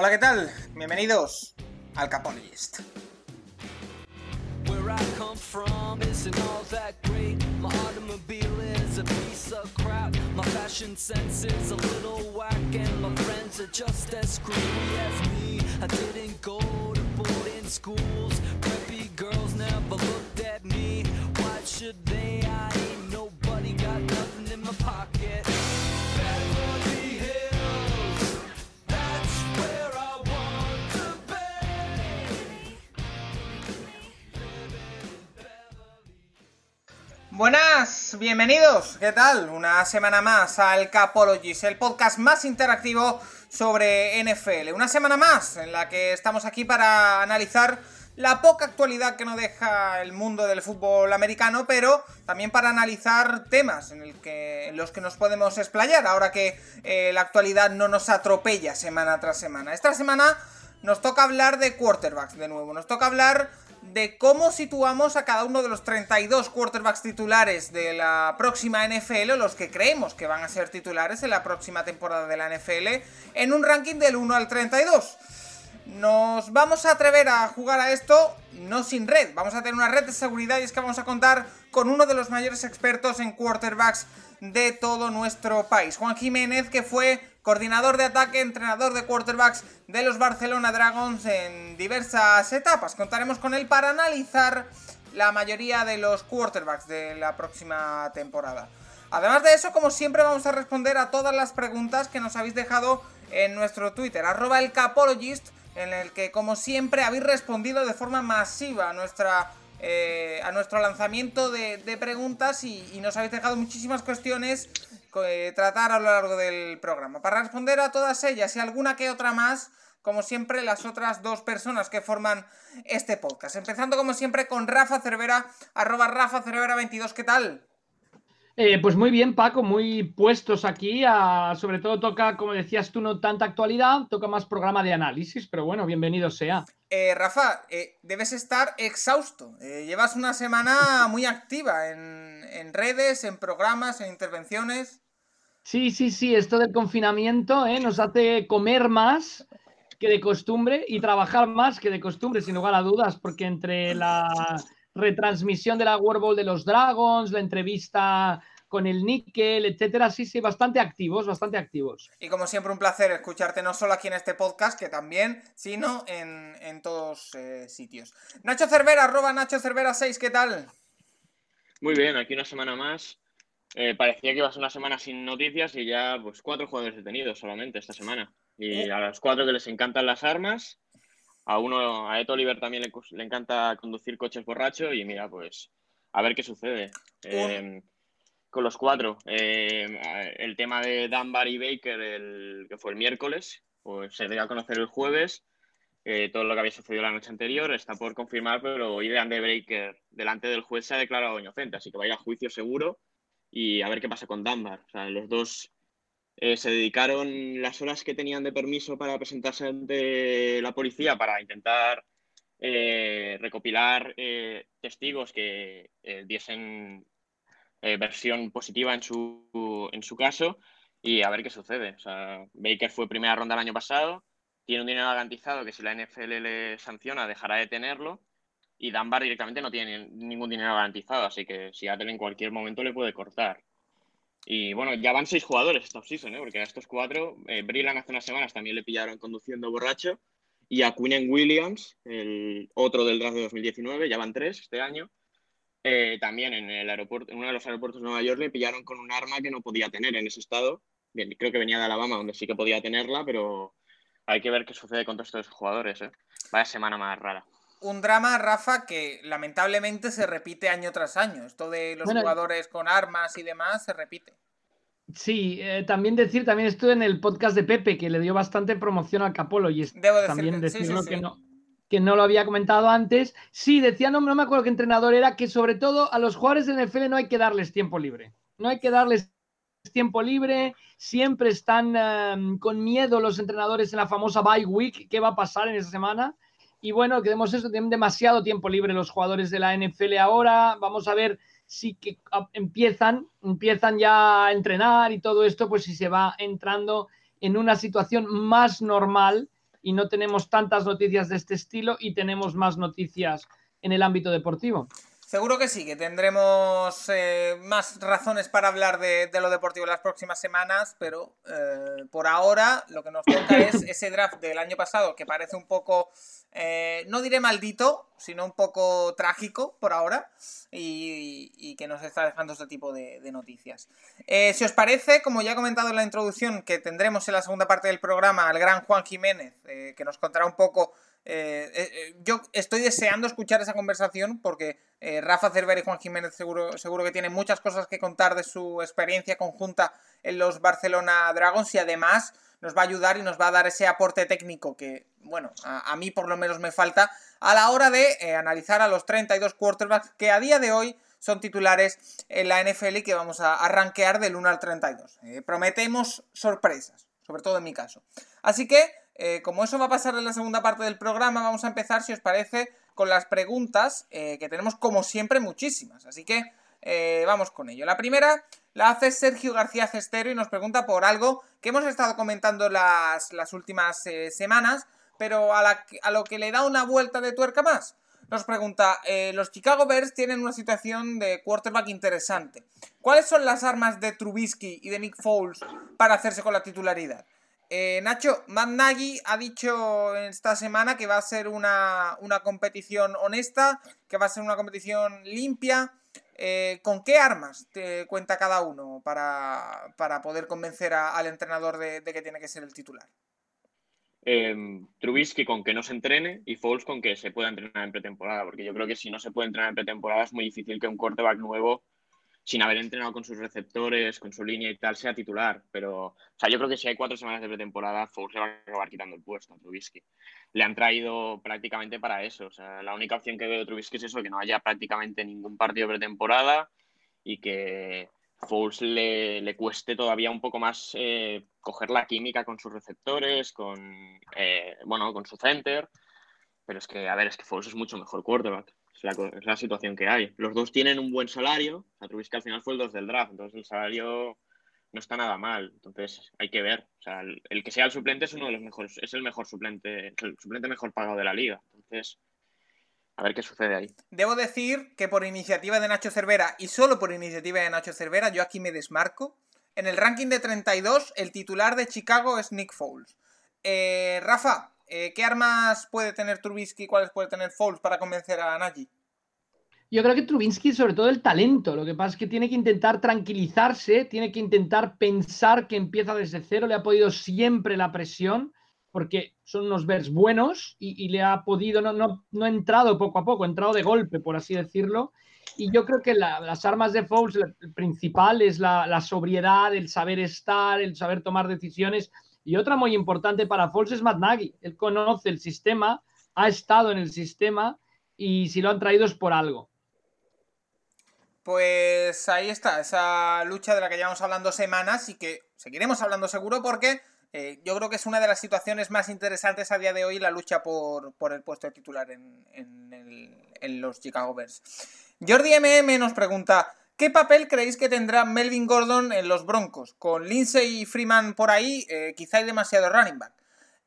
Hola, ¿qué tal? Bienvenidos al Capologist. Where I come from isn't all that great. My automobile is a piece of crap. My fashion sense is a little whack, and my friends are just as screwy as me. I didn't go to boarding schools. Preppy girls never looked at me. Why should they? Buenas, bienvenidos, ¿qué tal? Una semana más al Capologist, el podcast más interactivo sobre NFL. Una semana más en la que estamos aquí para analizar la poca actualidad que nos deja el mundo del fútbol americano, pero también para analizar temas en, los que nos podemos explayar, ahora que eh, la actualidad no nos atropella semana tras semana. Esta semana nos toca hablar de quarterbacks de nuevo, nos toca hablar de cómo situamos a cada uno de los 32 quarterbacks titulares de la próxima NFL, o los que creemos que van a ser titulares en la próxima temporada de la NFL, en un ranking del 1 al 32. Nos vamos a atrever a jugar a esto no sin red, vamos a tener una red de seguridad y es que vamos a contar con uno de los mayores expertos en quarterbacks de todo nuestro país, Juan Jiménez, que fue coordinador de ataque, entrenador de quarterbacks de los Barcelona Dragons en diversas etapas. Contaremos con él para analizar la mayoría de los quarterbacks de la próxima temporada. Además de eso, como siempre, vamos a responder a todas las preguntas que nos habéis dejado en nuestro Twitter, arroba el capologist, en el que, como siempre, habéis respondido de forma masiva a nuestra eh, a nuestro lanzamiento de, preguntas y, nos habéis dejado muchísimas cuestiones tratar a lo largo del programa. Para responder a todas ellas y alguna que otra más, como siempre, las otras dos personas que forman este podcast. Empezando como siempre con Rafa Cervera, arroba Rafa Cervera 22, ¿qué tal? Eh, pues muy bien, Paco, muy puestos aquí. sobre todo toca, como decías tú, no tanta actualidad, toca más programa de análisis, pero bueno, bienvenido sea. Eh, Rafa, eh, debes estar exhausto. llevas una semana muy activa en, en, redes, en programas, en intervenciones. Sí, sí, sí, esto del confinamiento nos hace comer más que de costumbre y trabajar más que de costumbre, sin lugar a dudas, porque entre la retransmisión de la World Bowl de los Dragons, la entrevista con el níquel, etcétera. Sí, sí, bastante activos, bastante activos. Y como siempre, un placer escucharte no solo aquí en este podcast, que también, sino en, todos eh, sitios. Nacho Cervera, arroba Nacho Cervera 6, ¿qué tal? Muy bien, aquí una semana más. Eh, parecía que iba a ser una semana sin noticias y ya, pues, cuatro jugadores detenidos solamente esta semana. Y a los cuatro que les encantan las armas a uno, a Ed Oliver también le, encanta conducir coches borracho y mira, pues a ver qué sucede. Em, con los cuatro, em, el tema de Dunbar y Baker, el, que fue el miércoles, pues se dio a conocer el jueves. Eh, todo lo que había sucedido la noche anterior está por confirmar, pero hoy de Baker delante del juez se ha declarado inocente, así que vaya a juicio seguro y a ver qué pasa con Dunbar. O sea, los dos eh, se dedicaron las horas que tenían de permiso para presentarse ante la policía para intentar eh, recopilar eh, testigos que diesen versión positiva en su, en su caso y a ver qué sucede. O sea, Baker fue primera ronda el año pasado, tiene un dinero garantizado que si la NFL le sanciona dejará de tenerlo y Dunbar directamente no tiene ningún dinero garantizado, así que si Apple en cualquier momento le puede cortar. Y bueno, ya van seis jugadores esta offseason, ¿eh? porque a estos cuatro, eh, hace unas semanas también le pillaron conduciendo borracho. Y a Quinnen Williams, el otro del draft de 2019, ya van tres este año. Eh, también en, el aeropuerto, en uno de los aeropuertos de Nueva York le pillaron con un arma que no podía tener en ese estado. Bien, creo que venía de Alabama, donde sí que podía tenerla, pero hay que ver qué sucede con todos estos jugadores. ¿eh? Vaya semana más rara un drama, Rafa, que lamentablemente se repite año tras año. Esto de los jugadores con armas y demás se repite. Sí, eh, también decir, también estuve en el podcast de Pepe, que le dio bastante promoción al Capolo y Debo también decir, que no que no lo había comentado antes. Sí, decía, no, no me acuerdo qué entrenador era, que sobre todo a los jugadores de NFL no hay que darles tiempo libre. No hay que darles tiempo libre, siempre están em, con miedo los entrenadores en la famosa bye week, qué va a pasar en esa semana. Y bueno, queremos eso, tienen demasiado tiempo libre los jugadores de la NFL ahora. Vamos a ver si que empiezan, empiezan ya a entrenar y todo esto, pues si se va entrando en una situación más normal y no tenemos tantas noticias de este estilo y tenemos más noticias en el ámbito deportivo. Seguro que sí, que tendremos eh, más razones para hablar de, lo deportivo en las próximas semanas, pero eh, por ahora lo que nos toca es ese draft del año pasado que parece un poco, eh, no diré maldito, sino un poco trágico por ahora y, que nos está dejando este tipo de, noticias. si os parece, como ya he comentado en la introducción, que tendremos en la segunda parte del programa al gran Juan Jiménez, que nos contará un poco eh, eh, eh, yo estoy deseando escuchar esa conversación porque Rafa Cerver y Juan Jiménez seguro, seguro que tienen muchas cosas que contar de su experiencia conjunta en los Barcelona Dragons y además nos va a ayudar y nos va a dar ese aporte técnico que, bueno, a, mí por lo menos me falta a la hora de analizar a los 32 quarterbacks que a día de hoy son titulares en la NFL y que vamos a, arranquear del 1 al 32. prometemos sorpresas, sobre todo en mi caso. Así que eh, como eso va a pasar en la segunda parte del programa, vamos a empezar, si os parece, con las preguntas, eh, que tenemos como siempre muchísimas. Así que eh, vamos con ello. La primera la hace Sergio García Cestero y nos pregunta por algo que hemos estado comentando las, las últimas semanas, pero a, a, lo que le da una vuelta de tuerca más. Nos pregunta, los Chicago Bears tienen una situación de quarterback interesante. ¿Cuáles son las armas de Trubisky y de Nick Foles para hacerse con la titularidad? Eh, Nacho, Matt Nagy ha dicho esta semana que va a ser una, competición honesta, que va a ser una competición limpia. Eh, ¿Con qué armas te cuenta cada uno para, poder convencer al entrenador de, que tiene que ser el titular? Eh, Trubisky con que no se entrene y Foles con que se pueda entrenar en pretemporada, porque yo creo que si no se puede entrenar en pretemporada es muy difícil que un quarterback nuevo sin haber entrenado con sus receptores, con su línea y tal, sea titular. Pero, o sea, yo creo que si hay cuatro semanas de pretemporada, Foles le va a acabar quitando el puesto a Trubisky. Le han traído prácticamente para eso. O sea, la única opción que veo de Trubisky es eso, que no haya prácticamente ningún partido pretemporada y que Foles le, le cueste todavía un poco más eh, coger la química con sus receptores, con, eh, bueno, con su center. Pero es que, a ver, es que Foles es mucho mejor quarterback. Es la, situación que hay. Los dos tienen un buen salario. A Trubisky al final fue el 2 del draft, entonces el salario no está nada mal. Entonces hay que ver. O sea, el, que sea el suplente es uno de los mejores, es el mejor suplente, el suplente mejor pagado de la liga. Entonces, a ver qué sucede ahí. Debo decir que por iniciativa de Nacho Cervera y solo por iniciativa de Nacho Cervera, yo aquí me desmarco. En el ranking de 32, el titular de Chicago es Nick Foles. Eh, Rafa, eh, ¿Qué armas puede tener Trubisky y cuáles puede tener Foles para convencer a Nagy? Yo creo que Trubisky, sobre todo el talento. Lo que pasa es que tiene que intentar tranquilizarse, tiene que intentar pensar que empieza desde cero. Le ha podido siempre la presión, porque son unos vers buenos y, le ha podido, no, no, no, ha entrado poco a poco, ha entrado de golpe, por así decirlo. Y yo creo que las armas de Foles, el principal es la, la sobriedad, el saber estar, el saber tomar decisiones y otra muy importante para Foles es Matt Nagy. Él conoce el sistema, ha estado en el sistema y si lo han traído es por algo. Pues ahí está, esa lucha de la que llevamos hablando semanas y que seguiremos hablando seguro porque eh, yo creo que es una de las situaciones más interesantes a día de hoy la lucha por, el puesto de titular en, en los Chicago Bears. Jordi MM nos pregunta, ¿Qué papel creéis que tendrá Melvin Gordon en los Broncos? Con Lindsay y Freeman por ahí, eh, quizá hay demasiado running back.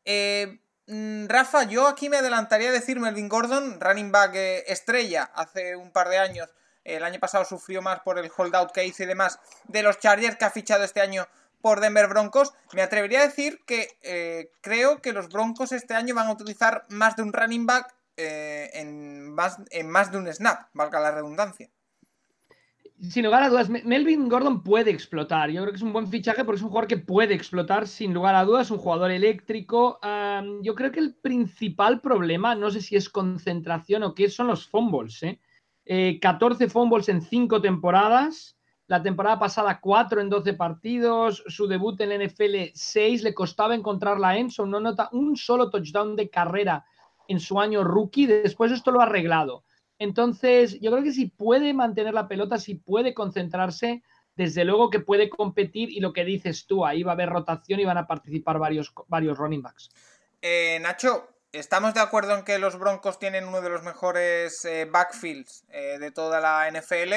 Eh, mm, Rafa, yo aquí me adelantaría a decir Melvin Gordon, running back eh, estrella hace un par de años. El año pasado sufrió más por el holdout que hizo y demás de los Chargers que ha fichado este año por Denver Broncos. Me atrevería a decir que creo que los Broncos este año van a utilizar más de un running back en, más, en más de un snap, valga la redundancia sin lugar a dudas, Melvin Gordon puede explotar. Yo creo que es un buen fichaje porque es un jugador que puede explotar sin lugar a dudas, un jugador eléctrico. yo creo que el principal problema, no sé si es concentración o qué, son los fumbles. 14 ¿eh? eh, fumbles en 5 temporadas. La temporada pasada 4 en 12 partidos. Su debut en la NFL 6. Le costaba encontrar la Enzo. No nota un solo touchdown de carrera en su año rookie. Después esto lo ha arreglado. Entonces, yo creo que si puede mantener la pelota, si puede concentrarse, desde luego que puede competir y lo que dices tú, ahí va a haber rotación y van a participar varios, varios running backs. Eh, Nacho, ¿estamos de acuerdo en que los Broncos tienen uno de los mejores eh, backfields eh, de toda la NFL?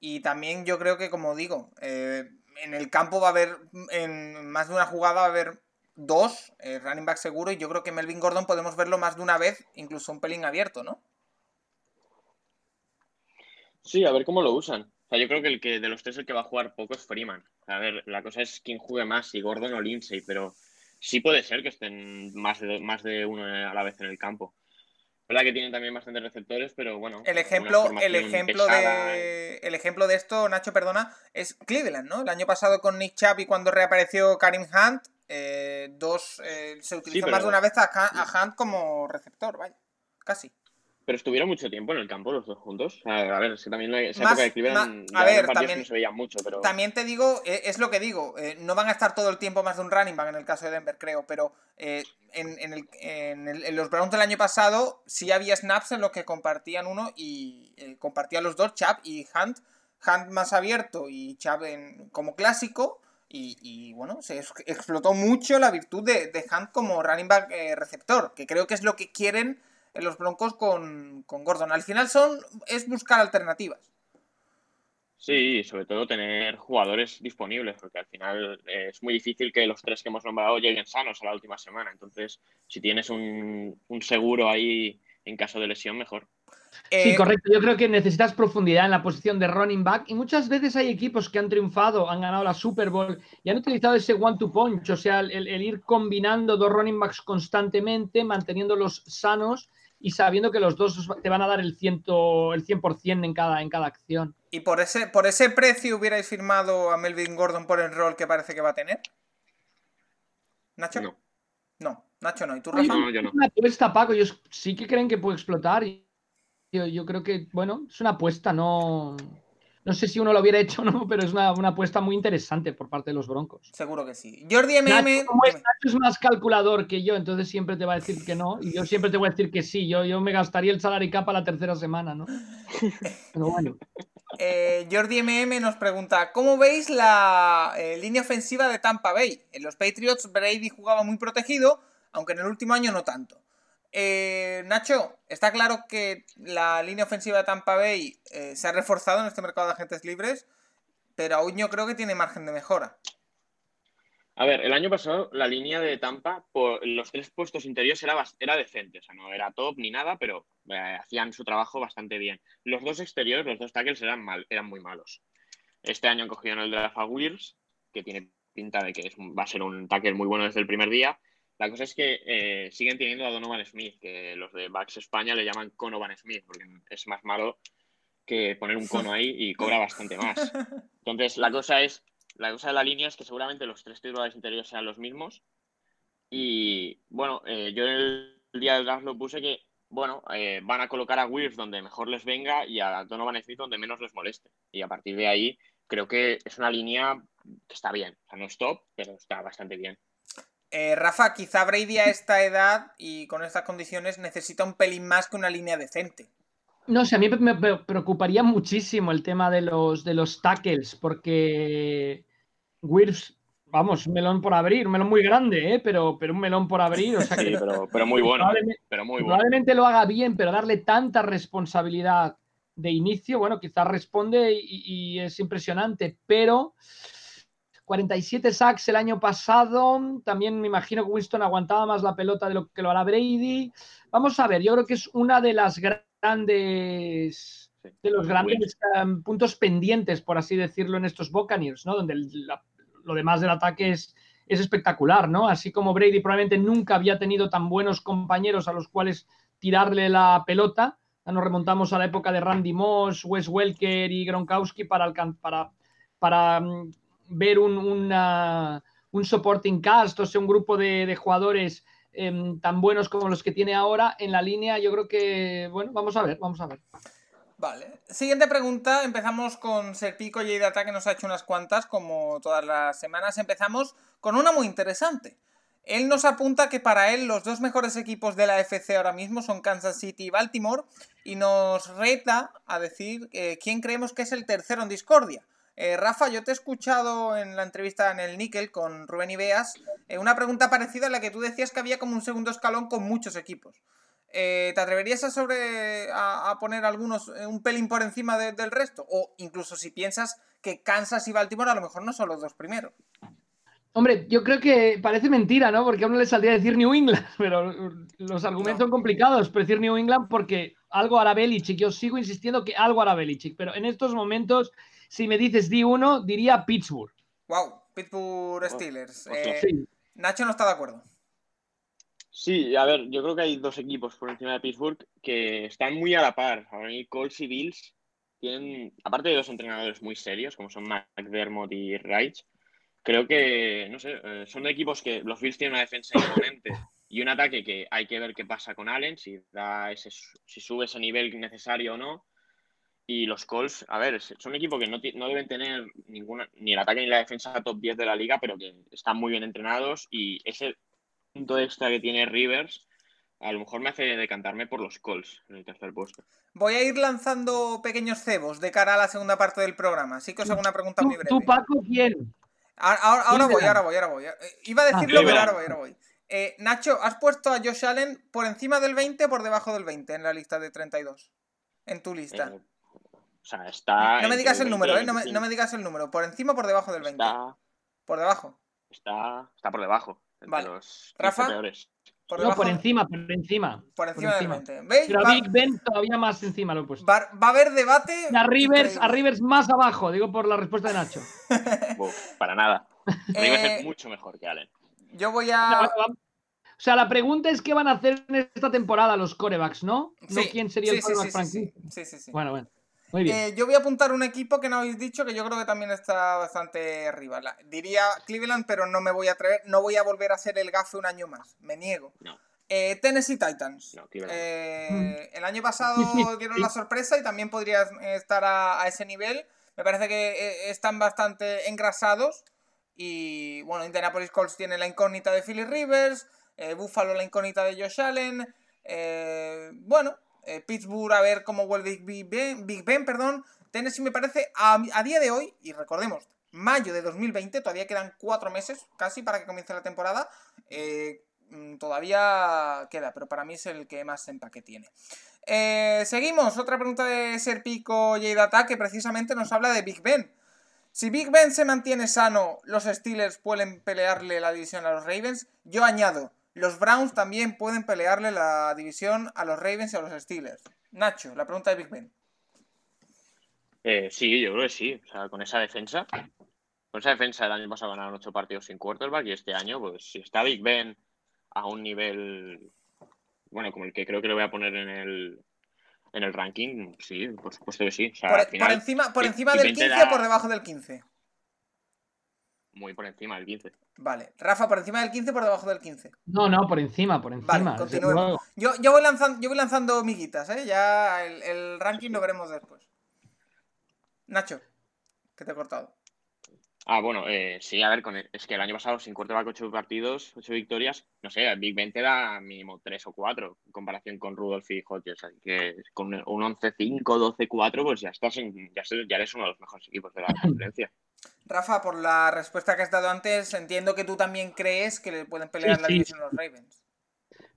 Y también yo creo que, como digo, en el campo va a haber, en más de una jugada va a haber dos, eh, running back seguro, y yo creo que Melvin Gordon podemos verlo más de una vez, incluso un pelín abierto, ¿no? Sí, a ver cómo lo usan. O sea, yo creo que el que de los tres el que va a jugar poco es Freeman. A ver, la cosa es quién juegue más, si Gordon o Lindsay, pero sí puede ser que estén más de, más de uno a la vez en el campo. Verdad que tienen también bastantes receptores, pero bueno. El ejemplo, el ejemplo de el ejemplo de esto, Nacho, perdona, es Cleveland, ¿no? El año pasado con Nick Chubb y cuando reapareció Karim Hunt, eh, dos eh, se utilizó más de una vez a, a Hunt como receptor, vaya, casi pero estuvieron mucho tiempo en el campo los dos juntos. A ver, es que también esa época de Cleveland a ver, también, no se veía mucho, pero... También te digo, eh, es lo que digo, eh, no van a estar todo el tiempo más de un running back en el caso de Denver, creo, pero eh, en, en, el, en, los Browns del año pasado sí había snaps en los que compartían uno y compartían los dos, Chap y Hunt. Hunt más abierto y Chap como clásico. Y, bueno, se explotó mucho la virtud de, de Hunt como running back receptor, que creo que es lo que quieren en los Broncos con, Gordon. Al final son es buscar alternativas. Sí, sobre todo tener jugadores disponibles, porque al final es muy difícil que los tres que hemos nombrado lleguen sanos a la última semana. Entonces, si tienes un, seguro ahí en caso de lesión, mejor. Sí, eh, correcto. Yo creo que necesitas profundidad en la posición de running back y muchas veces hay equipos que han triunfado, han ganado la Super Bowl y han utilizado ese one-to punch, o sea, el, el, ir combinando dos running backs constantemente, manteniéndolos sanos y sabiendo que los dos te van a dar el, ciento, el 100% en cada, en cada acción. ¿Y por ese, por ese precio hubierais firmado a Melvin Gordon por el rol que parece que va a tener? ¿Nacho? No. No, Nacho no. ¿Y tú, Rafa? No, yo no. Una apuesta, Paco. Ellos sí que creen que puede explotar. Yo, yo creo que, bueno, es una apuesta, no... No sé si uno lo hubiera hecho o no, pero es una, apuesta muy interesante por parte de los Broncos. Seguro que sí. Jordi MM. como es, es, más calculador que yo, entonces siempre te va a decir que no. Y yo siempre te voy a decir que sí. Yo, yo me gastaría el salary cap a la tercera semana, ¿no? Pero bueno. Eh, Jordi MM nos pregunta: ¿Cómo veis la eh, línea ofensiva de Tampa Bay? En los Patriots, Brady jugaba muy protegido, aunque en el último año no tanto. Eh, Nacho, está claro que la línea ofensiva de Tampa Bay eh, se ha reforzado en este mercado de agentes libres, pero aún yo creo que tiene margen de mejora. A ver, el año pasado la línea de Tampa por los tres puestos interiores era, era decente, o sea, no era top ni nada, pero eh, hacían su trabajo bastante bien. Los dos exteriores, los dos tackles eran, mal, eran muy malos. Este año cogido el de la Wills, que tiene pinta de que va a ser un tackle muy bueno desde el primer día, la cosa es que eh, siguen teniendo a Donovan Smith, que los de Bax España le llaman Conovan Smith, porque es más malo que poner un cono ahí y cobra bastante más. Entonces, la cosa es, la cosa de la línea es que seguramente los tres titulares interiores sean los mismos. Y bueno, eh, yo el, día del draft lo puse que, bueno, eh, van a colocar a Wills donde mejor les venga y a Donovan Smith donde menos les moleste. Y a partir de ahí, creo que es una línea que está bien. O sea, no es top, pero está bastante bien. Eh, Rafa, quizá Brady a esta edad y con estas condiciones necesita un pelín más que una línea decente. No sé, a mí me preocuparía muchísimo el tema de los, de los tackles, porque Wirfs, vamos, un melón por abrir, un melón muy grande, ¿eh? pero, pero un melón por abrir. sí, pero, muy bueno. Probablemente, lo haga bien, pero darle tanta responsabilidad de inicio, bueno, quizás responde y es impresionante, pero 47 sacks el año pasado. También me imagino que Winston aguantaba más la pelota de lo que lo hará Brady. Vamos a ver, yo creo que es una de las grandes de los grandes um, puntos pendientes, por así decirlo, en estos Buccaneers, ¿no? Donde lo demás del ataque es, es espectacular, ¿no? Así como Brady probablemente nunca había tenido tan buenos compañeros a los cuales tirarle la pelota. Ya nos remontamos a la época de Randy Moss, Wes Welker y Gronkowski para, para, para um, ver un, un supporting cast, o sea, un grupo de, jugadores em, tan buenos como los que tiene ahora en la línea, yo creo que, bueno, vamos a ver, vamos a ver. Vale. Siguiente pregunta. Empezamos con Serpico y Data, que nos ha hecho unas cuantas, como todas las semanas. Empezamos con una muy interesante. Él nos apunta que para él los dos mejores equipos de la FC ahora mismo son Kansas City y Baltimore. Y nos reta a decir eh, quién creemos que es el tercero en discordia. Eh, Rafa, yo te he escuchado en la entrevista en el Nickel con Rubén Ibeas eh, una pregunta parecida a la que tú decías que había como un segundo escalón con muchos equipos. Eh, ¿Te atreverías a, sobre, a, poner algunos un pelín por encima del resto? O incluso si piensas que Kansas y Baltimore a lo mejor no son los dos primeros. Hombre, yo creo que parece mentira, ¿no? Porque a uno le saldría decir New England, pero los argumentos son complicados. Pero decir New England porque algo hará Belichick. Yo sigo insistiendo que algo hará Belichick, pero en estos momentos, si me dices di uno, diría Pittsburgh. Wow, Pittsburgh Steelers. Eh, Nacho no está de acuerdo. Sí, a ver, yo creo que hay dos equipos por encima de Pittsburgh que están muy a la par. Ahora Colts y Bills tienen, aparte de dos entrenadores muy serios, como son McDermott y Reich, creo que, no sé, eh, son equipos que los Bills tienen una defensa imponente y un ataque que hay que ver qué pasa con Allen, si, da ese, si sube ese nivel necesario o no. Y los Colts, a ver, son un equipo que no, no, deben tener ninguna, ni el ataque ni la defensa top 10 de la liga, pero que están muy bien entrenados y ese punto extra que tiene Rivers a lo mejor me hace decantarme por los Colts en el tercer puesto. Voy a ir lanzando pequeños cebos de cara a la segunda parte del programa, así que os hago una pregunta muy breve. ¿Tú, Paco, quién? Ahora, voy, ahora voy, ahora voy. Eh, iba a ah, decirlo, pero ahora voy, ahora voy. Eh, Nacho, ¿has puesto a Josh Allen por encima del 20 o por debajo del 20 en la lista de 32? En tu lista. Eh, o sea, está. No me digas el número, ¿eh? No me, digas el número. ¿Por encima o por debajo del 20? Está. ¿Por debajo? Está, está por debajo. Vale. ¿Rafa? Por no, por encima, por encima. Por encima, del 20. ¿Veis? Pero a Big Ben todavía más encima lo he puesto. Va, a haber debate. a Rivers, a Rivers más abajo, digo por la respuesta de Nacho. para nada. Rivers es eh, mucho mejor que Allen. Yo voy a. O sea, la pregunta es qué van a hacer en esta temporada los corebacks, ¿no? no quién sería el coreback sí, sí, sí, sí, Bueno, bueno. Muy bien. Eh, yo voy a apuntar un equipo que no habéis dicho que yo creo que también está bastante arriba. diría Cleveland, pero no me voy a atrever. No voy a volver a hacer el gafe un año más. Me niego. No. Eh, Tennessee Titans. Eh, el año pasado dieron la sorpresa y también podrían estar a, ese nivel. Me parece que eh, están bastante engrasados. Y bueno, Indianapolis Colts tiene la incógnita de Philly Rivers. Buffalo la incógnita de Josh Allen. bueno, Pittsburgh a ver cómo vuelve Big Ben. Big ben perdón. Tennessee me parece a, día de hoy, y recordemos, mayo de 2020, todavía quedan cuatro meses casi para que comience la temporada. Eh, Mm, todavía queda, pero para mí es el que más empaque tiene. Eh, seguimos, otra pregunta de Serpico Data que precisamente nos habla de Big Ben. Si Big Ben se mantiene sano, los Steelers pueden pelearle la división a los Ravens. Yo añado, los Browns también pueden pelearle la división a los Ravens y a los Steelers. Nacho, la pregunta de Big Ben. Eh, sí, yo creo que sí. O sea, con esa defensa, con esa defensa el año pasado ganaron ocho partidos sin quarterback y este año, pues si está Big Ben a un nivel, bueno, como el que creo que le voy a poner en el, en el ranking, sí, por supuesto que sí. por, encima, por encima del 15 o por debajo del 15? Muy por encima del 15. Vale. Rafa, ¿por encima del 15 o por debajo del 15? No, no, por encima, por encima. Vale, Yo, yo, voy lanzando, yo voy lanzando miguitas, ¿eh? Ya el, el ranking lo veremos después. Nacho, que te he cortado. Ah, bueno, eh, sí, a ver, con es que el año pasado sin quarterback ocho partidos, ocho victorias, no sé, Big Ben te da mínimo tres o cuatro en comparación con Rudolph y Hodges, así que con un 11-5, 12-4, pues ya estás en, ya, ya, eres uno de los mejores equipos de la conferencia. Rafa, por la respuesta que has dado antes, entiendo que tú también crees que le pueden pelear la división los Ravens.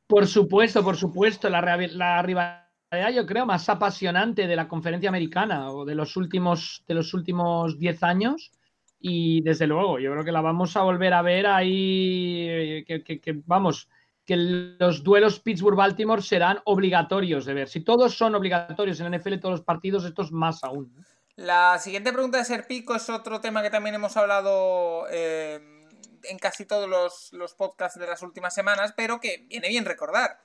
Por supuesto, por supuesto, la, la rivalidad yo creo más apasionante de la conferencia americana o de los últimos de los últimos 10 años y desde luego, yo creo que la vamos a volver a ver ahí, que, vamos, que los duelos Pittsburgh-Baltimore serán obligatorios de ver. Si todos son obligatorios en la NFL, todos los partidos, estos más aún. La siguiente pregunta de Serpico es otro tema que también hemos hablado eh, en casi todos los, podcasts de las últimas semanas, pero que viene bien recordar.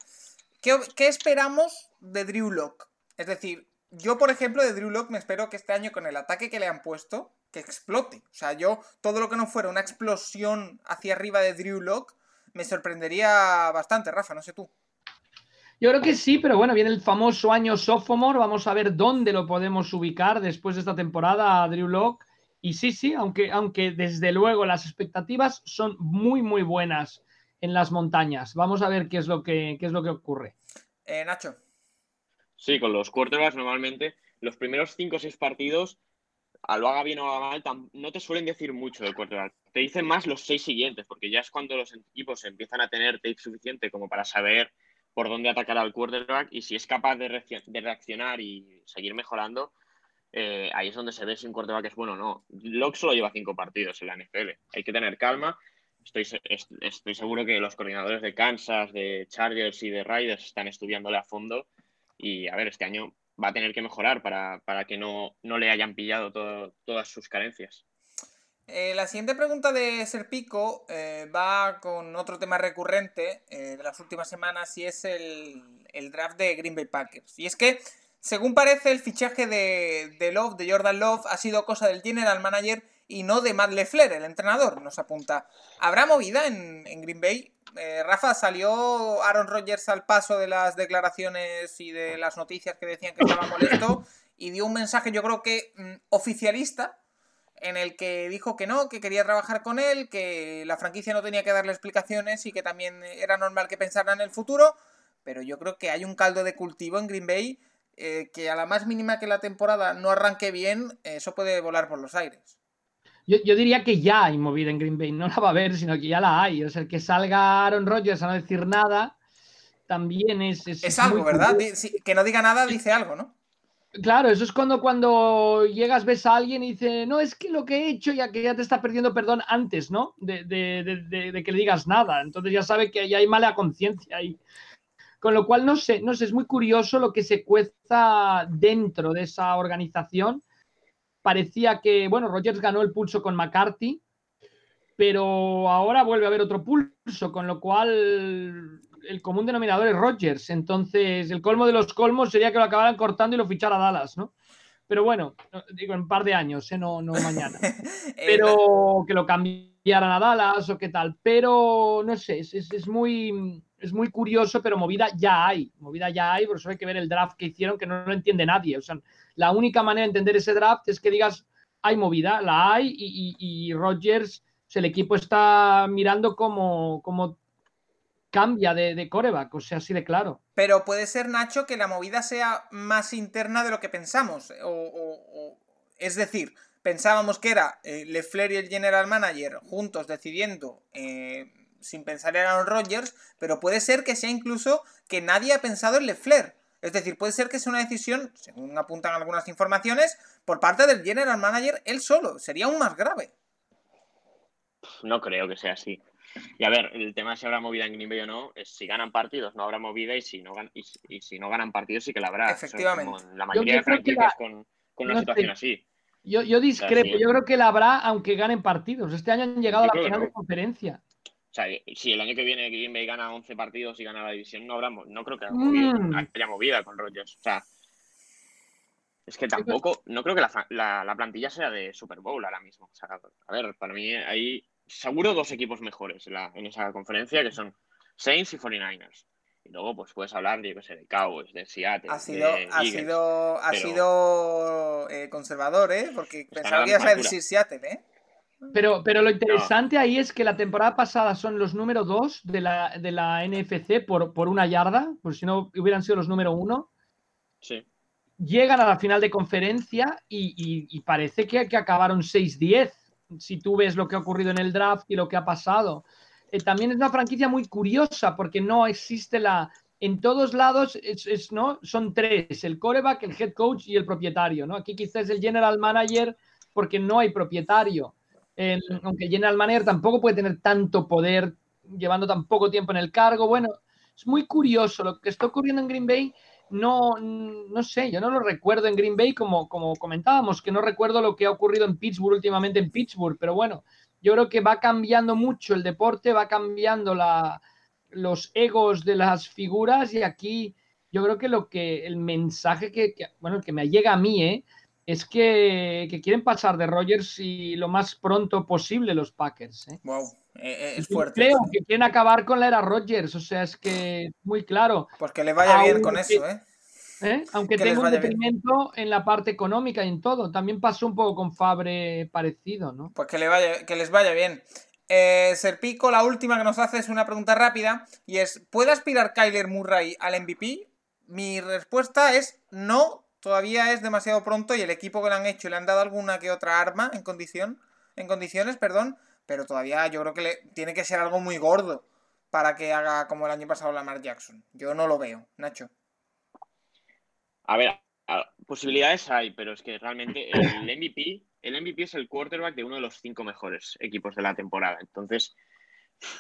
¿Qué, ¿Qué, esperamos de Drew Lock? Es decir, yo, por ejemplo, de Drew Lock me espero que este año con el ataque que le han puesto, que explote. O sea, yo, todo lo que no fuera una explosión hacia arriba de Drew Lock, me sorprendería bastante, Rafa, no sé tú. Yo creo que sí, pero bueno, viene el famoso año sophomore, vamos a ver dónde lo podemos ubicar después de esta temporada a Drew Lock. Y sí, sí, aunque, aunque desde luego las expectativas son muy, muy buenas en las montañas. Vamos a ver qué es lo que, qué es lo que ocurre. Eh, Nacho. Sí, con los quarterbacks normalmente los primeros cinco o seis partidos a lo haga bien o haga mal, no te suelen decir mucho del quarterback. Te dicen más los seis siguientes, porque ya es cuando los equipos empiezan a tener tape suficiente como para saber por dónde atacar al quarterback y si es capaz de, reaccionar y seguir mejorando, eh, ahí es donde se ve si un quarterback es bueno o no. Locke solo lleva cinco partidos en la NFL. Hay que tener calma. estoy, estoy seguro que los coordinadores de Kansas, de Chargers y de Riders están estudiándole a fondo. Y a ver, este año va a tener que mejorar para, que no, no, le hayan pillado todas sus carencias. Eh, la siguiente pregunta de Serpico eh, va con otro tema recurrente eh, de las últimas semanas y es el, el, draft de Green Bay Packers. Y es que, según parece, el fichaje de, Love, de Jordan Love, ha sido cosa del general manager y no de Matt LeFleur, el entrenador, nos apunta. ¿Habrá movida en, Green Bay? Eh, Rafa, salió Aaron Rodgers al paso de las declaraciones y de las noticias que decían que estaba molesto y dio un mensaje, yo creo que mm, oficialista, en el que dijo que no, que quería trabajar con él, que la franquicia no tenía que darle explicaciones y que también era normal que pensara en el futuro, pero yo creo que hay un caldo de cultivo en Green Bay eh, que a la más mínima que la temporada no arranque bien, eso puede volar por los aires. Yo, diría que ya hay movida en Green Bay, no la va a haber, sino que ya la hay. O sea, el que salga Aaron Rodgers a no decir nada también es. Es, algo, ¿verdad? que no diga nada dice algo, ¿no? Claro, eso es cuando, cuando llegas, ves a alguien y dice, no, es que lo que he hecho ya que ya te está perdiendo perdón antes, ¿no? De, que le digas nada. Entonces ya sabe que ya hay mala conciencia ahí. Con lo cual, no sé, no sé, es muy curioso lo que se cueza dentro de esa organización parecía que, bueno, Rogers ganó el pulso con McCarthy, pero ahora vuelve a haber otro pulso, con lo cual el común denominador es Rogers. Entonces, el colmo de los colmos sería que lo acabaran cortando y lo fichara a Dallas, ¿no? Pero bueno, digo, en un par de años, ¿eh? no, no mañana. Pero que lo cambiaran a Dallas o qué tal. Pero no sé, es, es, muy, es muy curioso, pero movida ya hay. Movida ya hay, por eso hay que ver el draft que hicieron, que no lo entiende nadie. O sea, la única manera de entender ese draft es que digas, hay movida, la hay, y, y, Rodgers, el equipo está mirando cómo, cambia de, de, coreback, o sea, así de claro. Pero puede ser, Nacho, que la movida sea más interna de lo que pensamos. O, es decir, pensábamos que era eh, LeFleur y el general manager juntos decidiendo eh, sin pensar en Aaron Rodgers, pero puede ser que sea incluso que nadie ha pensado en LeFleur. Es decir, puede ser que sea una decisión, según apuntan algunas informaciones, por parte del general manager él solo. Sería aún más grave. No creo que sea así. Y a ver, el tema de si habrá movida en Green Bay o no, es si ganan partidos no habrá movida y si no, y, si no ganan partidos sí que la habrá. Efectivamente. la mayoría de franquicias con, una situación así. Yo, yo discrepo, yo creo que la habrá aunque ganen partidos. Este año han llegado a la final de conferencia. O sea, si el año que viene Green Bay gana 11 partidos y gana la división, no habrá, no creo que mm. haya, movida, con Rodgers. O sea, es que tampoco, no creo que la, plantilla sea de Super Bowl ahora mismo. O sea, a ver, para mí hay seguro dos equipos mejores en, esa conferencia que son Saints y 49ers. Y luego, pues puedes hablar, yo qué sé, de Cowboys, de Seattle. Ha sido, ha sido, ha sido eh, conservador, ¿eh? Porque pensaba que ibas a decir Seattle, ¿eh? Pero, pero lo interesante ahí es que la temporada pasada son los número dos de la, de la NFC por, por una yarda, por si no hubieran sido los número uno. Sí. Llegan a la final de conferencia y, parece que, que acabaron 6-10, si tú ves lo que ha ocurrido en el draft y lo que ha pasado. Eh, también es una franquicia muy curiosa porque no existe la... En todos lados es, ¿no? son tres, el coreback, el head coach y el propietario. ¿no? Aquí quizás el general manager porque no hay propietario aunque General Manager tampoco puede tener tanto poder llevando tan poco tiempo en el cargo. Bueno, es muy curioso lo que está ocurriendo en Green Bay. No, no sé, yo no lo recuerdo en Green Bay como, como comentábamos, que no recuerdo lo que ha ocurrido en Pittsburgh últimamente en Pittsburgh, pero bueno, yo creo que va cambiando mucho el deporte, va cambiando la, los egos de las figuras y aquí yo creo que lo que el mensaje que, que bueno, que me llega a mí, ¿eh? Es que, quieren pasar de Rogers y lo más pronto posible los Packers. ¿eh? Wow, eh, eh, es fuerte. Creo que quieren acabar con la era Rogers, o sea, es que muy claro. Pues que le vaya bien con eso, ¿eh? Aunque tenga un detrimento en la parte económica y en todo. También pasó un poco con Fabre parecido, ¿no? Pues que, le vaya, que les vaya bien. Serpico, la última que nos hace es una pregunta rápida y es, ¿puede aspirar Kyler Murray al MVP? Mi respuesta es no, todavía es demasiado pronto y el equipo que le han hecho le han dado alguna que otra arma en condición, en condiciones, perdón, pero todavía yo creo que le, tiene que ser algo muy gordo para que haga como el año pasado Lamar Jackson. Yo no lo veo, Nacho. A ver, posibilidades hay, pero es que realmente el MVP, el MVP es el quarterback de uno de los cinco mejores equipos de la temporada. Entonces,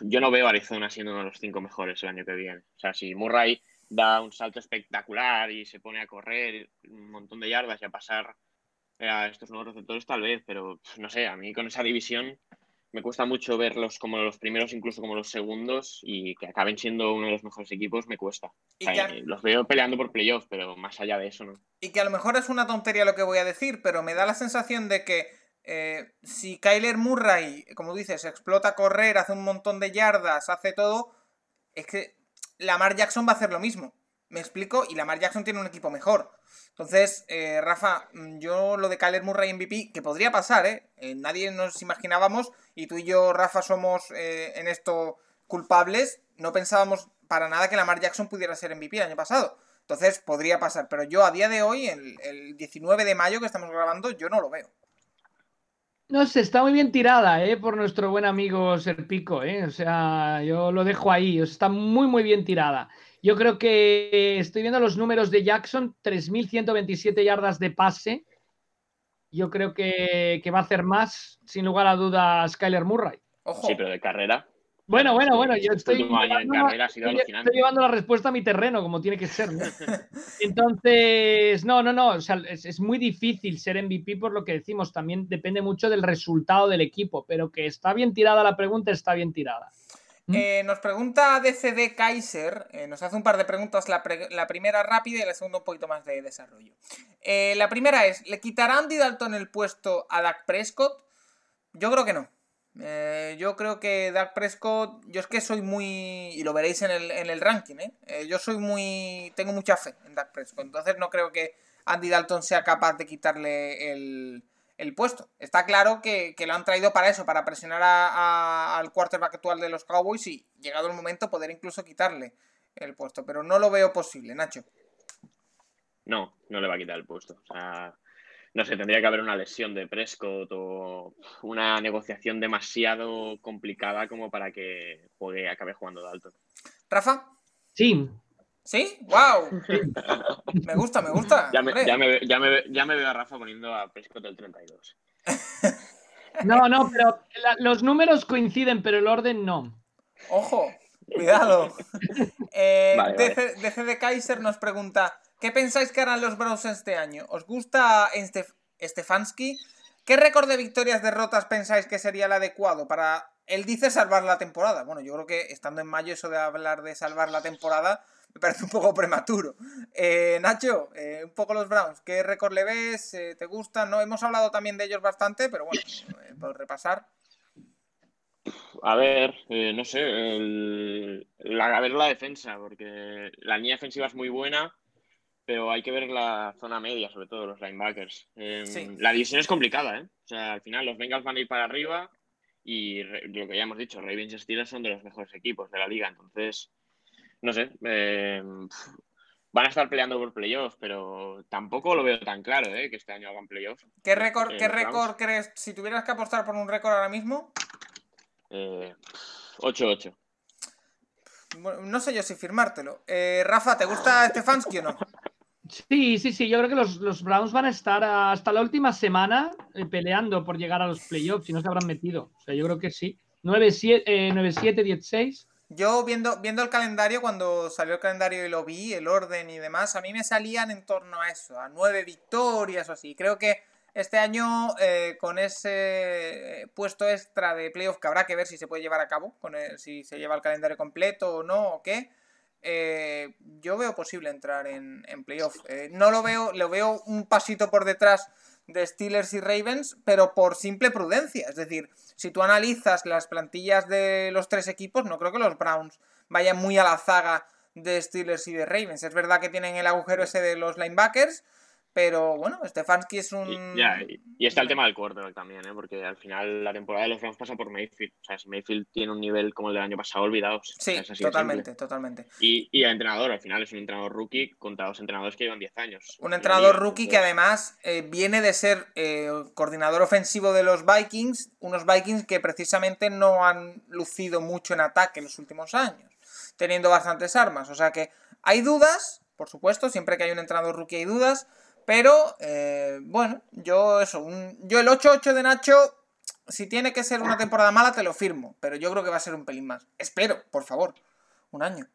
yo no veo a Arizona siendo uno de los cinco mejores el año que viene. O sea, si Murray da un salto espectacular y se pone a correr un montón de yardas y a pasar a estos nuevos receptores, tal vez, pero no sé, a mí con esa división me cuesta mucho verlos como los primeros, incluso como los segundos, y que acaben siendo uno de los mejores equipos, me cuesta. Los veo peleando por playoffs, pero más allá de eso, ¿no? Y que a lo mejor es una tontería lo que voy a decir, pero me da la sensación de que eh, si Kyler Murray, como dices, explota a correr, hace un montón de yardas, hace todo, es que Lamar Jackson va a hacer lo mismo. ¿Me explico? Y Lamar Jackson tiene un equipo mejor. Entonces, eh, Rafa, mm, yo lo de Kyler Murray MVP, que podría pasar, ¿eh? ¿eh? Nadie nos imaginábamos, y tú y yo, Rafa, somos eh, en esto culpables, no pensábamos para nada que Lamar Jackson pudiera ser MVP el año pasado. Entonces, podría pasar, pero yo a día de hoy, el, el 19 de mayo que estamos grabando, yo no lo veo. No sé, está muy bien tirada, ¿eh? Por nuestro buen amigo Serpico, ¿eh? O sea, yo lo dejo ahí, está muy, muy bien tirada. Yo creo que estoy viendo los números de Jackson, 3.127 yardas de pase. Yo creo que, va a hacer más, sin lugar a dudas, Skyler Murray. Sí, pero de carrera. Bueno, bueno, bueno, yo estoy, llevando, la respuesta a mi terreno, como tiene que ser. Entonces, no, no, no, o sea, es, es, muy difícil ser MVP por lo que decimos, también depende mucho del resultado del equipo, pero que está bien tirada la pregunta, está bien tirada. Eh, nos pregunta DCD Kaiser, eh, nos hace un par de preguntas, la, primera rápida y la segunda un poquito más de desarrollo. Eh, la primera es, ¿le quitará Andy Dalton el puesto a Dak Prescott? Yo creo que no. Yo creo que Dak Prescott, yo es que soy muy, y lo veréis en el, en el ranking, yo soy muy, tengo mucha fe en Dak Prescott, entonces no creo que Andy Dalton sea capaz de quitarle el, el puesto. Está claro que, lo han traído para eso, para presionar al quarterback actual de los Cowboys y llegado el momento poder incluso quitarle el puesto. Pero no lo veo posible, Nacho. No, no le va a quitar el puesto. O sea, no sé, tendría que haber una lesión de Prescott o una negociación demasiado complicada como para que juegue, acabe jugando Dalton. ¿Rafa? Sí, ¿Sí? ¡Wow! Me gusta, me gusta. Ya me, ya, me, ya, me, ya me, veo a Rafa poniendo a Prescott el 32. No, no, pero los números coinciden, pero el orden no. Ojo, cuidado. Eh, DC, de Kaiser nos pregunta: ¿Qué pensáis que harán los Browns este año? ¿Os gusta Stefanski? ¿Qué récord de victorias derrotas pensáis que sería el adecuado para. Él dice salvar la temporada. Bueno, yo creo que estando en mayo, eso de hablar de salvar la temporada me parece un poco prematuro. Eh, Nacho, eh, un poco los Browns, ¿qué récord le ves? Eh, ¿Te gustan? No, hemos hablado también de ellos bastante, pero bueno, por repasar. A ver, no sé, a ver la defensa, porque la línea defensiva es muy buena, pero hay que ver la zona media, sobre todo los linebackers. La división es complicada, ¿eh? O sea, al final los Bengals van a ir para arriba y lo que ya hemos dicho, Ravens y Steelers son de los mejores equipos de la liga, entonces no sé, eh, van a estar peleando por playoffs, pero tampoco lo veo tan claro, ¿eh? Que este año hagan playoffs. ¿Qué récord, ¿qué récord crees? Si tuvieras que apostar por un récord ahora mismo. 8-8. Eh, no sé yo si firmártelo. Eh, Rafa, ¿te gusta Stefanski o no? Sí, sí, sí. Yo creo que los, Browns van a estar hasta la última semana peleando por llegar a los playoffs y no se habrán metido. O sea, yo creo que sí. 9-7, 10-6. Yo viendo, viendo el calendario, cuando salió el calendario y lo vi, el orden y demás, a mí me salían en torno a eso, a nueve victorias o así. Creo que este año, eh, con ese puesto extra de playoff, que habrá que ver si se puede llevar a cabo, con si se lleva el calendario completo o no, o qué, eh, yo veo posible entrar en, en playoff. Eh, no lo veo, lo veo un pasito por detrás de Steelers y Ravens, pero por simple prudencia. Es decir, si tú analizas las plantillas de los tres equipos, no creo que los Browns vayan muy a la zaga de Steelers y de Ravens. Es verdad que tienen el agujero ese de los linebackers, pero bueno, Stefanski es un. Y, está el tema del quarterback también, ¿eh? porque al final la temporada de los Browns pasa por Mayfield. O sea, si Mayfield tiene un nivel como el del año pasado, olvidados. Sí, totalmente, totalmente. Y, y, el entrenador, al final es un entrenador rookie contra dos entrenadores que llevan 10 años. Un entrenador rookie que además eh, viene de ser eh, coordinador ofensivo de los Vikings, unos Vikings que precisamente no han lucido mucho en ataque en los últimos años, teniendo bastantes armas. O sea que hay dudas, por supuesto, siempre que hay un entrenador rookie hay dudas. Pero, eh, bueno, yo eso, yo el 8-8 de Nacho si tiene que ser una temporada mala, te lo firmo. Pero yo creo que va a ser un pelín más. Espero, por favor. Un año.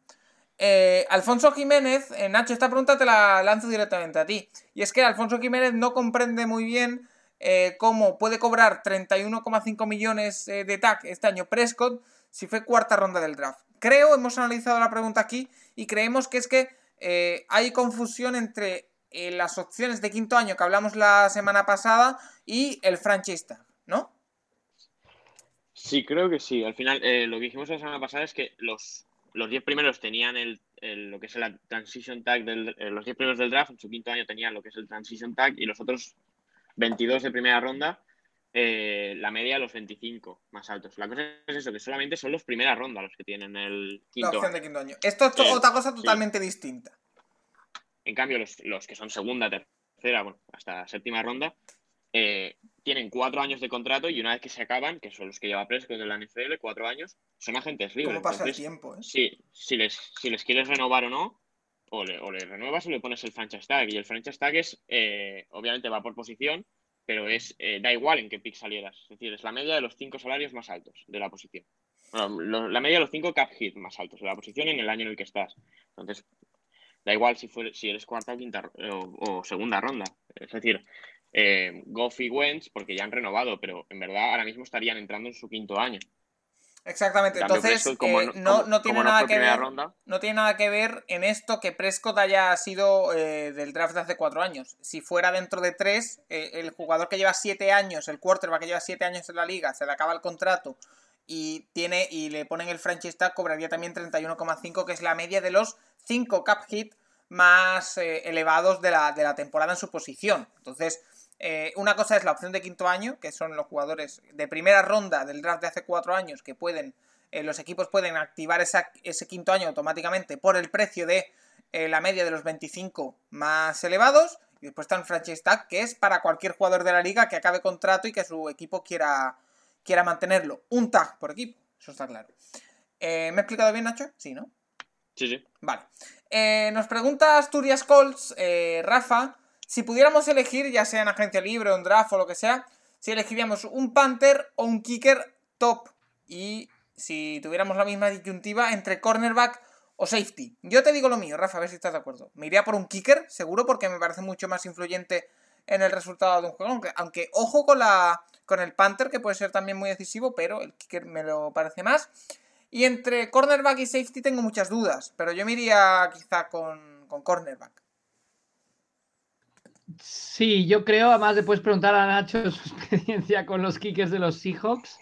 Eh, Alfonso Jiménez, eh, Nacho, esta pregunta te la lanzo directamente a ti. Y es que Alfonso Jiménez no comprende muy bien cómo puede cobrar 31,5 millones de TAC este año Prescott si fue cuarta ronda del draft. Creo, hemos analizado la pregunta aquí y creemos que es que hay confusión entre las opciones de quinto año que hablamos la semana pasada y el franchise tag, ¿no? Sí, creo que sí. Al final, lo que dijimos la semana pasada es que los los 10 primeros tenían el, lo que es el transition tag, del, eh, los 10 primeros del draft, en su quinto año tenían lo que es el transition tag y los otros 22 de primera ronda, eh, la media los 25 más altos. La cosa es eso, que solamente son los primera ronda los que tienen el quinto, año. De quinto año. Esto es otra cosa totalmente distinta. En cambio, los, los, que son segunda, tercera, bueno, hasta séptima ronda, eh, tienen cuatro años de contrato y una vez que se acaban, que son los que lleva Prescott en la NFL, cuatro años, son agentes libres. ¿Cómo pasa el tiempo? Eh? Sí, si les, si les quieres renovar o no, o le, o le, renuevas o le pones el franchise tag. Y el franchise tag es, eh, obviamente va por posición, pero es eh, da igual en qué pick salieras. Es decir, es la media de los cinco salarios más altos de la posición. la media de los cinco cap hit más altos de la posición en el año en el que estás. Entonces, da igual si, fue, si eres cuarta o quinta o segunda ronda. Es decir, eh, Goff y Wentz porque ya han renovado, pero en verdad ahora mismo estarían entrando en su quinto año. Exactamente, entonces eh, no, tiene nada que ver, no tiene nada que ver en esto que Prescott haya sido eh, del draft de hace cuatro años. Si fuera dentro de tres, eh, el jugador que lleva siete años, el quarterback que lleva siete años en la liga, se le acaba el contrato y tiene y le ponen el franchise tag, cobraría también 31,5, que es la media de los cinco cap hit más elevados de la, de la temporada en su posición. Entonces, eh, una cosa es la opción de quinto año, que son los jugadores de primera ronda del draft de hace cuatro años que pueden, eh, los equipos pueden activar ese quinto año automáticamente por el precio de eh, la media de los 25 más elevados. Y después está el franchise tag, que es para cualquier jugador de la liga que acabe contrato y que su equipo quiera, quiera mantenerlo. Un tag por equipo, eso está claro. ¿Me he explicado bien, Nacho? Sí, ¿no? Sí, sí. Vale. nos pregunta Asturias Colts, Rafa. Si pudiéramos elegir, ya sea en agencia libre o en draft o lo que sea, si elegiríamos un Panther o un kicker top. Y si tuviéramos la misma disyuntiva entre cornerback o safety. Yo te digo lo mío, Rafa, a ver si estás de acuerdo. Me iría por un kicker, seguro, porque me parece mucho más influyente en el resultado de un juego. Aunque, ojo con, la, con el Panther, que puede ser también muy decisivo, pero el kicker me lo parece más. Y entre cornerback y safety tengo muchas dudas, pero yo me iría quizá con, con cornerback. Sí, yo creo, además de puedes preguntar a Nacho su experiencia con los kickers de los Seahawks.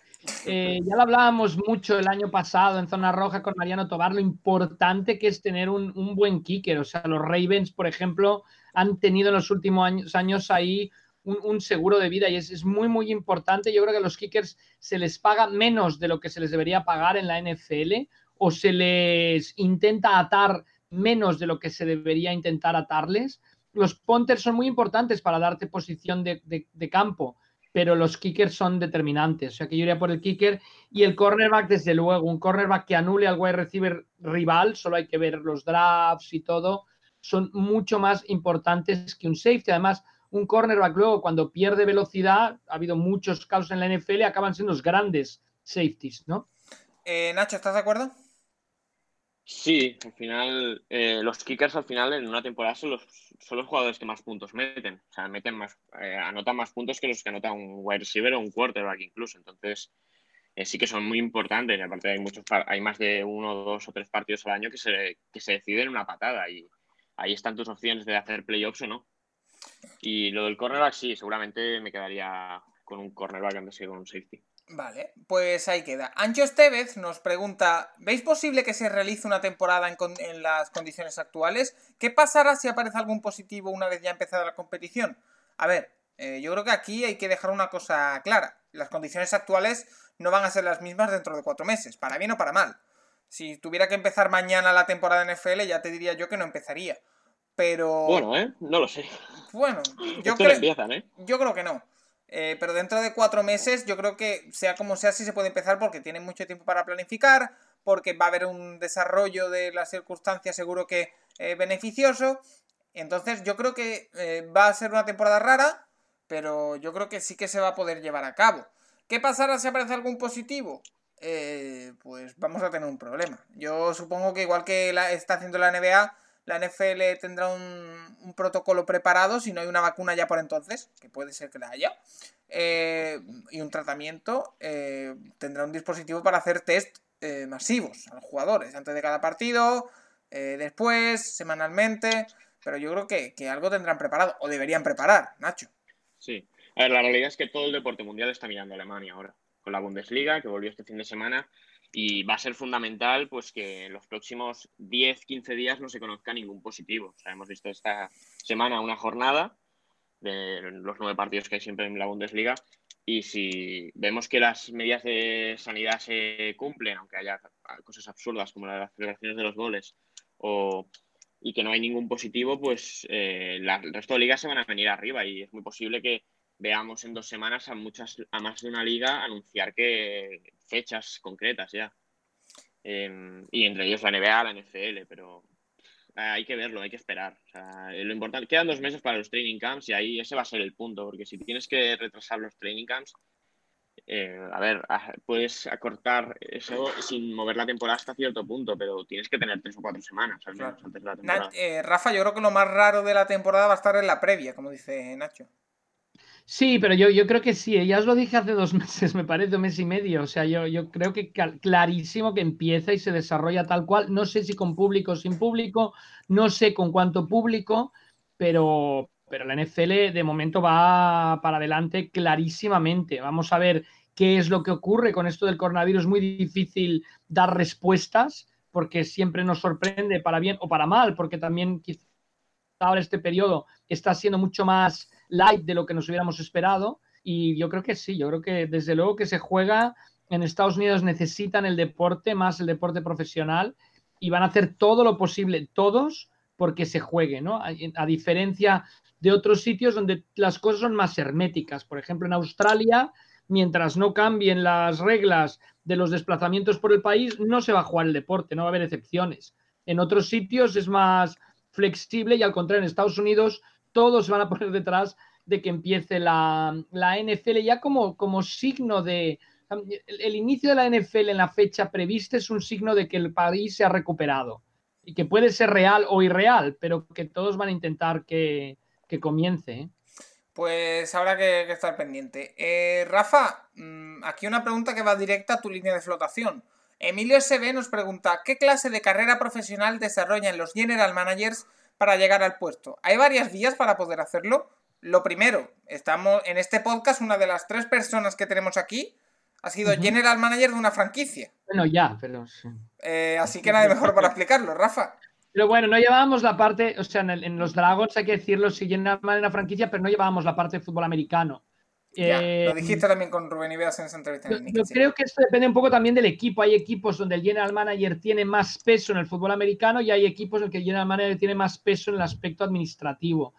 Eh, ya lo hablábamos mucho el año pasado en Zona Roja con Mariano Tobar, lo importante que es tener un, buen kicker. O sea, los Ravens, por ejemplo, han tenido en los últimos años, años ahí un, seguro de vida y es, es, muy, muy importante. Yo creo que a los kickers se les paga menos de lo que se les debería pagar en la NFL o se les intenta atar menos de lo que se debería intentar atarles los punters son muy importantes para darte posición de, campo, pero los kickers son determinantes. O sea que yo iría por el kicker y el cornerback, desde luego, un cornerback que anule al wide receiver rival, solo hay que ver los drafts y todo, son mucho más importantes que un safety. Además, un cornerback luego cuando pierde velocidad, ha habido muchos casos en la NFL, acaban siendo los grandes safeties, ¿no? Eh, Nacho, ¿estás de acuerdo? Sí, al final, eh, los kickers al final en una temporada son los, son los jugadores que más puntos meten. O sea, meten más, eh, anotan más puntos que los que anota un wide receiver o un quarterback incluso. Entonces, eh, sí que son muy importantes. Y aparte hay muchos hay más de uno, dos o tres partidos al año que se, que se deciden una patada. Y ahí están tus opciones de hacer playoffs o no. Y lo del cornerback, sí, seguramente me quedaría con un cornerback antes que con un safety. Vale, pues ahí queda. Ancho Estevez nos pregunta, ¿veis posible que se realice una temporada en, las condiciones actuales? ¿Qué pasará si aparece algún positivo una vez ya empezada la competición? A ver, eh, yo creo que aquí hay que dejar una cosa clara. Las condiciones actuales no van a ser las mismas dentro de cuatro meses, para bien o para mal. Si tuviera que empezar mañana la temporada en NFL, ya te diría yo que no empezaría. Pero... Bueno, ¿eh? No lo sé. Bueno, yo, creo... ¿eh? yo creo que no. Eh, pero dentro de cuatro meses yo creo que sea como sea sí se puede empezar porque tiene mucho tiempo para planificar, porque va a haber un desarrollo de las circunstancias seguro que eh, beneficioso. Entonces yo creo que eh, va a ser una temporada rara, pero yo creo que sí que se va a poder llevar a cabo. ¿Qué pasará si aparece algún positivo? Eh, pues vamos a tener un problema. Yo supongo que igual que la, está haciendo la NBA, la NFL tendrá un, protocolo preparado si no hay una vacuna ya por entonces, que puede ser que la haya, eh, y un tratamiento, eh, tendrá un dispositivo para hacer test masivos a los jugadores, antes de cada partido, después, semanalmente, pero yo creo que, que algo tendrán preparado, o deberían preparar, Nacho. Sí, a ver, la realidad es que todo el deporte mundial está mirando a Alemania ahora, con la Bundesliga, que volvió este fin de semana, y va a ser fundamental pues que en los próximos 10, 15 días no se conozca ningún positivo. O sea, hemos visto esta semana una jornada de los nueve partidos que hay siempre en la Bundesliga, y si vemos que las medidas de sanidad se cumplen, aunque haya cosas absurdas como las celebraciones de los goles, o y que no hay ningún positivo, pues eh, el resto de ligas se van a venir arriba y es muy posible que veamos en dos semanas a muchas, a más de una liga anunciar que fechas concretas ya. Em, y entre ellos la NBA, la NFL, pero hay que verlo, hay que esperar. lo importante, quedan dos meses para los training camps y ahí ese va a ser el punto, porque si tienes que retrasar los training camps, eh, a ver, puedes acortar eso sin mover la temporada hasta cierto punto, pero tienes que tener tres o cuatro semanas al menos antes de la temporada. Eh, Rafa, yo creo que lo más raro de la temporada va a estar en la previa, como dice Nacho. Sí, pero yo, yo creo que sí, ya os lo dije hace dos meses, me parece, un mes y medio. O sea, yo, yo creo que clarísimo que empieza y se desarrolla tal cual. No sé si con público o sin público, no sé con cuánto público, pero, pero la NFL de momento va para adelante clarísimamente. Vamos a ver qué es lo que ocurre con esto del coronavirus. Es muy difícil dar respuestas porque siempre nos sorprende para bien o para mal, porque también quizá ahora este periodo está siendo mucho más light de lo que nos hubiéramos esperado. Y yo creo que sí, yo creo que desde luego que se juega en Estados Unidos necesitan el deporte, más el deporte profesional, y van a hacer todo lo posible, todos, porque se juegue, ¿no? A, a diferencia de otros sitios donde las cosas son más herméticas. Por ejemplo, en Australia, mientras no cambien las reglas de los desplazamientos por el país, no se va a jugar el deporte, no va a haber excepciones. En otros sitios es más flexible y al contrario, en Estados Unidos todos se van a poner detrás de que empiece la, la NFL ya como, como signo de... El, inicio de la NFL en la fecha prevista es un signo de que el país se ha recuperado y que puede ser real o irreal, pero que todos van a intentar que, que comience. ¿eh? Pues habrá que, estar pendiente. Eh, Rafa, mm, aquí una pregunta que va directa a tu línea de flotación. Emilio SB nos pregunta, ¿qué clase de carrera profesional desarrollan los general managers para llegar al puesto? Hay varias vías para poder hacerlo. Lo primero, estamos en este podcast, una de las tres personas que tenemos aquí ha sido general manager de una franquicia. Bueno, ya, pero... Eh, así que nadie mejor para explicarlo, Rafa. Pero bueno, no llevábamos la parte, o sea, en, los Dragons hay que decirlo, si general manager de una franquicia, pero no llevábamos la parte de fútbol americano. Ya, lo eh, dijiste también con Rubén Ibeas en esa entrevista. yo, creo que esto depende un poco también del equipo. Hay equipos donde el general manager tiene más peso en el fútbol americano y hay equipos en los que el general manager tiene más peso en el aspecto administrativo.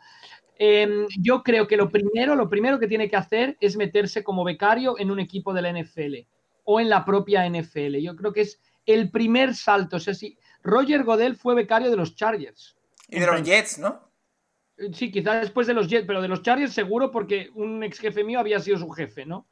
Em, yo creo que lo primero, lo primero que tiene que hacer es meterse como becario en un equipo de la NFL o en la propia NFL. Yo creo que es el primer salto. O sea, si Roger Godel fue becario de los Chargers. Y de los Jets, ¿no? Sí, quizás después de los Jets, pero de los Chargers seguro porque un ex jefe mío había sido su jefe, ¿no?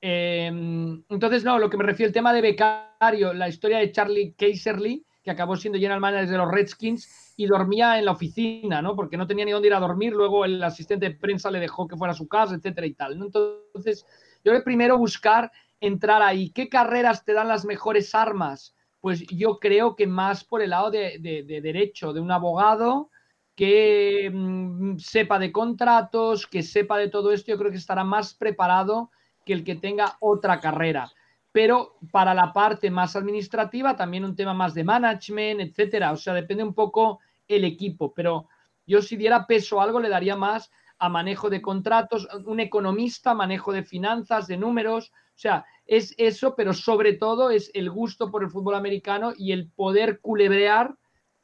Em, entonces, no, lo que me refiero al tema de becario, la historia de Charlie Kaiserly, que acabó siendo general manager de los Redskins y dormía en la oficina, ¿no? Porque no tenía ni dónde ir a dormir, luego el asistente de prensa le dejó que fuera a su casa, etcétera y tal. Entonces, yo voy primero buscar entrar ahí. ¿Qué carreras te dan las mejores armas? Pues yo creo que más por el lado de derecho, de un abogado, que mm, sepa de contratos, que sepa de todo esto, yo creo que estará más preparado que el que tenga otra carrera. Pero para la parte más administrativa, también un tema más de management, etcétera. O sea, depende un poco el equipo. Pero yo, si diera peso a algo, le daría más a manejo de contratos, un economista, manejo de finanzas, de números. O sea, es eso, pero sobre todo es el gusto por el fútbol americano y el poder culebrear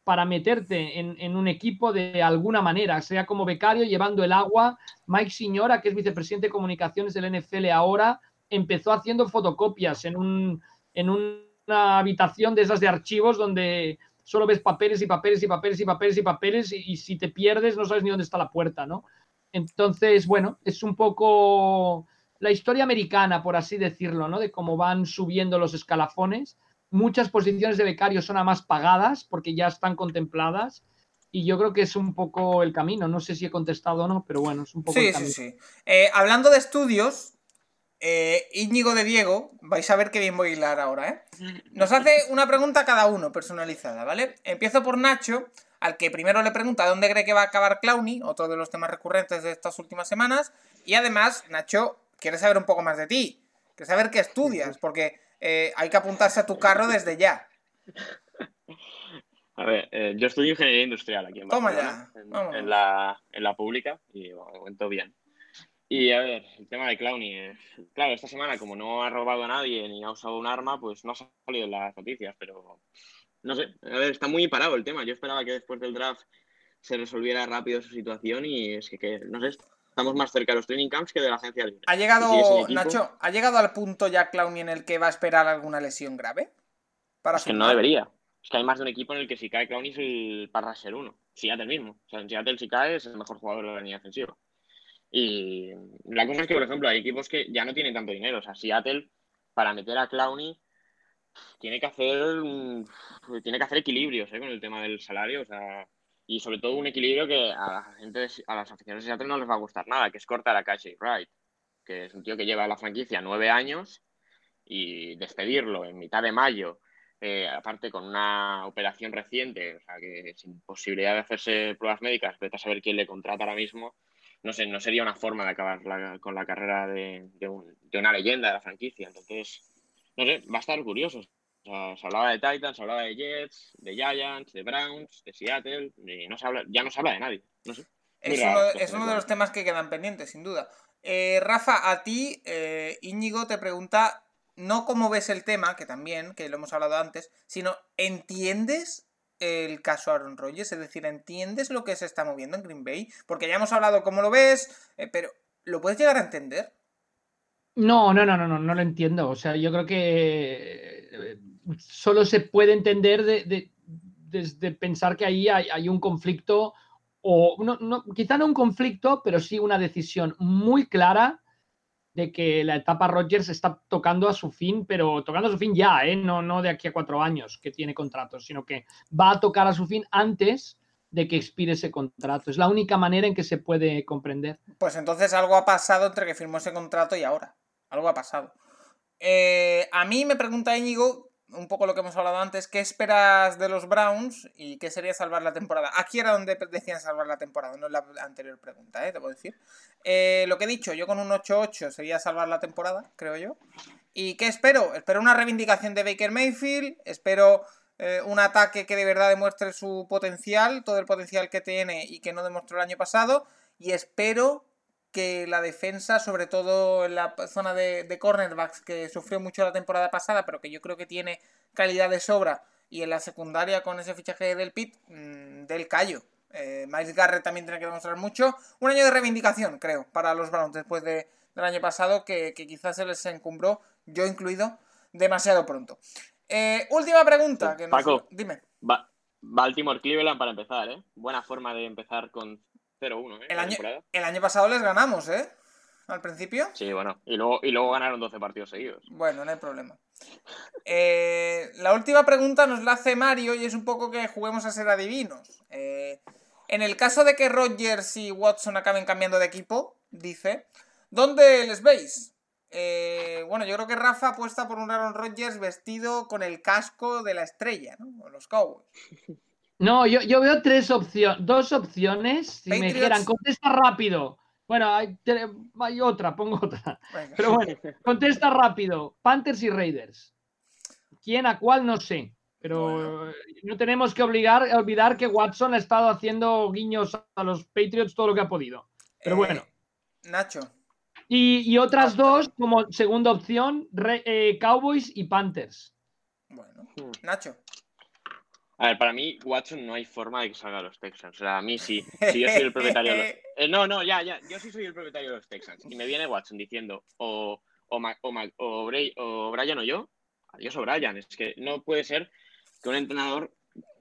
para meterte en, un equipo de alguna manera, sea como becario llevando el agua. Mike Signora, que es vicepresidente de comunicaciones del NFL ahora, empezó haciendo fotocopias en, un, en una habitación de esas de archivos donde solo ves papeles y papeles y papeles y papeles y papeles y, si te pierdes no sabes ni dónde está la puerta, ¿no? Entonces, bueno, es un poco la historia americana, por así decirlo, ¿no? De cómo van subiendo los escalafones. Muchas posiciones de becarios son a más pagadas porque ya están contempladas y yo creo que es un poco el camino. No sé si he contestado o no, pero bueno, es un poco el camino. Sí, sí, sí. hablando de estudios, eh, Íñigo de Diego, vais a ver qué bien voy a hilar ahora, ¿eh? Nos hace una pregunta cada uno, personalizada, ¿vale? Empiezo por Nacho, al que primero le pregunta dónde cree que va a acabar Clowny, otro de los temas recurrentes de estas últimas semanas. Y además, Nacho, quiere saber un poco más de ti. Quiere saber qué estudias, porque eh, hay que apuntarse a tu carro desde ya. A ver, eh, yo estudio ingeniería industrial aquí en Barcelona, En, la, en la pública, y bueno, me cuento bien. Y a ver, el tema de Clowny. Eh, claro, esta semana, como no ha robado a nadie ni ha usado un arma, pues no ha salido en las noticias, pero no sé. A ver, está muy parado el tema. Yo esperaba que después del draft se resolviera rápido su situación y es que, no sé, estamos más cerca de los training camps que de la agencia libre. ¿Ha llegado, Nacho, ¿ha llegado al punto ya Clowny en el que va a esperar alguna lesión grave? Para es que no debería. Es que hay más de un equipo en el que si cae Clowney es el para ser uno. Seattle mismo. O sea, en Seattle si cae es el mejor jugador de la línea defensiva. Y la cosa es que, por ejemplo, hay equipos que ya no tienen tanto dinero. O sea, Seattle, para meter a Clowney, tiene que hacer tiene que hacer equilibrios ¿eh? con el tema del salario. O sea, y sobre todo un equilibrio que a la gente, a las aficiones de Seattle no les va a gustar nada, que es cortar a Casey Wright, que es un tío que lleva la franquicia nueve años y despedirlo en mitad de mayo eh, aparte con una operación reciente, o sea, que sin posibilidad de hacerse pruebas médicas, vete a saber quién le contrata ahora mismo, no sé, no sería una forma de acabar con la carrera de, una leyenda de la franquicia. Entonces, no sé, va a estar curioso. Se hablaba de Titans, se hablaba de Jets, de Giants, de Browns, de Seattle, y no se habla, ya no se habla de nadie. No sé. Es, uno, de los temas que quedan pendientes, sin duda. Eh, Rafa, a ti, eh, Íñigo te pregunta no cómo ves el tema, que también, que lo hemos hablado antes, sino ¿entiendes el caso Aaron Rodgers? Es decir, ¿entiendes lo que se está moviendo en Green Bay? Porque ya hemos hablado cómo lo ves, eh, pero ¿lo puedes llegar a entender? No, no, no, no, no, no lo entiendo. O sea, yo creo que eh, solo se puede entender desde pensar que ahí hay, un conflicto, o no, quizá no un conflicto, pero sí una decisión muy clara de que la etapa Rogers está tocando a su fin, pero tocando a su fin ya, ¿eh? no, no de aquí a cuatro años que tiene contrato, sino que va a tocar a su fin antes de que expire ese contrato. Es la única manera en que se puede comprender. Pues entonces algo ha pasado entre que firmó ese contrato y ahora. Algo ha pasado. Eh, a mí me pregunta Íñigo un poco lo que hemos hablado antes, ¿qué esperas de los Browns y qué sería salvar la temporada? Aquí era donde decían salvar la temporada, no es la anterior pregunta, ¿eh? te puedo decir. Eh, lo que he dicho, yo con un 8-8 sería salvar la temporada, creo yo. ¿Y qué espero? Espero una reivindicación de Baker Mayfield, espero eh, un ataque que de verdad demuestre su potencial, todo el potencial que tiene y que no demostró el año pasado, y espero que la defensa, sobre todo en la zona de, cornerbacks, que sufrió mucho la temporada pasada, pero que yo creo que tiene calidad de sobra, y en la secundaria con ese fichaje del Pit, mm, del callo. Eh, Miles Garrett también tiene que demostrar mucho. Un año de reivindicación, creo, para los Browns después del año pasado, que, quizás se les encumbró, yo incluido, demasiado pronto. Eh, última pregunta. Que Paco, dime. Baltimore Cleveland para empezar, ¿eh? Buena forma de empezar con 0-1, ¿eh? El año, el año pasado les ganamos, ¿eh? Al principio. Sí, bueno. Y luego, y luego ganaron 12 partidos seguidos. Bueno, no hay problema. Eh, la última pregunta nos la hace Mario y es un poco que juguemos a ser adivinos. Eh, en el caso de que Rodgers y Watson acaben cambiando de equipo, dice, ¿dónde les veis? Eh, bueno, yo creo que Rafa apuesta por un Aaron Rodgers vestido con el casco de la estrella, ¿no? Los Cowboys. No, yo, yo veo tres opciones, dos opciones. Si me dijeran, contesta rápido. Bueno, hay, otra, pongo otra. Pero bueno, contesta rápido. Panthers y Raiders. ¿Quién a cuál? No sé. Pero no tenemos que obligar, olvidar que Watson ha estado haciendo guiños a los Patriots todo lo que ha podido. Pero eh, bueno. Nacho. Y, otras dos como segunda opción, eh, Cowboys y Panthers. Bueno. Nacho. A ver, para mí, Watson no hay forma de que salga a los Texans. O sea, a mí sí. Si yo soy el propietario. De eh, no, no, ya, ya. Yo sí soy el propietario de los Texans. Y me viene Watson diciendo o, o, o, Brian o yo. Adiós o Brian. Es que no puede ser que un entrenador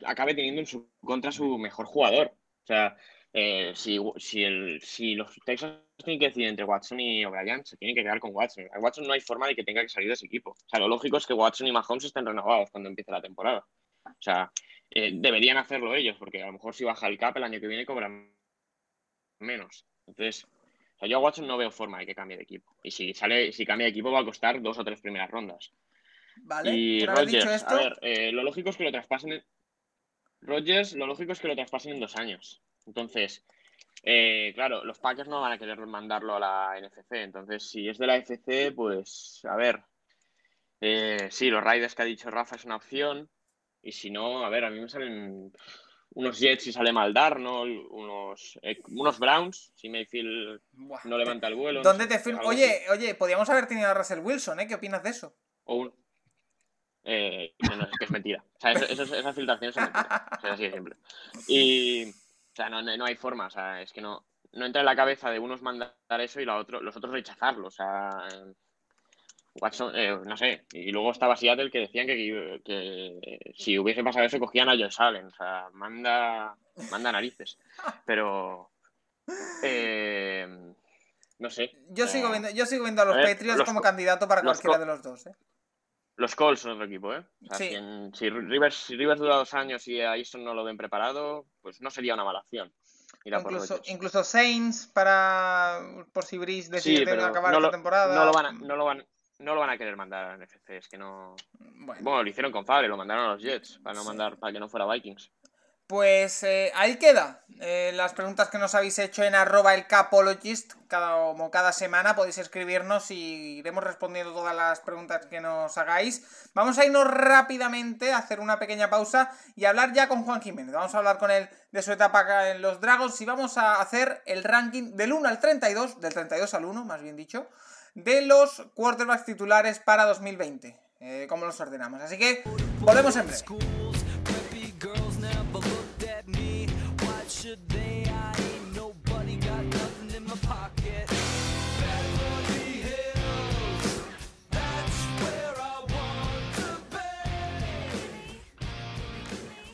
acabe teniendo en su contra su mejor jugador. O sea, eh, si, si, el, si los Texas tienen que decidir entre Watson y O'Brien, se tienen que quedar con Watson. A Watson no hay forma de que tenga que salir de ese equipo. O sea, lo lógico es que Watson y Mahomes estén renovados cuando empiece la temporada. O sea, eh, deberían hacerlo ellos, porque a lo mejor si baja el cap el año que viene cobran menos. Entonces, o sea, yo a Watson no veo forma de que cambie de equipo. Y si sale, si cambia de equipo va a costar dos o tres primeras rondas. Vale. Y dicho esto, a ver, eh, lo lógico es que lo traspasen. en- Rodgers, lo lógico es que lo traspasen en dos años. Entonces, eh, claro, los Packers no van a querer mandarlo a la NFC. Entonces, si es de la FC, pues, a ver. Eh, sí, los Raiders que ha dicho Rafa es una opción. Y si no, a ver, a mí me salen unos Jets si sale mal Darnold, unos, eh, unos Browns, si Mayfield buah, no levanta el vuelo. no ¿Dónde sé, te film- así. Oye, oye, podríamos haber tenido a Russell Wilson, ¿eh? ¿Qué opinas de eso? O un... Eh, que, no, que es mentira. O sea, eso- eso- esas filtraciones son mentiras. O sea, así de simple. Y, o sea, no, no, no hay forma. O sea, es que no, no entra en la cabeza de unos mandar eso y la otro, los otros rechazarlo. O sea, Watson, eh, no sé. Y luego estaba Seattle que decían que, que si hubiese pasado eso cogían a Josh Allen. O sea, manda, manda narices. Pero, eh, no sé. Yo sigo viendo, yo sigo viendo a los a ver, Patriots los como co- candidato para cualquiera de los dos, ¿eh? Los Colts son otro equipo, ¿eh? O sea, Sí. si, en- si Rivers, si Rivers dura dos años y a Easton no lo ven preparado, pues no sería una mala opción. Ir a por Incluso, incluso Saints para por si Breeze decide Sí, acabar no esta lo, temporada. no lo van a, no lo van, no lo van a querer mandar a NFC, es que no. Bueno, Bueno, lo hicieron con Favre, lo mandaron a los Jets para no Sí. mandar, para que no fuera Vikings. pues eh, ahí queda. eh, las preguntas que nos habéis hecho en arroba el capologist. Cada, como cada semana podéis escribirnos y iremos respondiendo todas las preguntas que nos hagáis. Vamos a irnos rápidamente a hacer una pequeña pausa y hablar ya con Juan Jiménez. Vamos a hablar con él de su etapa acá en los Dragons y vamos a hacer el ranking del 1 al 32, del 32 al 1, más bien dicho, de los quarterbacks titulares para 2020. Eh, ¿Cómo los ordenamos? Así que volvemos en breve.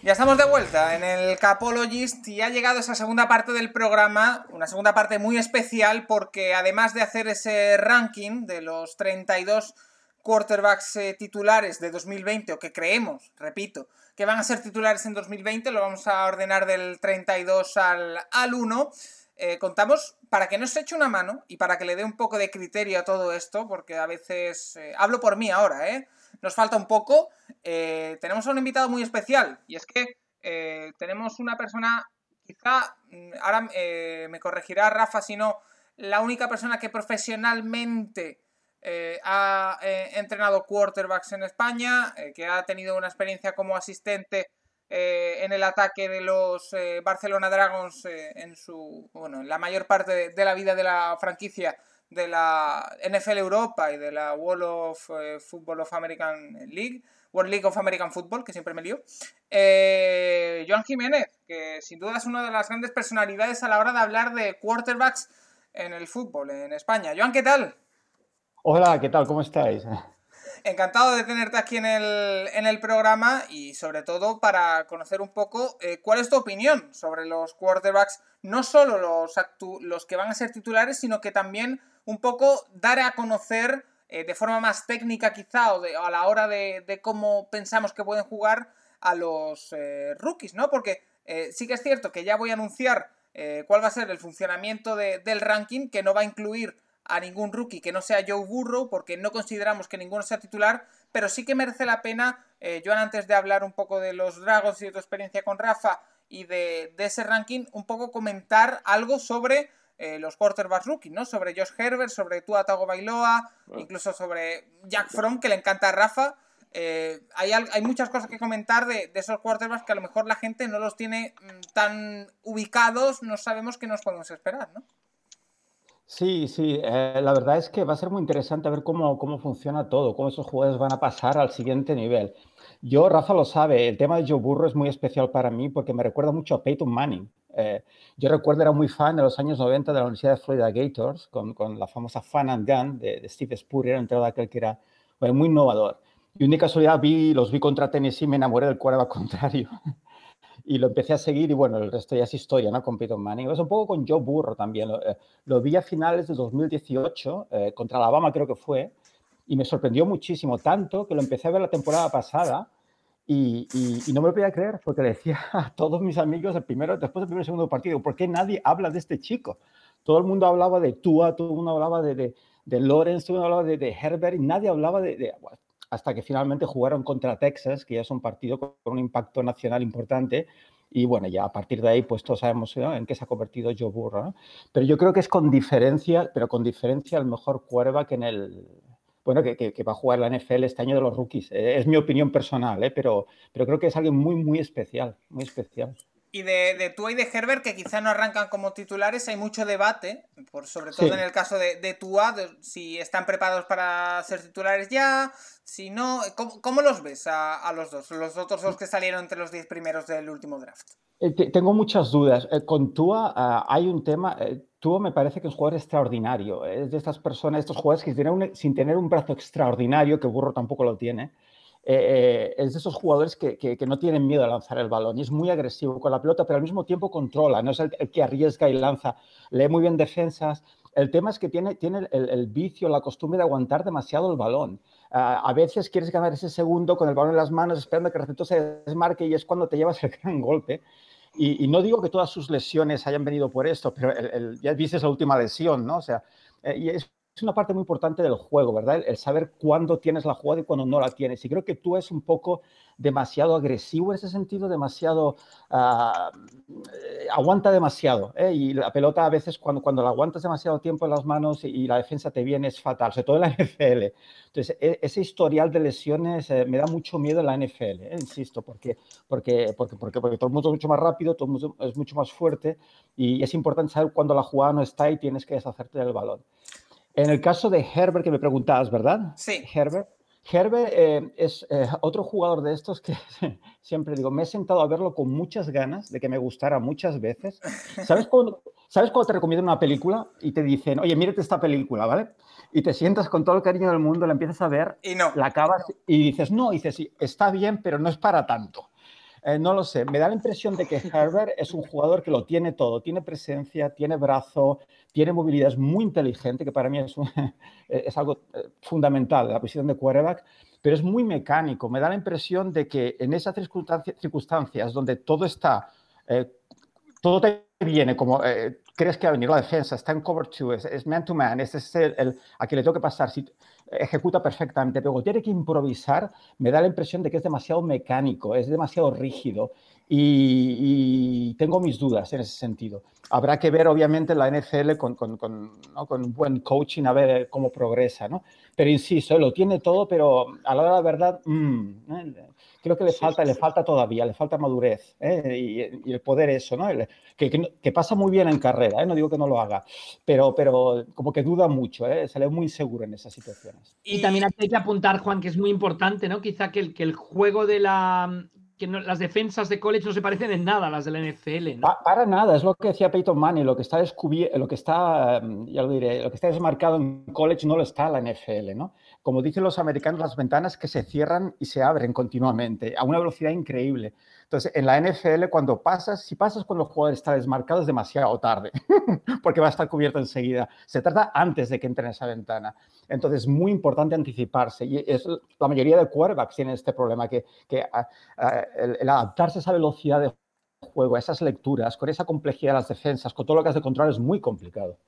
Ya estamos de vuelta en el Capologist y ha llegado esa segunda parte del programa, una segunda parte muy especial porque además de hacer ese ranking de los 32 quarterbacks eh, titulares de 2020 o que creemos, repito, que van a ser titulares en 2020, lo vamos a ordenar del 32 al, al 1. Eh, contamos para que nos eche una mano y para que le dé un poco de criterio a todo esto, porque a veces eh, hablo por mí ahora, ¿eh? Nos falta un poco. Eh, tenemos a un invitado muy especial y es que eh, tenemos una persona, quizá, mm, ahora eh, me corregirá Rafa, si no, la única persona que profesionalmente ha entrenado quarterbacks en España, que ha tenido una experiencia como asistente en el ataque de los Barcelona Dragons en su bueno en la mayor parte de la vida de la franquicia de la NFL Europa y de la World of eh, Football of American League World League of American Football que siempre me lío eh, Joan Jiménez que sin duda es una de las grandes personalidades a la hora de hablar de quarterbacks en el fútbol en España Joan qué tal Hola, ¿qué tal? ¿Cómo estáis? Encantado de tenerte aquí en el, en el programa y sobre todo para conocer un poco eh, cuál es tu opinión sobre los quarterbacks, no solo los, actu- los que van a ser titulares, sino que también un poco dar a conocer eh, de forma más técnica quizá o, de- a la hora de, de cómo pensamos que pueden jugar a los eh, rookies, ¿no? Porque sí que es cierto que ya voy a anunciar cuál va a ser el funcionamiento de- del ranking, que no va a incluir a ningún rookie que no sea Joe Burrow, porque no consideramos que ninguno sea titular, pero sí que merece la pena, eh, Joan, antes de hablar un poco de los Dragons y de tu experiencia con Rafa y de, de ese ranking, un poco comentar algo sobre eh, los quarterbacks rookie, ¿no? Sobre Josh Herbert, sobre Tua Tagovailoa, Bueno. incluso sobre Jack Fromm, que le encanta a Rafa. Eh, hay, hay muchas cosas que comentar de, de esos quarterbacks que a lo mejor la gente no los tiene mm, tan ubicados, no sabemos qué nos podemos esperar, ¿no? Sí, sí, eh, la verdad es que va a ser muy interesante ver cómo, cómo funciona todo, cómo esos jugadores van a pasar al siguiente nivel. Yo, Rafa lo sabe, el tema de Joe Burrow es muy especial para mí porque me recuerda mucho a Peyton Manning. Eh, yo recuerdo, era muy fan de los años 90 de la Universidad de Florida Gators, con, con la famosa Fan and Gun de, Steve Spurrier, entre aquel que era muy innovador. Y una casualidad vi, los vi contra Tennessee y me enamoré del quarterback contrario. Y lo empecé a seguir y bueno, el resto ya es historia, ¿no? Con Peyton Manning. Es un poco con Joe Burrow también. Lo, eh, vi a finales de 2018, eh, contra Alabama creo que fue, y me sorprendió muchísimo, tanto que lo empecé a ver la temporada pasada y, no me lo podía creer porque le decía a todos mis amigos el primero, después del primer y segundo partido, ¿por qué nadie habla de este chico? Todo el mundo hablaba de Tua, todo el mundo hablaba de, de, de Lawrence, mundo hablaba de, de Herbert y nadie hablaba de, de- hasta que finalmente jugaron contra Texas, que ya es un partido con un impacto nacional importante. Y bueno, ya a partir de ahí, pues todos sabemos ¿no? en qué se ha convertido Joe Burrow. ¿no? Pero yo creo que es con diferencia, pero con diferencia el mejor quarterback en el, bueno, que, que, que, va a jugar la NFL este año de los rookies. Eh, es mi opinión personal, eh, pero, pero creo que es alguien muy, muy especial, muy especial. Y de, de Tua y de Herbert, que quizá no arrancan como titulares, hay mucho debate, por, sobre todo Sí. en el caso de, de Tua, de si están preparados para ser titulares ya, si no. ¿Cómo, cómo los ves a, a los dos? Los otros dos que salieron entre los 10 primeros del último draft. Eh, te- tengo muchas dudas. Eh, con Tua ah, hay un tema. eh, Tua me parece que es un jugador extraordinario. Es de estas personas, estos jugadores que tienen un- sin tener un brazo extraordinario, que Burro tampoco lo tiene, eh, eh, es de esos jugadores que, no tienen miedo a lanzar el balón y es muy agresivo con la pelota, pero al mismo tiempo controla. No es el, que arriesga y lanza. Lee muy bien defensas. El tema es que tiene, el, vicio, la costumbre de aguantar demasiado el balón. Ah, a veces quieres ganar ese segundo con el balón en las manos, esperando que el receptor se desmarque y es cuando te llevas el gran golpe. Y, y no digo que todas sus lesiones hayan venido por esto, pero el, el- ya viste la última lesión, ¿no? O sea, eh, y es, es una parte muy importante del juego, ¿verdad? El, saber cuándo tienes la jugada y cuándo no la tienes. Y creo que tú es un poco demasiado agresivo en ese sentido, demasiado... ah, eh, aguanta demasiado. ¿eh? Y la pelota a veces cuando, cuando la aguantas demasiado tiempo en las manos y, la defensa te viene es fatal, sobre todo en la NFL. Entonces, e- ese historial de lesiones eh, me da mucho miedo en la NFL, insisto, porque, porque, porque, porque, porque todo el mundo es mucho más rápido, todo el mundo es mucho más fuerte y es importante saber cuándo la jugada no está y tienes que deshacerte del balón. En el caso de Herbert, que me preguntabas, ¿verdad? Sí. Herbert. Herbert eh, es eh, otro jugador de estos que siempre digo, me he sentado a verlo con muchas ganas de que me gustara muchas veces. ¿Sabes cuando, ¿Sabes cuando te recomiendan una película y te dicen, oye, mírate esta película, ¿vale? Y te sientas con todo el cariño del mundo, la empiezas a ver, Y no. la acabas y dices, no, y dices, sí, está bien, pero no es para tanto. Eh, no lo sé, me da la impresión de que Herbert es un jugador que lo tiene todo, tiene presencia, tiene brazo, tiene movilidad, es muy inteligente, que para mí es, algo eh, fundamental, la posición de quarterback, pero es muy mecánico. Me da la impresión de que en esas circunstancias, donde todo está, eh, todo te viene como eh, crees que va a la defensa, está en cover two, es, es man to man, ese es el, a quien le tengo que pasar. Si, ejecuta perfectamente, pero tiene que improvisar, me da la impresión de que es demasiado mecánico, es demasiado rígido y, tengo mis dudas en ese sentido. Habrá que ver, obviamente, la NFL con, con, con, ¿no? con buen coaching a ver cómo progresa, ¿no? Pero insisto, él lo tiene todo, pero a la hora de la verdad, mm, ¿eh? Creo que le Sí, falta, sí, le sí. falta todavía, le falta madurez ¿eh? y, y el poder eso, ¿no? El- que, que, no- que pasa muy bien en carrera, ¿eh? no digo que no lo haga, pero, pero como que duda mucho, ¿eh? se le ve muy seguro en esas situaciones. Y también aquí hay que apuntar, Juan, que es muy importante, ¿no? Quizá que el, que el juego de la. que no- las defensas de college no se parecen en nada a las de la NFL, ¿no? Pa- para nada, es lo que decía Peyton Manning, lo que está descubierto, lo que está, mm, ya lo diré, lo que está desmarcado en college no lo está en la NFL, ¿no? Como dicen los americanos, las ventanas que se cierran y se abren continuamente a una velocidad increíble. Entonces, en la NFL, cuando pasas, si pasas cuando el jugador está desmarcado, es demasiado tarde, porque va a estar cubierto enseguida. Se trata antes de que entre en esa ventana. Entonces, es muy importante anticiparse. Y es, la mayoría de quarterbacks tienen este problema, que, que ah, ah, el, el adaptarse a esa velocidad de juego, a esas lecturas, con esa complejidad de las defensas, con todo lo que has de control, es muy complicado.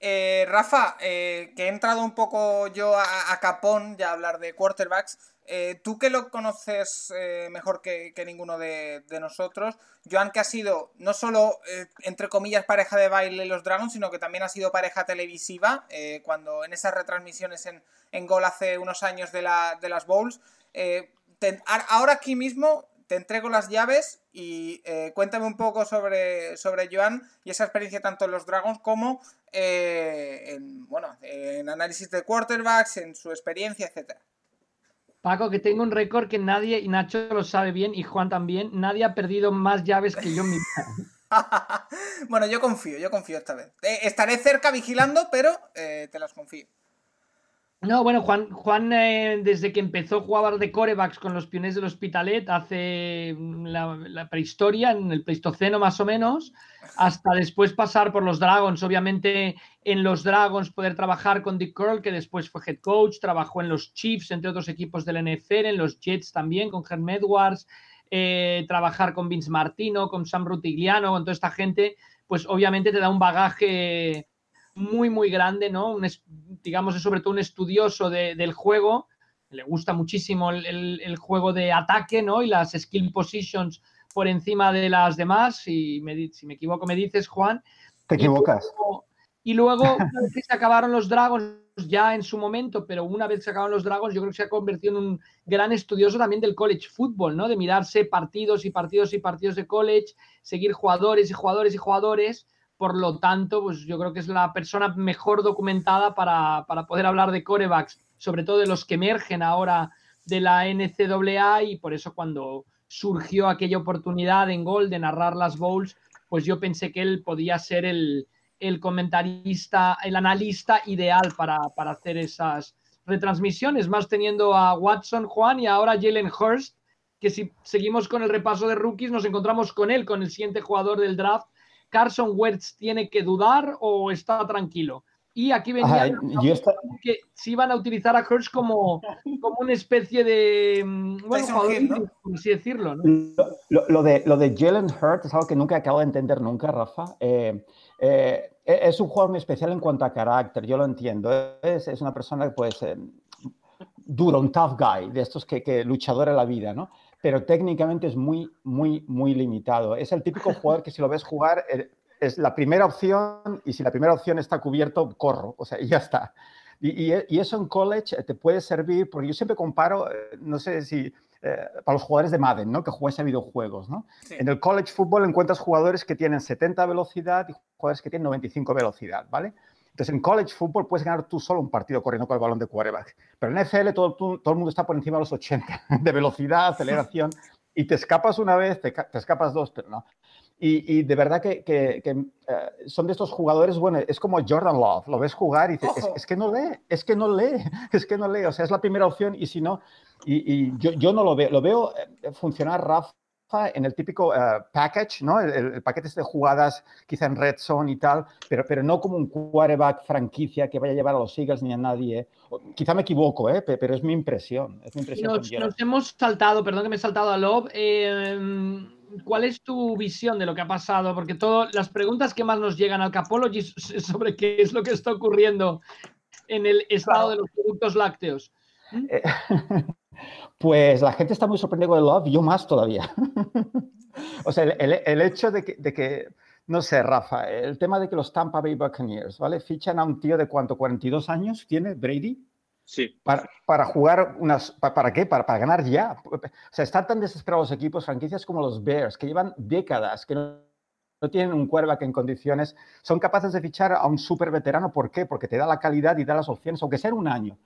Eh, Rafa, eh, que he entrado un poco yo a, capón ya a hablar de quarterbacks, eh, tú que lo conoces mejor que, que ninguno de, de nosotros, Joan que ha sido no solo, entre comillas, pareja de baile los Dragons, sino que también ha sido pareja televisiva, cuando en esas retransmisiones en, en Gol hace unos años de, la, de las Bowls. ahora aquí mismo te entrego las llaves y eh, cuéntame un poco sobre, sobre Joan y esa experiencia tanto en los Dragons como eh, en, bueno, en análisis de quarterbacks, en su experiencia, etcétera. Paco, que tengo un récord que nadie, y Nacho lo sabe bien, y Juan también, nadie ha perdido más llaves que yo en mi vida. bueno, yo confío, yo confío esta vez. Eh, estaré cerca vigilando, pero te las confío. No, bueno, Juan, Juan eh, desde que empezó jugaba de corebacks con los pioneros del Hospitalet hace mm, la, prehistoria, en el Pleistoceno más o menos, hasta después pasar por los Dragons. Obviamente en los Dragons poder trabajar con Dick Curl, que después fue head coach, trabajó en los Chiefs, entre otros equipos del NFL, en los Jets también, con Herm Edwards, eh, trabajar con Vince Martino, con Sam Rutigliano, con toda esta gente, pues obviamente te da un bagaje muy, muy grande, ¿no? Un digamos, es sobre todo un estudioso de- del juego, le gusta muchísimo el, el- el juego de ataque, ¿no? Y las skill positions por encima de las demás, y me si me equivoco me dices, Juan. Te equivocas. Y luego, una vez que se acabaron los Dragons, ya en su momento, pero una vez se acabaron los Dragons, yo creo que se ha convertido en un gran estudioso también del college football, ¿no? De mirarse partidos y partidos y partidos de college, seguir jugadores y jugadores y jugadores. Por lo tanto, pues yo creo que es la persona mejor documentada para, para poder hablar de corebacks, sobre todo de los que emergen ahora de la NCAA y por eso cuando surgió aquella oportunidad en Gol de narrar las bowls, pues yo pensé que él podía ser el, el comentarista, el analista ideal para, para hacer esas retransmisiones, más teniendo a Watson, Juan y ahora Jalen Hurst, que si seguimos con el repaso de rookies nos encontramos con él, con el siguiente jugador del draft. Carson Wentz tiene que dudar o está tranquilo. Y aquí venía Ajá, yo esta- que si iban a utilizar a Hurst como, como una especie de mm, bueno, Tyson jugador Hill, ¿no? híbrido, por así decirlo, ¿no? Lo, de, lo de Jalen Hurts es algo que nunca acabo de entender nunca, Rafa. Eh, eh, es un jugador muy especial en cuanto a carácter, yo lo entiendo. Es, es una persona pues, eh, duro, un tough guy, de estos que, que luchador en la vida, ¿no? Pero técnicamente es muy, muy, muy limitado. Es el típico jugador que si lo ves jugar eh, es la primera opción y si la primera opción está cubierto, corro, o sea, y ya está. Y, y- y eso en college eh, te puede servir, porque yo siempre comparo, eh, no sé si eh, para los jugadores de Madden, ¿no? Que juegas a videojuegos, ¿no? Sí. En el college football encuentras jugadores que tienen 70 velocidad y jugadores que tienen 95 velocidad, ¿vale? Entonces en college football puedes ganar tú solo un partido corriendo con el balón de quarterback. Pero en NFL todo, todo, todo el mundo está por encima de los 80 de velocidad, aceleración, y te escapas una vez, te, te escapas dos, pero no. Y, y de verdad que, que- que, eh, son de estos jugadores, bueno, es como Jordan Love, lo ves jugar y dices, es, es que no lee, es que no lee, es que no lee, o sea, es la primera opción y si no, y, y yo, yo no lo veo, lo veo eh, funcionar, Rafa, en el típico eh, package, ¿no? El, el- paquete este de jugadas, quizá en red zone y tal, pero, pero no como un quarterback franquicia que vaya a llevar a los Eagles ni a nadie. ¿eh? Quizá me equivoco, ¿eh? Pe- pero es mi impresión, es mi impresión. Nos, nos hemos saltado, perdón que me he saltado a Love. eh, ¿Cuál es tu visión de lo que ha pasado? Porque todas las preguntas que más nos llegan al Capology sobre qué es lo que está ocurriendo en el estado Claro. de los productos lácteos. Eh, Pues la gente está muy sorprendida con el Love, yo más todavía. o sea, el, el- el hecho de que, de que, no sé, Rafa, el tema de que los Tampa Bay Buccaneers, ¿vale? Fichan a un tío de cuánto, 42 años tiene Brady Sí. para, para jugar unas, pa- ¿para qué? Para, para ganar ya. O sea, están tan desesperados los equipos, franquicias como los Bears, que llevan décadas, que no, no tienen un quarterback en condiciones, son capaces de fichar a un súper veterano. ¿Por qué? Porque te da la calidad y da las opciones, aunque sea en un año.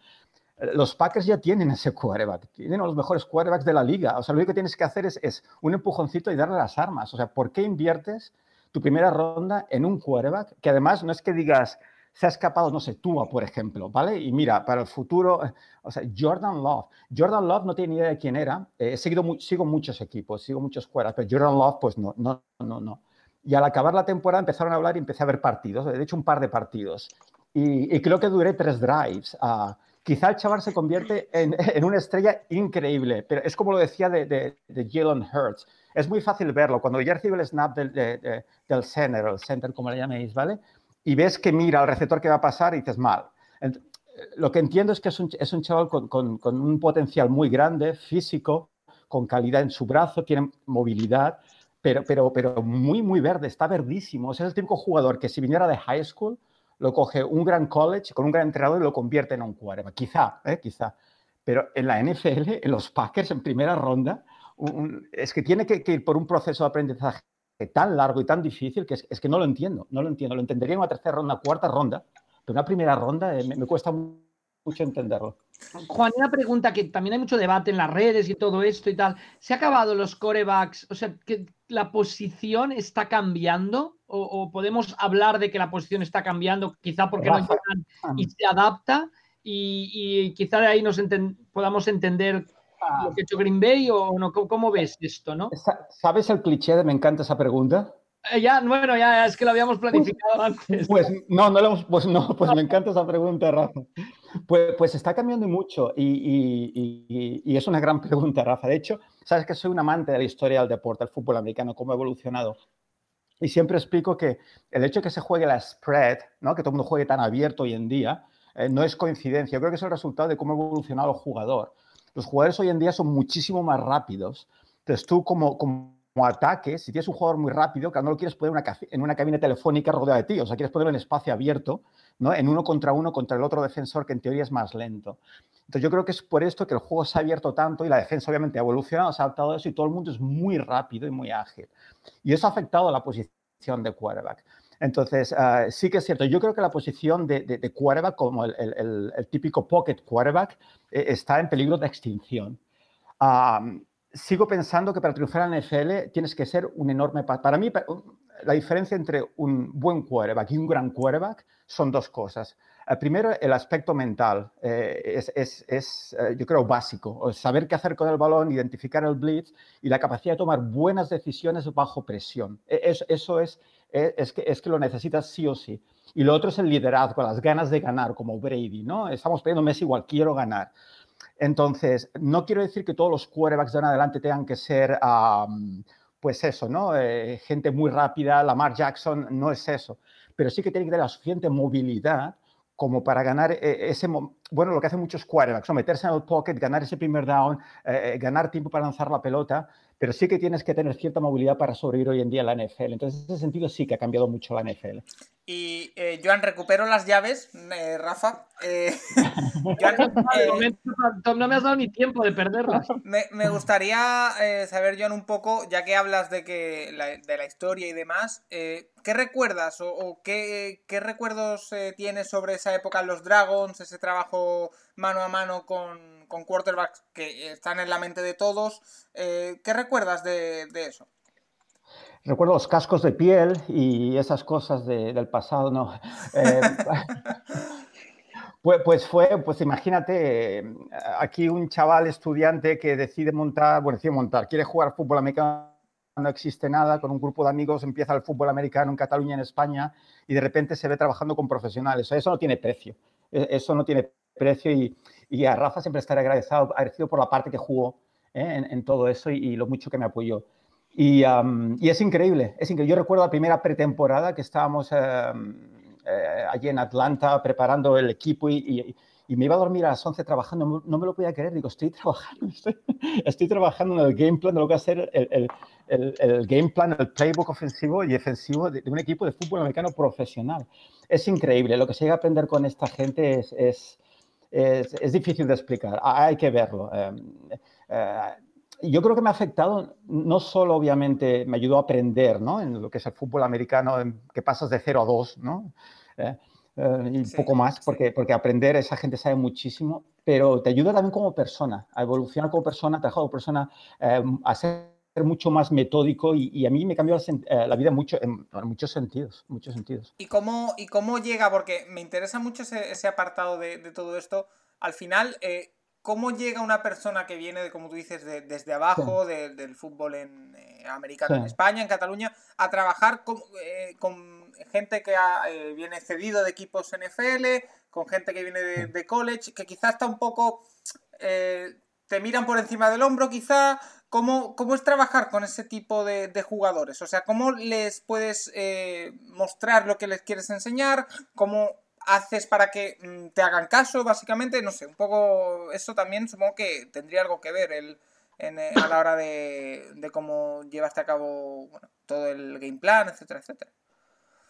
Los Packers ya tienen ese quarterback, tienen a los mejores quarterbacks de la liga. O sea, lo único que tienes que hacer es, un empujoncito y darle las armas. O sea, ¿por qué inviertes tu primera ronda en un quarterback que además no es que digas, se ha escapado, no sé, Tua, por ejemplo, ¿vale? Y mira, para el futuro, o sea, Jordan Love. Jordan Love no tiene ni idea de quién era. Eh, he seguido, sigo muchos equipos, sigo muchos quarterbacks, pero Jordan Love, pues no, no, no, no. Y al acabar la temporada empezaron a hablar y empecé a ver partidos, de hecho un par de partidos. Y, creo que duré tres drives. Ah, quizá el chaval se convierte en, una estrella increíble, pero es como lo decía de, de, de Jalen Hurts. Es muy fácil verlo. Cuando ya recibe el snap del, de- center, o el center, como le llaméis, ¿vale? Y ves que mira al receptor que va a pasar y dices mal. Ent- lo que entiendo es que es un, chaval con, un potencial muy grande, físico, con calidad en su brazo, tiene movilidad, pero, muy, muy verde, está verdísimo. Es el típico jugador que si viniera de high school, lo coge un gran college con un gran entrenador y lo convierte en un quarterback. Quizá, ¿eh? quizá. Pero en la NFL, en los Packers en primera ronda, es que tiene que, ir por un proceso de aprendizaje tan largo y tan difícil que es, que no lo entiendo, no lo entiendo. Lo entendería en una tercera ronda, cuarta ronda, pero una primera ronda eh, me, cuesta mu- mucho entenderlo. Juan, una pregunta que también hay mucho debate en las redes y todo esto y tal. ¿Se ha acabado los corebacks? O sea, la posición está cambiando o, o podemos hablar de que la posición está cambiando quizá porque no Rafa, llegan y se adapta. y, y quizá de ahí nos enten- podamos entender lo que ha hecho Green Bay o no. ¿Cómo, cómo ves esto, no? Sa- ¿Sabes el cliché de me encanta esa pregunta? Eh, ya, bueno, ya, es que lo habíamos planificado antes. Pues no, no lo hemos, pues no, pues me encanta esa pregunta, Rafa. Pues, pues está cambiando mucho y, y- y- y es una gran pregunta, Rafa. De hecho, sabes que soy un amante de la historia del deporte, del fútbol americano, cómo ha evolucionado. Y siempre explico que el hecho de que se juegue la spread, ¿no? que todo el mundo juegue tan abierto hoy en día, eh, no es coincidencia. Yo creo que es el resultado de cómo ha evolucionado el jugador. Los jugadores hoy en día son muchísimo más rápidos. Entonces tú como, como ataque, si tienes un jugador muy rápido, que no lo quieres poner una, en una cabina telefónica rodeada de ti, o sea, quieres ponerlo en espacio abierto, ¿no? en uno contra uno contra el otro defensor que en teoría es más lento. Entonces yo creo que es por esto que el juego se ha abierto tanto y la defensa obviamente ha evolucionado, se ha adaptado a eso y todo el mundo es muy rápido y muy ágil. Y eso ha afectado a la posición de quarterback. Entonces, ah, sí que es cierto. Yo creo que la posición de, de- de quarterback, como el, el- el- típico pocket quarterback, eh, está en peligro de extinción. Ah, sigo pensando que para triunfar en la NFL tienes que ser un enorme... pa- Para mí, la diferencia entre un buen quarterback y un gran quarterback son dos cosas. Eh, primero, el aspecto mental eh, es, es- es, eh, yo creo, básico. Saber qué hacer con el balón, identificar el blitz y la capacidad de tomar buenas decisiones bajo presión. E- es- eso es, es, es que, es que lo necesitas sí o sí. Y lo otro es el liderazgo, las ganas de ganar, como Brady, ¿no? Estamos pidiendo Messi igual, quiero ganar. Entonces, no quiero decir que todos los quarterbacks de en adelante tengan que ser, pues eso, ¿no? Eh, gente muy rápida, Lamar Jackson, no es eso. Pero sí que tiene que tener la suficiente movilidad como para ganar eh, ese, bueno, lo que hacen muchos quarterbacks, ¿no? meterse en el pocket, ganar ese primer down, eh, ganar tiempo para lanzar la pelota, pero sí que tienes que tener cierta movilidad para sobrevivir hoy en día en la NFL. Entonces, en ese sentido sí que ha cambiado mucho la NFL. Y eh, Joan, recupero las llaves, eh, Rafa. Eh, Joan, eh, Tom, no me has dado ni tiempo de perderlas. Me, me gustaría eh, saber, John, un poco, ya que hablas de que la, de la historia y demás, eh, ¿qué recuerdas o, o qué, qué recuerdos eh, tienes sobre esa época en los Dragons, ese trabajo mano a mano con, con quarterbacks que están en la mente de todos? Eh, ¿Qué recuerdas de, de eso? Recuerdo los cascos de piel y esas cosas de- del pasado, ¿no? Eh, pues, pues fue, pues imagínate, aquí un chaval estudiante que decide montar, bueno, decide montar, quiere jugar fútbol americano, no existe nada, con un grupo de amigos empieza el fútbol americano en Cataluña, en España, y de repente se ve trabajando con profesionales. Eso no tiene precio, eh, eso no tiene precio y, y a Rafa siempre estaré agradecido, agradecido por la parte que jugó ¿eh? en, en todo eso y, y lo mucho que me apoyó. Y, am, y es increíble, es increíble. Yo recuerdo la primera pretemporada que estábamos em, eh, allí en Atlanta preparando el equipo y- y me iba a dormir a las 11 trabajando, no, no me lo podía creer, digo, estoy trabajando, estoy, estoy trabajando en el game plan de lo que va a ser el, el- el- el game plan, el playbook ofensivo y defensivo de, de un equipo de fútbol americano profesional. Es increíble, lo que se llega a aprender con esta gente es, es, es, es difícil de explicar, ha- hay que verlo. em, eh, yo creo que me ha afectado, no solo obviamente me ayudó a aprender ¿no? en lo que es el fútbol americano, en que pasas de 0 a 2, ¿no? Eh, eh, y Sí, poco más, porque, porque aprender, esa gente sabe muchísimo, pero te ayuda también como persona, a evolucionar como persona, a trabajar como persona, eh, a ser mucho más metódico y, y a mí me cambió la, eh, la vida mucho, en, en muchos sentidos, muchos sentidos. ¿Y cómo, y cómo llega? Porque me interesa mucho ese, ese apartado de, de todo esto. Al final, eh, ¿cómo llega una persona que viene, de, como tú dices, de- desde abajo, de- del fútbol en, eh, americano en. España, en Cataluña, a trabajar con, eh, con gente que ha, eh, viene cedido de equipos NFL, con gente que viene de, college, que quizás está un poco... te miran por encima del hombro, quizá. ¿Cómo, cómo es trabajar con ese tipo de, de jugadores? O sea, ¿cómo les puedes eh, mostrar lo que les quieres enseñar? ¿Cómo haces para que mm, te hagan caso, básicamente? No sé, un poco eso también supongo que tendría algo que ver el, en, eh, a la hora de, de cómo llevaste a cabo bueno, todo el game plan, etcétera, etcétera.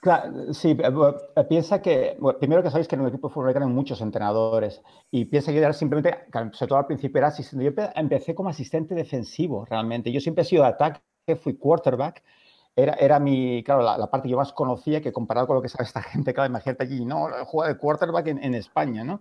Claro, sí, eh, eh, piensa que, bueno, primero que sabéis que en el equipo de fútbol hay muchos entrenadores y piensa que era simplemente, sobre todo al principio era asistente, yo empe- empecé como asistente defensivo realmente, yo siempre he sido de ataque, fui quarterback, era, era mi, claro, la, la parte que yo más conocía que comparado con lo que sabe esta gente, claro, imagínate allí, no, juega de quarterback en, en España, ¿no?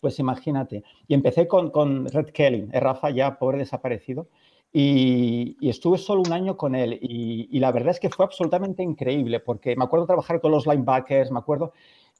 Pues imagínate. Y empecé con, con Red Kelly, eh, Rafa ya pobre desaparecido, y, y estuve solo un año con él. Y, y la verdad es que fue absolutamente increíble, porque me acuerdo trabajar con los linebackers, me acuerdo,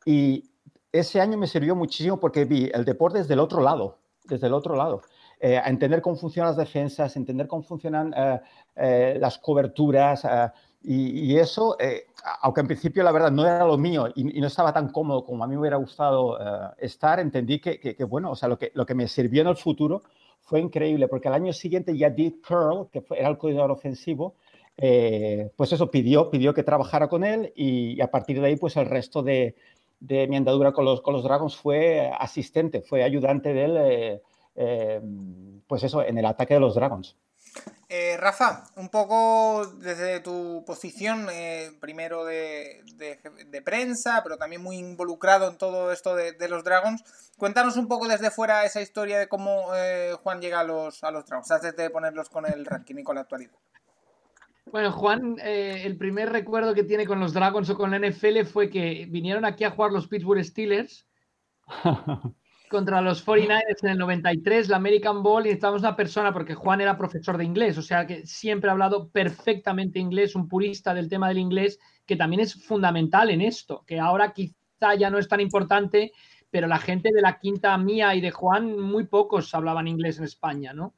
y ese año me sirvió muchísimo porque vi el deporte desde el otro lado, desde el otro lado. Eh, a entender cómo funcionan las defensas, entender cómo funcionan eh, eh, las coberturas. eh, y, y eso, eh, aunque en principio la verdad no era lo mío y, no estaba tan cómodo como a mí me hubiera gustado eh, estar, entendí que, que- que, bueno, o sea, lo que, lo que me sirvió en el futuro fue increíble, porque al año siguiente ya Dick Curl, que era el coordinador ofensivo, eh, pues eso, pidió, pidió que trabajara con él y, y a partir de ahí, pues el resto de, de mi andadura con los, con los Dragons fue asistente, fue ayudante de él, eh, eh, pues eso, en el ataque de los Dragons. Eh, Rafa, un poco desde tu posición, eh, primero de, de- de prensa, pero también muy involucrado en todo esto de, de los Dragons, cuéntanos un poco desde fuera esa historia de cómo eh, Juan llega a los, a los Dragons, antes de ponerlos con el ranking y con la actualidad. Bueno, Juan, eh, el primer recuerdo que tiene con los Dragons o con la NFL fue que vinieron aquí a jugar los Pittsburgh Steelers contra los 49ers en el 93, la American Bowl, y necesitábamos una persona, porque Juan era profesor de inglés, o sea que siempre ha hablado perfectamente inglés, un purista del tema del inglés, que también es fundamental en esto, que ahora quizá ya no es tan importante, pero la gente de la quinta mía y de Juan, muy pocos hablaban inglés en España, ¿no?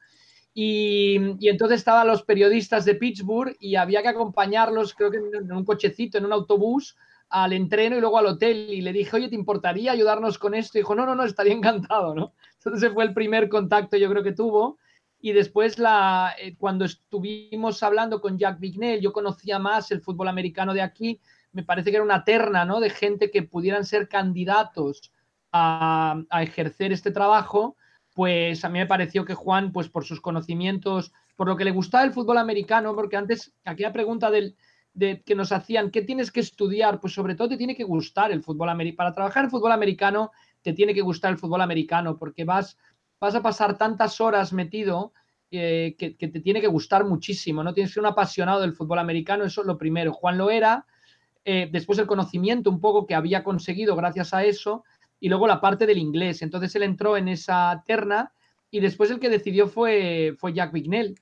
Y, y entonces estaban los periodistas de Pittsburgh y había que acompañarlos, creo que en un cochecito, en un autobús, al entreno y luego al hotel. Y le dije, oye, ¿te importaría ayudarnos con esto? Y dijo, no, no, no, estaría encantado, ¿no? Entonces fue el primer contacto yo creo que tuvo. Y después, la, eh, cuando estuvimos hablando con Jack Bignell, yo conocía más el fútbol americano de aquí. Me parece que era una terna, ¿no? De gente que pudieran ser candidatos a, a ejercer este trabajo pues a mí me pareció que Juan, pues por sus conocimientos, por lo que le gustaba el fútbol americano, porque antes aquella pregunta del, de, que nos hacían, ¿qué tienes que estudiar? Pues sobre todo te tiene que gustar el fútbol americano. Para trabajar en fútbol americano te tiene que gustar el fútbol americano, porque vas, vas a pasar tantas horas metido eh, que, te tiene que gustar muchísimo, ¿no? Tienes que ser un apasionado del fútbol americano, eso es lo primero. Juan lo era, eh, después el conocimiento un poco que había conseguido gracias a eso, y luego la parte del inglés. Entonces él entró en esa terna y después el que decidió fue, fue Jack Bignell.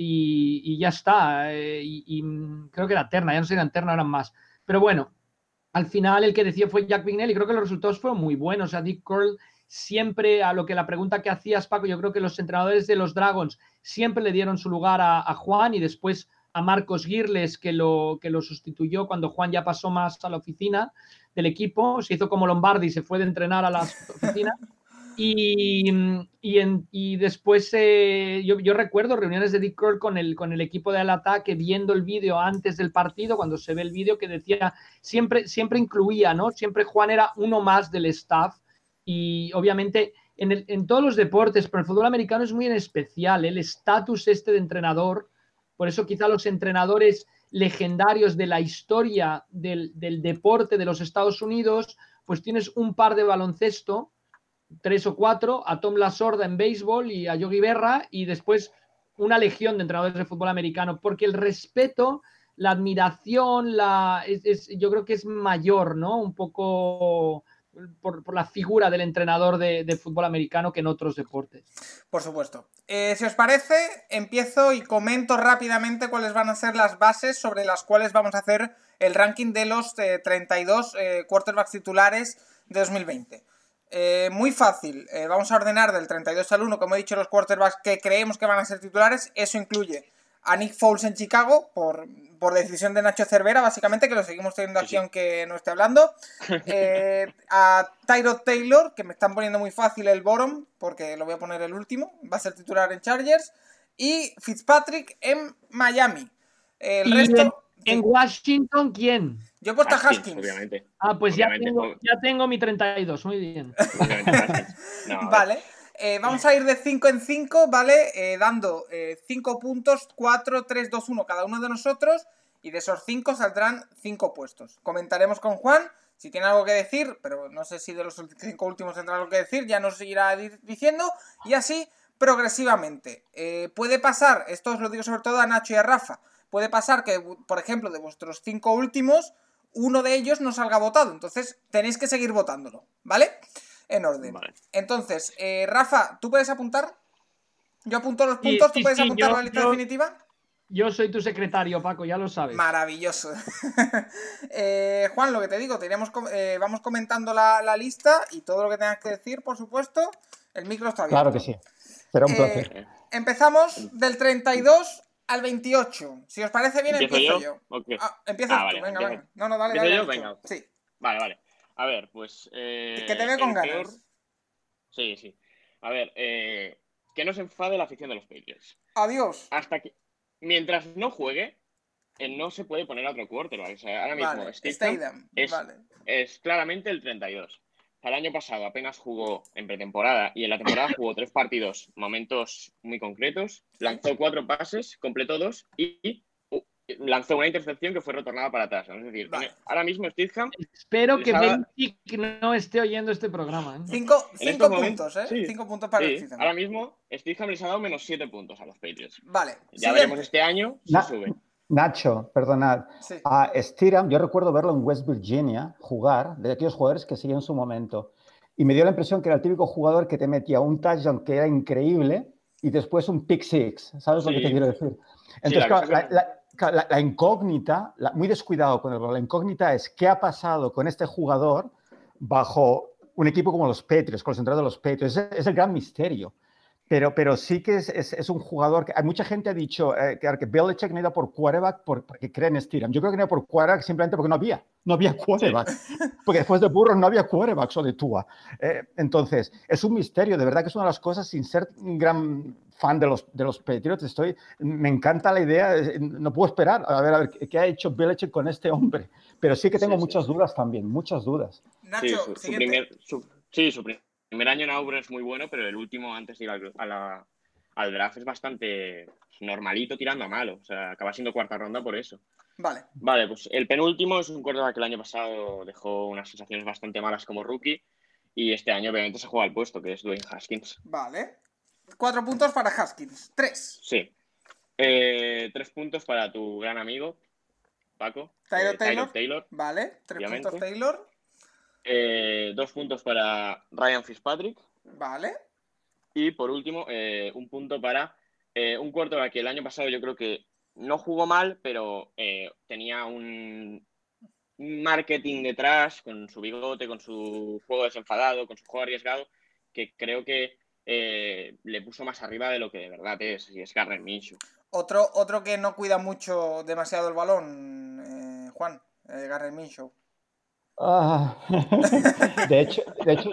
Y, ya está. Eh, y, y, creo que era terna, ya no sé terna, eran más. Pero bueno, al final el que decidió fue Jack Bignell y creo que los resultados fueron muy buenos. O Dick Curl siempre, a lo que la pregunta que hacías, Paco, yo creo que los entrenadores de los Dragons siempre le dieron su lugar a, a Juan y después a Marcos Girles, que lo, que lo sustituyó cuando Juan ya pasó más a la oficina del equipo, se hizo como Lombardi, se fue de entrenar a las oficinas. Y, y, en, y después eh, yo, yo, recuerdo reuniones de Dick Curl con el, con el equipo del ataque viendo el vídeo antes del partido, cuando se ve el vídeo que decía, siempre, siempre incluía, ¿no? Siempre Juan era uno más del staff y obviamente en, el, en todos los deportes, pero el fútbol americano es muy en especial, el estatus este de entrenador, por eso quizá los entrenadores legendarios de la historia del, del, deporte de los Estados Unidos, pues tienes un par de baloncesto, tres o cuatro, a Tom Lasorda en béisbol y a Yogi Berra, y después una legión de entrenadores de fútbol americano, porque el respeto, la admiración, la, es, es, yo creo que es mayor, ¿no? Un poco por, por la figura del entrenador de, fútbol americano que en otros deportes. Por supuesto. Eh, si os parece, empiezo y comento rápidamente cuáles van a ser las bases sobre las cuales vamos a hacer el ranking de los eh, 32 eh, quarterbacks titulares de 2020. Eh, muy fácil, eh, vamos a ordenar del 32 al 1, como he dicho, los quarterbacks que creemos que van a ser titulares. Eso incluye a Nick Foles en Chicago, por, por decisión de Nacho Cervera, básicamente, que lo seguimos teniendo sí, sí. aunque no esté hablando. Eh, a Tyrod Taylor, que me están poniendo muy fácil el bottom, porque lo voy a poner el último, va a ser titular en Chargers. Y Fitzpatrick en Miami. El ¿Y resto. En, Washington, ¿quién? Yo he puesto a Haskins. Obviamente. Ah, pues obviamente. Ya, tengo, ya tengo mi 32, muy bien. no, vale. Eh, vamos a ir de 5 en 5, ¿vale? Eh, dando 5 eh, puntos, 4, 3, 2, 1 cada uno de nosotros. Y de esos 5 saldrán 5 puestos. Comentaremos con Juan si tiene algo que decir, pero no sé si de los 5 últimos tendrá algo que decir, ya nos irá diciendo. Y así progresivamente. Eh, puede pasar, esto os lo digo sobre todo a Nacho y a Rafa, puede pasar que, por ejemplo, de vuestros 5 últimos, uno de ellos no salga votado. Entonces tenéis que seguir votándolo, ¿vale? En orden. Vale. Entonces, eh, Rafa, ¿tú puedes apuntar? Yo apunto los puntos, sí, ¿tú puedes sí, apuntar yo, la lista yo, definitiva? Yo soy tu secretario, Paco, ya lo sabes. Maravilloso. Eh, Juan, lo que te digo, te iremos eh, vamos comentando la, la lista y todo lo que tengas que decir, por supuesto. El micro está abierto. Claro que sí. Será un Eh, placer. Empezamos del 32 al 28. Si os parece bien, ¿Empiezo empiezo yo? yo. Ah, empiezas Ah, tú, vale, venga, empiezo. venga. No, no, dale, ¿Empiezo dale. yo? Nacho. Venga. Sí, Vale, vale. A ver, pues. eh, que te ve con ganas. peor- Sí, sí. A ver, eh, que no se enfade la afición de los Patriots. Adiós. Hasta que. Mientras no juegue, eh, no se puede poner a otro quarterback. O sea, ahora mismo Vale, Stidham. es- Vale. es claramente el 32. El año pasado apenas jugó en pretemporada y en la temporada jugó tres partidos, momentos muy concretos. Lanzó cuatro pases, completó dos y lanzó una intercepción que fue retornada para atrás. Es decir, Vale. ahora mismo Stidham, Espero que haga- Bentic no esté oyendo este programa. ¿eh? Cinco, puntos, momentos, ¿eh? sí. Cinco puntos para sí, ahora mismo Stidham les ha dado menos siete puntos a los Patriots. Vale. Ya siguiente. veremos este año si sube. Nacho, perdonad. Sí. A Stiram, yo recuerdo verlo en West Virginia jugar, de aquellos jugadores que seguían su momento. Y me dio la impresión que era el típico jugador que te metía un touchdown que era increíble y después un pick six. ¿Sabes lo que Sí. te quiero decir? Entonces, claro, cosa la, que- la- claro, la- la incógnita, muy descuidado con el la incógnita es qué ha pasado con este jugador bajo un equipo como los Patriots, con los entrenadores de los Patriots. Es, es el gran misterio. Pero, pero sí que es, es- es un jugador que hay mucha gente ha dicho eh, que, Belichick no iba por quarterback por- porque cree en Steedham. Yo creo que no iba por quarterback simplemente porque no había, no había quarterback. Porque después de Burrow no había quarterback o de Tua. Eh, entonces, es un misterio, de verdad que es una de las cosas, sin ser un gran fan de los, de los Patriots, estoy, me encanta la idea, eh, no puedo esperar a ver, a ver qué, ha hecho Belichick con este hombre. Pero sí que tengo Sí, sí. muchas dudas también, muchas dudas. Nacho, Sí, su, su primer, su- sí, su pri- primer año en Auburn es muy bueno, pero el último antes de ir al, a la- al draft es bastante normalito tirando a malo. O sea, acaba siendo cuarta ronda por eso. Vale. Vale, pues el penúltimo es un quarterback que el año pasado dejó unas sensaciones bastante malas como rookie y este año obviamente se juega al puesto, que es Dwayne Haskins. Vale. Cuatro puntos para Haskins. Tres. Sí. Eh, tres puntos para tu gran amigo, Paco. Tyler eh, Taylor. Taylor. Vale. Tres Obviamente. puntos Taylor. Eh, dos puntos para Ryan Fitzpatrick. Vale. Y por último, eh, un punto para eh, un quarterback que el año pasado yo creo que no jugó mal, pero eh, tenía un marketing detrás, con su bigote, con su juego desenfadado, con su juego arriesgado, que creo que le puso más arriba de lo que de verdad es, y es Garner Minshew. Otro, otro que no cuida mucho demasiado el balón, Juan, Garrett Minshew. Ah, de hecho, de hecho,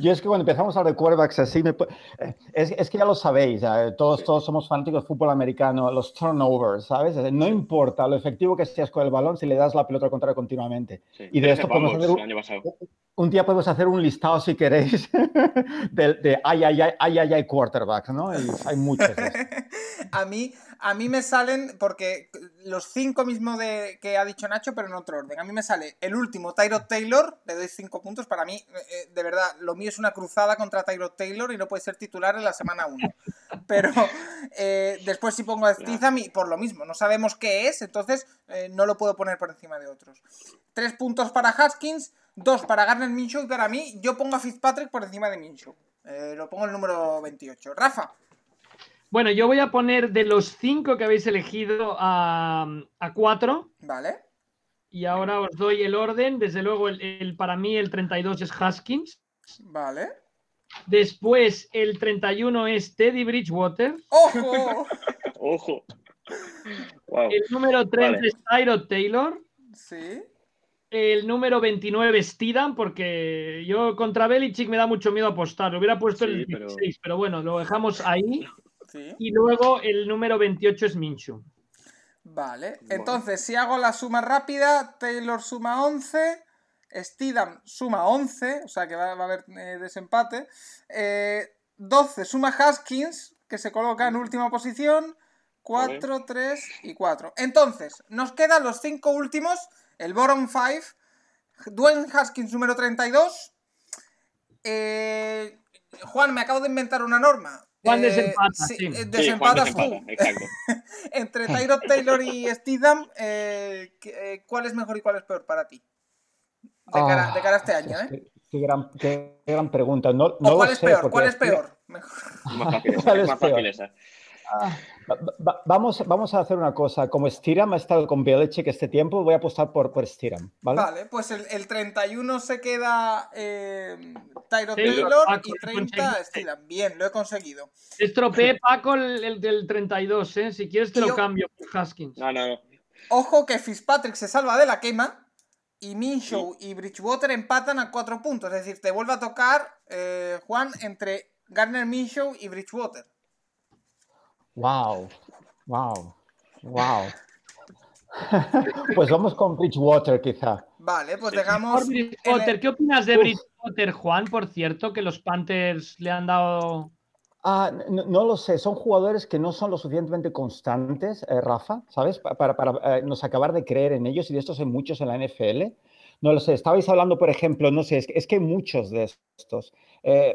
yo es que cuando empezamos a hablar de quarterbacks así, me eh, es, es que ya lo sabéis, todos, todos somos fanáticos de fútbol americano, los turnovers, ¿sabes? No importa lo efectivo que seas con el balón si le das la pelota al contrario continuamente. Sí. Y de esto podemos hacer un-. Un día podemos hacer un listado, si queréis, de, de ay, ay, ay, ay, ay, ay, quarterbacks, ¿no? Y hay muchos. a mí, a mí me salen, porque los cinco mismo de, que ha dicho Nacho, pero en otro orden. A mí me sale el último, Tyrod Taylor, le doy cinco puntos. Para mí, eh, eh, de verdad, lo mío es una cruzada contra Tyrod Taylor y no puede ser titular en la semana 1. Pero eh, después si pongo a Stizam y por lo mismo, no sabemos qué es, entonces eh, no lo puedo poner por encima de otros. Tres puntos para Haskins, dos para Garner Minshew y para mí yo pongo a Fitzpatrick por encima de Minshew. Lo pongo el número 28. Rafa. Bueno, yo voy a poner de los cinco que habéis elegido a, a cuatro. Vale. Y ahora os doy el orden. Desde luego, el, el- para mí el 32 es Haskins. Vale. Después el 31 es Teddy Bridgewater. ¡Ojo! ¡Ojo! Wow. El número 30 Vale. es Tyrod Taylor. Sí. El número 29 es Tidan, porque yo contra Belichick me da mucho miedo apostar. Lo hubiera puesto el Sí, pero- 16, pero... bueno, lo dejamos ahí. Sí. Y luego el número 28 es Minshew. Vale. Entonces, si hago la suma rápida, Taylor suma 11, Steedham suma 11, o sea que va, va a haber eh, desempate. eh, 12 suma Haskins, que se coloca en última posición. 4, 3 y 4. Entonces, nos quedan los 5 últimos, el bottom 5. Dwayne Haskins número 32. Eh, Juan, me acabo de inventar una norma. Juan Eh, desempata, sí. eh, Sí, Juan desempatas tú. desempata, exacto. Entre Tyrod Taylor y Steedham, eh, ¿qué- eh, ¿cuál es mejor y cuál es peor para ti? De cara, Ah, de cara a este año, es ¿eh? Qué gran, qué gran pregunta. No, ¿O no cuál lo es sé, peor? ¿Cuál es peor? Mejor. Más fácil esa, ¿Cuál es es más peor? fácil esa. Ah, va- va- vamos, vamos a hacer una cosa. Como Stiram ha estado con Belichick este tiempo, voy a apostar por, por Stiram. ¿vale? Vale, pues el, el 31 se queda eh, Tyro Sí, Taylor Paco, y lo 30 conseguiste. Steelan. Bien, lo he conseguido. Estropeé Paco el, el del 32, ¿eh? Si quieres te lo cambio por Haskins. No, no, no. Ojo que Fitzpatrick se salva de la quema y Minshew y Bridgewater empatan a cuatro puntos. Es decir, te vuelve a tocar, eh, Juan, entre Garner Minshew y Bridgewater. Wow, wow, wow. pues vamos con Bridgewater, quizá. Vale, pues Sí. dejamos. Por en el- Bridgewater, ¿qué opinas de Uf. Bridgewater, Juan? Por cierto, que los Panthers le han dado. Ah, no, no lo sé, son jugadores que no son lo suficientemente constantes, eh, Rafa, ¿sabes? Pa- Para, para, eh, nos acabar de creer en ellos y de estos hay muchos en la NFL. No lo sé, estabais hablando, por ejemplo, no sé, es que, muchos de estos. Eh,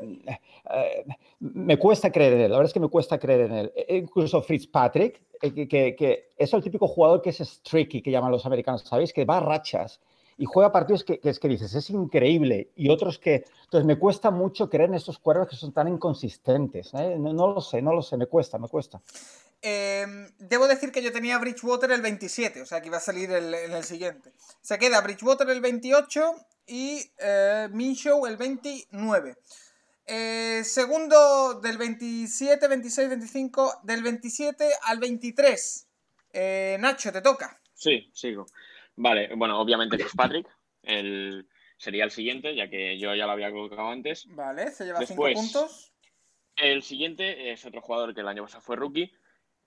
eh, me cuesta creer en él, la verdad es que me cuesta creer en él. E- incluso Fitzpatrick, eh, que, que- es el típico jugador que es streaky, que llaman los americanos, ¿sabéis? Que va a rachas y juega partidos que, es que dices, es increíble. Y otros que... Entonces me cuesta mucho creer en estos cuervos que son tan inconsistentes. No, no lo sé, no lo sé, me cuesta, me cuesta. Eh, debo decir que yo tenía Bridgewater el 27, o sea que iba a salir el- en el siguiente. Se queda Bridgewater el 28 y eh, Minshew el 29. Eh, segundo del 27, 26, 25, del 27 al 23. Eh, Nacho, te toca. Sí, sigo. Vale, bueno, obviamente Fitzpatrick el, sería el siguiente, ya que yo ya lo había colocado antes. Vale, se lleva 5 Después. puntos. El siguiente es otro jugador que el año pasado fue rookie.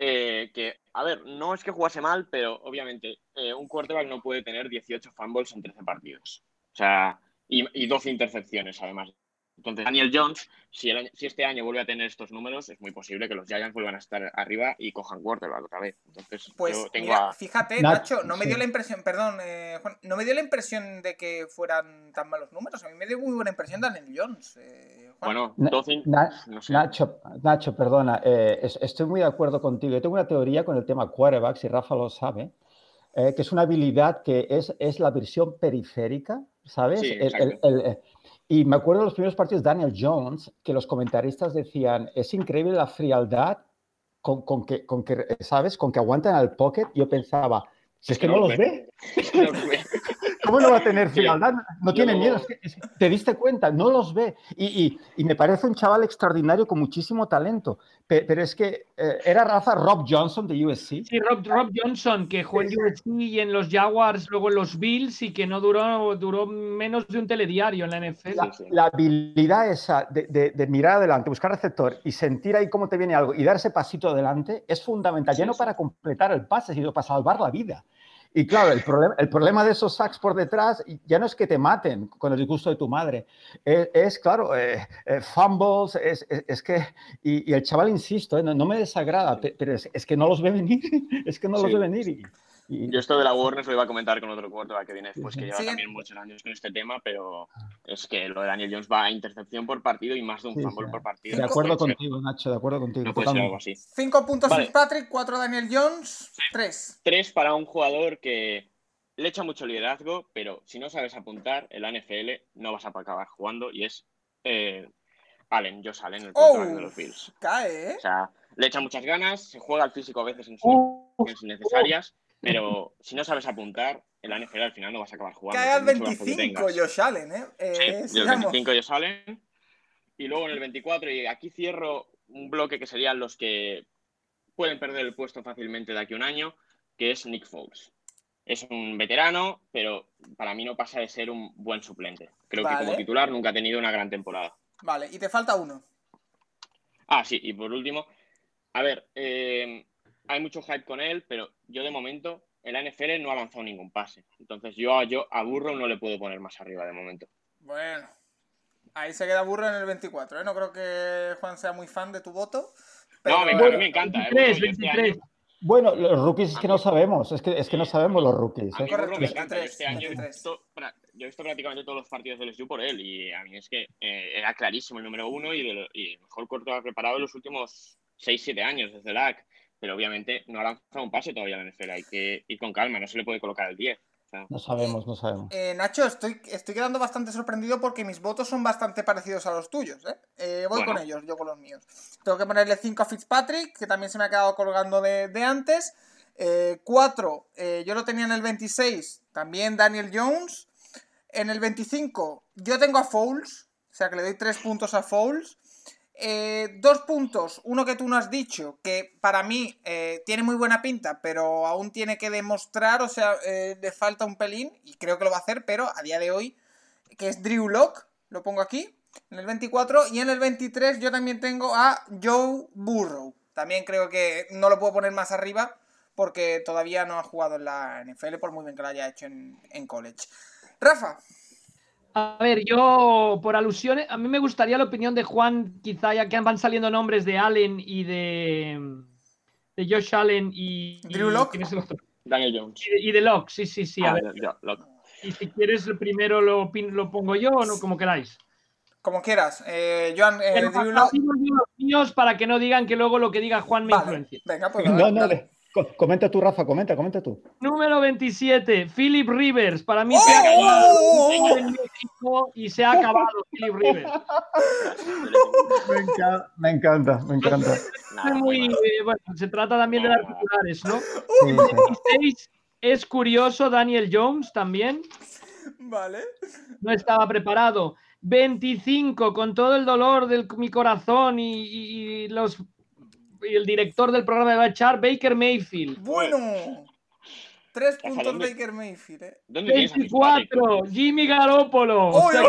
Eh, que, a ver, no es que jugase mal, pero obviamente eh, un quarterback no puede tener 18 fumbles en 13 partidos. O sea, y, y 12 intercepciones además. Entonces, Daniel Jones, si, el año- si este año vuelve a tener estos números, es muy posible que los Giants vuelvan a estar arriba y cojan quarterback otra vez. Entonces, Pues yo tengo mira, a... fíjate, Nach- Nacho, no me dio la impresión, perdón, eh, Juan, no me dio la impresión de que fueran tan malos números. A mí me dio muy buena impresión Daniel Jones. eh, Juan. Bueno, Na- 12... Na- no sé. Nacho, Nacho, perdona, eh, es- estoy muy de acuerdo contigo. Yo tengo una teoría con el tema quarterbacks, y Rafa lo sabe, eh, que es una habilidad que es, es la versión periférica, ¿sabes? Sí, El- el- y me acuerdo de los primeros partidos de Daniel Jones, que los comentaristas decían, es increíble la frialdad con, con que, con que, ¿sabes? Con que aguantan al pocket. Yo pensaba, si es que no los ve, No los ve. ¿Cómo no va a tener frialdad? No tiene miedo. es que- es que te diste cuenta, no los ve. Y, y- y me parece un chaval extraordinario con muchísimo talento. Pe- Pero, es que eh, era raza Rob Johnson de USC. Sí, Rob, Rob Johnson, que jugó en USC y en los Jaguars, luego en los Bills y que no duró, duró menos de un telediario en la NFL. La, habilidad esa de, de- de mirar adelante, buscar receptor y sentir ahí cómo te viene algo y dar ese pasito adelante es fundamental, ya Sí, no para completar el pase, sino para salvar la vida. Y claro, el problema, el problema de esos sacks por detrás ya no es que te maten con el disgusto de tu madre, es, es, claro, eh, eh, fumbles, es, es- es que, y, y el chaval, insisto, eh, no, no me desagrada, pe- pero es, es que no los ve venir, es que no los Sí. ve venir. Y- Yo esto de la Warner lo iba a comentar con otro quarterback que viene después, que lleva Sí. también muchos años con este tema, pero es que lo de Daniel Jones va a intercepción por partido y más de un Sí, fumble sí. por partido. de No acuerdo contigo, Nacho, de acuerdo contigo. No puede ser algo así. 5 puntos Vale. Fitzpatrick, 4 Daniel Jones, 3. Tres para un jugador que le echa mucho liderazgo, pero si no sabes apuntar, en la NFL no vas a acabar jugando y es eh, Allen, Josh Allen, el quarterback Oh, de los Bills. cae, ¿eh? O sea, le echa muchas ganas, se juega al físico a veces en Uh, situaciones innecesarias, pero si no sabes apuntar, en la NFL al final no vas a acabar jugando. Que 25 tengas. Josh Allen, ¿eh? Eh, Sí, y el sigamos. 25 ya salen. Y luego en el 24, y aquí cierro un bloque que serían los que pueden perder el puesto fácilmente de aquí a un año, que es Nick Foles. Es un veterano, pero para mí no pasa de ser un buen suplente. Creo Vale. que como titular nunca ha tenido una gran temporada. Vale, y te falta uno. Ah, sí, y por último, a ver, eh, hay mucho hype con él, pero yo de momento en la NFL no ha lanzado ningún pase. Entonces yo, a- yo a Burrow no le puedo poner más arriba de momento. Bueno, ahí se queda burro en el 24, ¿eh? No creo que Juan sea muy fan de tu voto. Pero... No, me, a mí me encanta. eh, 23, Burrow, yo este 23. año- Bueno, los rookies es que no sabemos, es que, es que no sabemos los rookies. A ¿eh? mí Burrow me encanta. Yo 23, este año he 23. visto, yo he visto prácticamente todos los partidos del LSU por él y a mí es que eh, era clarísimo el número uno y, de lo- y el mejor corto ha preparado en los últimos 6-7 años desde la AC. Pero obviamente no ha lanzado un pase todavía en la NFL. Hay que ir con calma, no se le puede colocar el 10. sea, No sabemos, no sabemos. Eh, Nacho, estoy, estoy quedando bastante sorprendido porque mis votos son bastante parecidos a los tuyos, ¿eh? Eh, voy Bueno. con ellos, yo con los míos. Tengo que ponerle 5 a Fitzpatrick, que también se me ha quedado colgando de, de antes. 4, yo lo tenía en el 26, también Daniel Jones. En el 25, yo tengo a Fouls, o sea que le doy 3 puntos a Fouls. Eh, dos puntos, uno que tú no has dicho, que para mí eh, tiene muy buena pinta, pero aún tiene que demostrar, o sea, eh, le falta un pelín, y creo que lo va a hacer, pero a día de hoy, que es Drew Lock, lo pongo aquí, en el 24, y en el 23 yo también tengo a Joe Burrow. También creo que no lo puedo poner más arriba, porque todavía no ha jugado en la NFL, por muy bien que lo haya hecho en, en college. Rafa, A ver, yo por alusiones, a mí me gustaría la opinión de Juan, quizá ya que van saliendo nombres de Allen y de, de Josh Allen y, Drew Lock. ¿quién es el otro? Daniel Jones. Y de- y de Locke, sí, sí, sí. a Ah, ver. Y si quieres, primero lo, lo pongo yo o no, como queráis. como quieras. Eh, Joan, eh, Drew los míos para que no digan que luego lo que diga Juan me Vale, influencia. venga, pues No, no, dale. Comenta tú, Rafa, comenta, comenta tú. Número 27, Philip Rivers. Para mí ¡Oh! se ha acabado ¡Oh! en México y se ha acabado Philip Rivers. Me encanta, me encanta. Me encanta. Nada, Es muy, nada. eh, bueno, se trata también de las titulares, ¿no? Sí, sí. 26 es curioso, Daniel Jones también. Vale. No estaba preparado. 25, con todo el dolor de mi corazón y, y- y los el director del programa me va a echar, Baker Mayfield. Bueno. Tres puntos ¿dónde? Baker Mayfield, eh. ¿Dónde tienes a Fitzpatrick? 24, Jimmy Garoppolo. O ¡Uy, sea uy!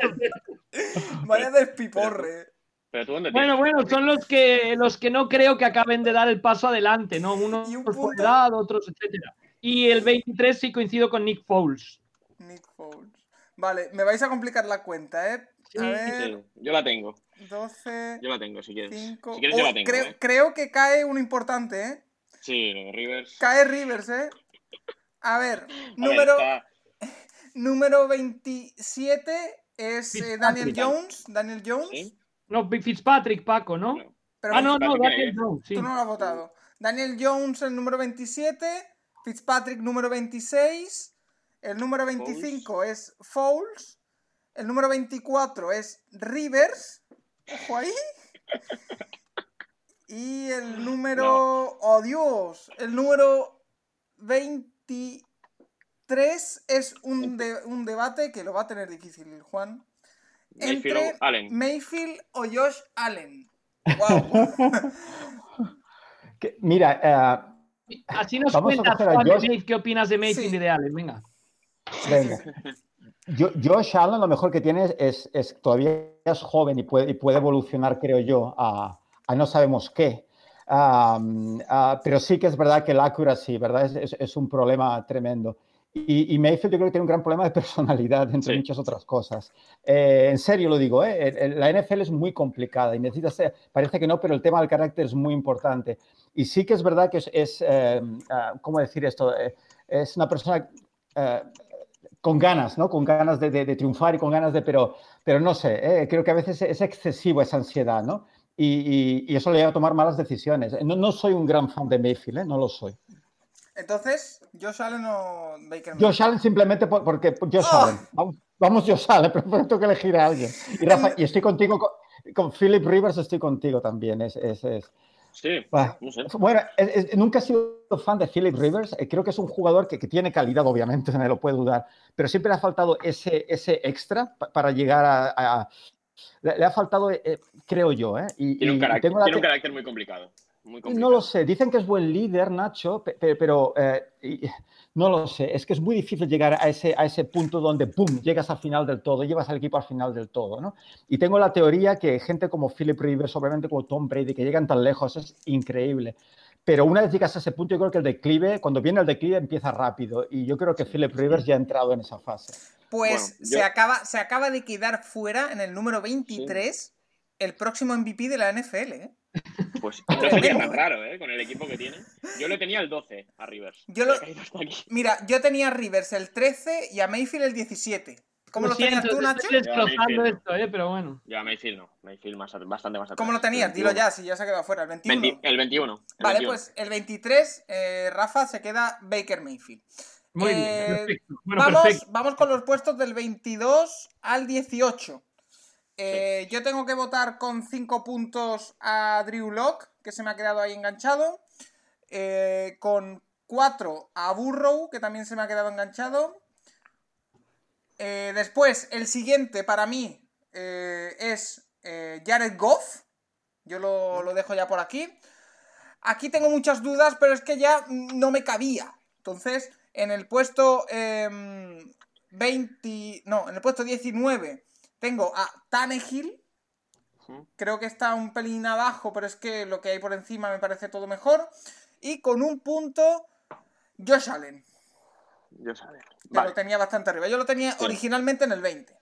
que- Vaya despiporre. Pero bueno, bueno, son los que los que no creo que acaben de dar el paso adelante, ¿no? Unos Y un por edad, otros, etcétera. Y el 23 sí coincido con Nick Foles. Nick Foles. Vale, me vais a complicar la cuenta, eh. Sí, A Sí, ver, yo la tengo. 12, Yo la tengo, si quieres. 5. Si quieres, yo la tengo. creo, ¿eh? creo que cae uno importante, eh. Sí, lo de Rivers. Cae Rivers, eh. A ver, A ver, número, está- número 27 es eh, Daniel. Jones. Daniel Jones. ¿Sí? No, Fitzpatrick, Paco, ¿no? No. Pero ah, no, no, Daniel tiene- Jones, sí. Tú no lo has votado. Daniel Jones, el número 27. Fitzpatrick, número 26. El número 25 es Fouls. El número 24 es Rivers. Ojo ahí. Y el número. ¡Oh, Dios! El número 23 es un, de- un debate que lo va a tener difícil, Juan. Mayfield Entre o Allen. Mayfield o Josh Allen. ¡Wow! Que- mira, eh, Así nos cuentas, Josh. Mayfield, qué opinas de Mayfield Sí. y de Allen. Venga. venga. Yo, Josh Allen lo mejor que tiene es, es todavía es joven y puede, y puede evolucionar, creo yo, a, a no sabemos qué. Ah, pero sí que es verdad que el accuracy, ¿verdad? Es, es- es un problema tremendo. Y, y Mayfield yo creo que tiene un gran problema de personalidad, entre Sí. muchas otras cosas. Eh, en serio lo digo, ¿eh? La NFL es muy complicada y necesita ser, parece que no, pero el tema del carácter es muy importante. Y sí que es verdad que es, es, eh, ah, ¿cómo decir esto? Eh, es una persona con ganas, ¿no? Con ganas de, de- de triunfar y con ganas de, pero, pero no sé, ¿eh? creo que a veces es excesivo esa ansiedad, ¿no? Y, y- y eso le lleva a tomar malas decisiones. No, no soy un gran fan de Mayfield, ¿eh? No lo soy. Entonces, Josh Allen o Baker Mayfield. Josh Allen simplemente por- porque por Josh ¡Oh! Allen. Vamos, vamos Josh Allen, pero tengo que elegir a alguien. Y Rafa, y estoy contigo, con, con Philip Rivers estoy contigo también. Es, es, es- Sí, no sé. Bueno, es- es- nunca he sido fan de Philip Rivers. eh, Creo que es un jugador que, que tiene calidad, obviamente, nadie lo puede dudar, pero siempre le ha faltado ese, ese extra pa- para llegar a... a- le, le ha faltado, eh, creo yo, ¿eh? Y, Tiene un y carácter, tengo la tiene un te- carácter muy complicado. Muy no lo sé, dicen que es buen líder, Nacho, pe- pe- pero eh, no lo sé. Es que es muy difícil llegar a ese, a ese punto donde, ¡pum!, llegas al final del todo, llevas al equipo al final del todo, ¿no? Y tengo la teoría que gente como Philip Rivers, obviamente como Tom Brady, que llegan tan lejos, es increíble. Pero una vez llegas a ese punto, yo creo que el declive, cuando viene el declive, empieza rápido. Y yo creo que Philip Rivers ya ha entrado en esa fase. Pues Bueno, se, yo- acaba, se acaba de quedar fuera en el número 23 el próximo MVP de la NFL. ¿eh? Pues no sería tan raro, ¿eh? Con el equipo que tiene. Yo le tenía el 12 a Rivers. Yo lo-. Mira, yo tenía a Rivers el 13 y a Mayfield el 17. ¿Cómo lo, tenías siento, tú, Nacho? Estoy destrozando esto, eh, pero bueno. Yo a Mayfield no. Mayfield más, bastante más atrás. ¿Cómo lo tenías? Dilo 21. ya, si ya se ha quedado fuera. El 21. 20 el 21. el Vale, 21. pues el 23, eh, Rafa, se queda Baker Mayfield. Muy Eh, bien, perfecto. Bueno, vamos, perfecto. vamos con los puestos del 22 al 18. Eh, Yo tengo que votar con 5 puntos a Drew Lock, que se me ha quedado ahí enganchado. Eh, con 4 a Burrow, que también se me ha quedado enganchado. Eh, después, el siguiente para mí eh, es eh, Jared Goff. Yo lo, lo dejo ya por aquí. Aquí tengo muchas dudas, pero es que ya no me cabía. Entonces, en el puesto 20. No, en el puesto 19 tengo a Tannehill. Creo que está un pelín abajo, pero es que lo que hay por encima me parece todo mejor. Y con un punto, Josh Allen. Que Vale. lo tenía bastante arriba. Yo lo tenía Sí. originalmente en el 20.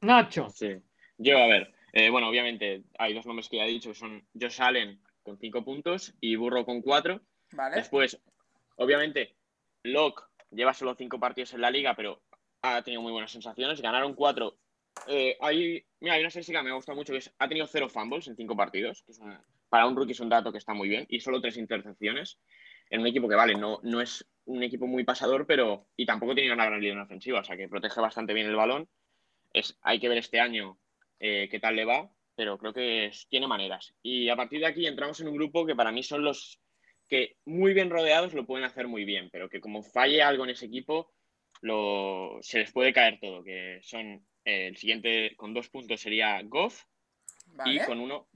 Nacho. Sí. Yo, a ver, eh, bueno, obviamente hay dos nombres que ya he dicho, que son Josh Allen con 5 puntos y Burro con 4. ¿Vale? Después, obviamente, Locke lleva solo 5 partidos en la liga, pero ha tenido muy buenas sensaciones. Ganaron 4. Hay, mira, hay una estadística que me gusta mucho, que es, ha tenido 0 fumbles en 5 partidos, que es para un rookie es un dato que está muy bien, y solo 3 intercepciones en un equipo que, vale, no, no es un equipo muy pasador, pero y tampoco tiene una gran línea ofensiva, o sea que protege bastante bien el balón. Es, hay que ver este año eh, qué tal le va, pero creo que tiene maneras. Y a partir de aquí entramos en un grupo que para mí son los que muy bien rodeados lo pueden hacer muy bien, pero que como falle algo en ese equipo, lo, se les puede caer todo, que son eh, el siguiente con dos puntos sería Goff y con uno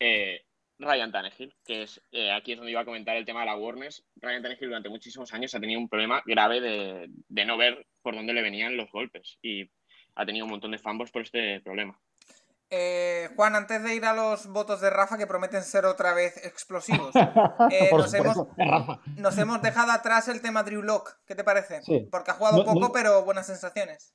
eh, Ryan Tannehill, que es eh, aquí es donde iba a comentar el tema de la Warners. Ryan Tannehill durante muchísimos años ha tenido un problema grave de, de no ver por dónde le venían los golpes y ha tenido un montón de fumbles por este problema. Eh, Juan, antes de ir a los votos de Rafa, que prometen ser otra vez explosivos, Eh, nos hemos dejado atrás el tema Drew Lock. ¿Qué te parece? Sí. Porque ha jugado No, poco, no- pero buenas sensaciones.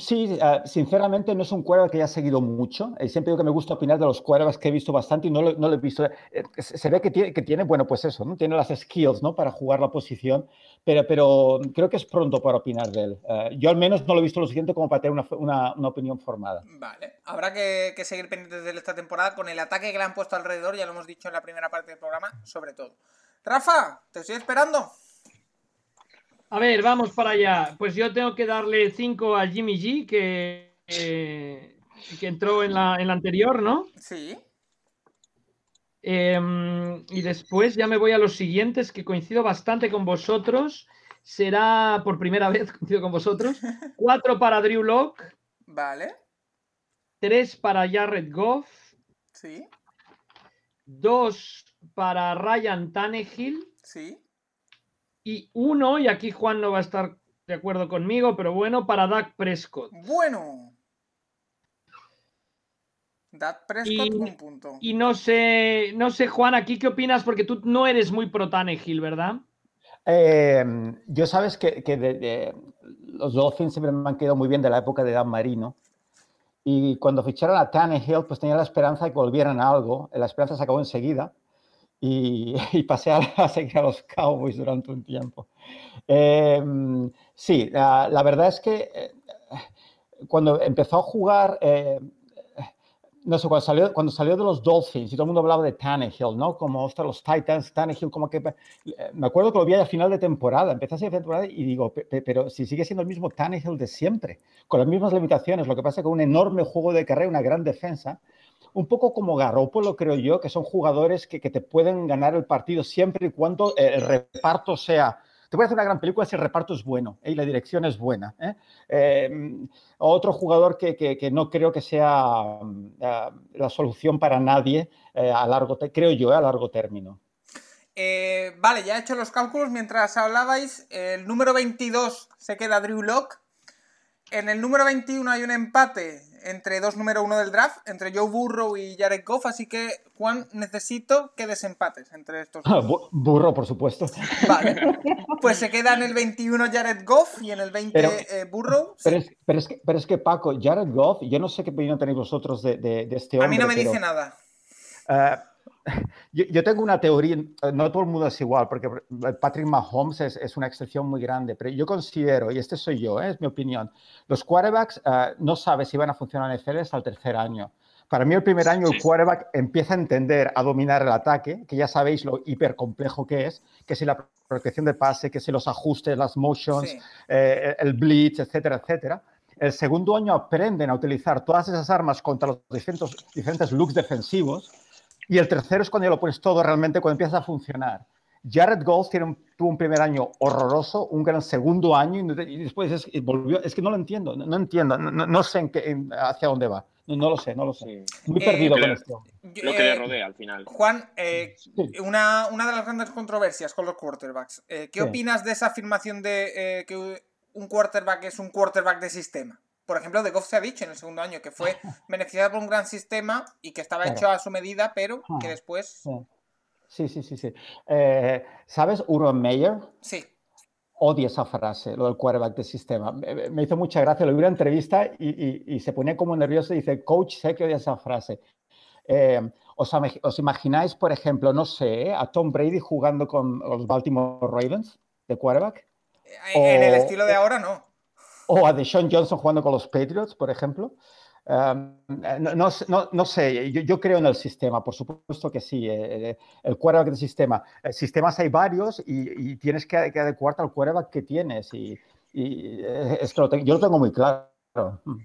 Sí, eh, sinceramente no es un quarterback que haya seguido mucho. Eh, siempre digo que me gusta opinar de los quarterbacks que he visto bastante y no lo, no lo he visto. Eh, se se ve que tiene, que tiene, bueno, pues eso, ¿no? Tiene las skills, ¿no? Para jugar la posición, pero, pero creo que es pronto para opinar de él. Eh, yo al menos no lo he visto lo suficiente como para tener una, una- una opinión formada. Vale. Habrá que, que seguir pendientes de esta temporada con el ataque que le han puesto alrededor, ya lo hemos dicho en la primera parte del programa, sobre todo. Rafa, te estoy esperando. A ver, vamos para allá. Pues yo tengo que darle 5 a Jimmy G, que, eh, que entró en la, en la anterior, ¿no? Sí. Em, y después ya me voy a los siguientes, que coincido bastante con vosotros. Será por primera vez, coincido con vosotros. 4 para Drew Locke, Vale. 3 para Jared Goff, Sí. 2 para Ryan Tannehill Sí. Y 1, y aquí Juan no va a estar de acuerdo conmigo, pero bueno, para Dak Prescott. Bueno. Dad Prescott, Y- un punto. Y no sé, no sé, Juan, aquí qué opinas, porque tú no eres muy pro Tannehill, ¿verdad? Eh, yo sabes que, que de- de- los Dolphins siempre me han quedado muy bien de la época de Dan Marino. Y cuando ficharon a Tannehill, pues tenía la esperanza de que volvieran a algo. La esperanza se acabó enseguida. Y, y pasé a, a seguir a los Cowboys durante un tiempo. Eh, sí, la, la verdad es que eh, cuando empezó a jugar, eh, no sé, cuando salió, cuando salió de los Dolphins y todo el mundo hablaba de Tannehill, ¿no? Como, ostras, los Titans, Tannehill, como que... eh, Me acuerdo que lo vi a final de temporada, empecé a de temporada y digo, "Pe- pe- pero si sigue siendo el mismo Tannehill de siempre, con las mismas limitaciones, lo que pasa que un enorme juego de carrera, una gran defensa, un poco como Garoppolo, creo yo, que son jugadores que, que te pueden ganar el partido siempre y cuando eh, el reparto sea... Te voy a hacer una gran película si el reparto es bueno ¿eh? y la dirección es buena. ¿eh? Eh, otro jugador que, que- no creo que sea la solución para nadie a largo, creo yo, a largo término. Vale, ya he hecho los cálculos mientras hablabais. El número 22 se queda Drew Lock. En el número 21 hay un empate entre dos número uno del draft, entre Joe Burrow y Jared Goff. Así que, Juan, necesito que desempates entre estos dos. Bu- Burro, por supuesto. Vale. Pues se queda en el 21 Jared Goff y en el 20 Pero- eh, Burrow. Sí. Pero es, pero, es que, pero es que, Paco, Jared Goff, yo no sé qué opinión tenéis vosotros de, de- de este A hombre. mí no me dice nada. eh, yo, yo tengo una teoría, eh, no todo el mundo es igual, porque Patrick Mahomes es, es una excepción muy grande, pero yo considero, y este soy yo, eh, es mi opinión, los quarterbacks eh, no saben si van a funcionar en NFL hasta el tercer año. Para mí el primer año el quarterback empieza a entender, a dominar el ataque, que ya sabéis lo hipercomplejo que es, que si la protección de pase, que si los ajustes, las motions, Sí. eh, el blitz, etcétera, etcétera. El segundo año aprenden a utilizar todas esas armas contra los diferentes, diferentes looks defensivos. Y el tercero es cuando ya lo pones todo realmente, cuando empieza a funcionar. Jared Goff tiene un- tuvo un primer año horroroso, un gran segundo año y, y después es, y volvió. Es que no lo entiendo, no, no entiendo, no, sé en qué- en- hacia dónde va. No, no lo sé, no lo sé. Muy Eh, perdido con Creo- esto. Lo que le eh, rodea al final. Juan, eh, Sí. una, una de las grandes controversias con los quarterbacks. eh, ¿Qué Sí. opinas de esa afirmación de eh, que un quarterback es un quarterback de sistema? Por ejemplo, de Goff se ha dicho en el segundo año que fue beneficiado por un gran sistema y que estaba Claro. hecho a su medida, pero que Ah. después. Sí, sí, sí. sí. Eh, ¿Sabes? Urban Meyer Sí. odia esa frase, lo del quarterback de sistema. Me, me hizo mucha gracia, lo vi en una entrevista y, y- y se ponía como nervioso y dice, coach, sé que odia esa frase. Eh, ¿os, os imagináis, por ejemplo, no sé, a Tom Brady jugando con los Baltimore Ravens de quarterback? En el estilo de ahora, no. O a Deshaun Johnson jugando con los Patriots, por ejemplo. Um, no, sé- yo, creo en el sistema, por supuesto que sí. eh, eh, el quarterback del sistema. Eh, sistemas hay varios y, tienes que, que adecuarte al quarterback que tienes. Y, eh, es que tengo- yo lo tengo muy claro. Mm.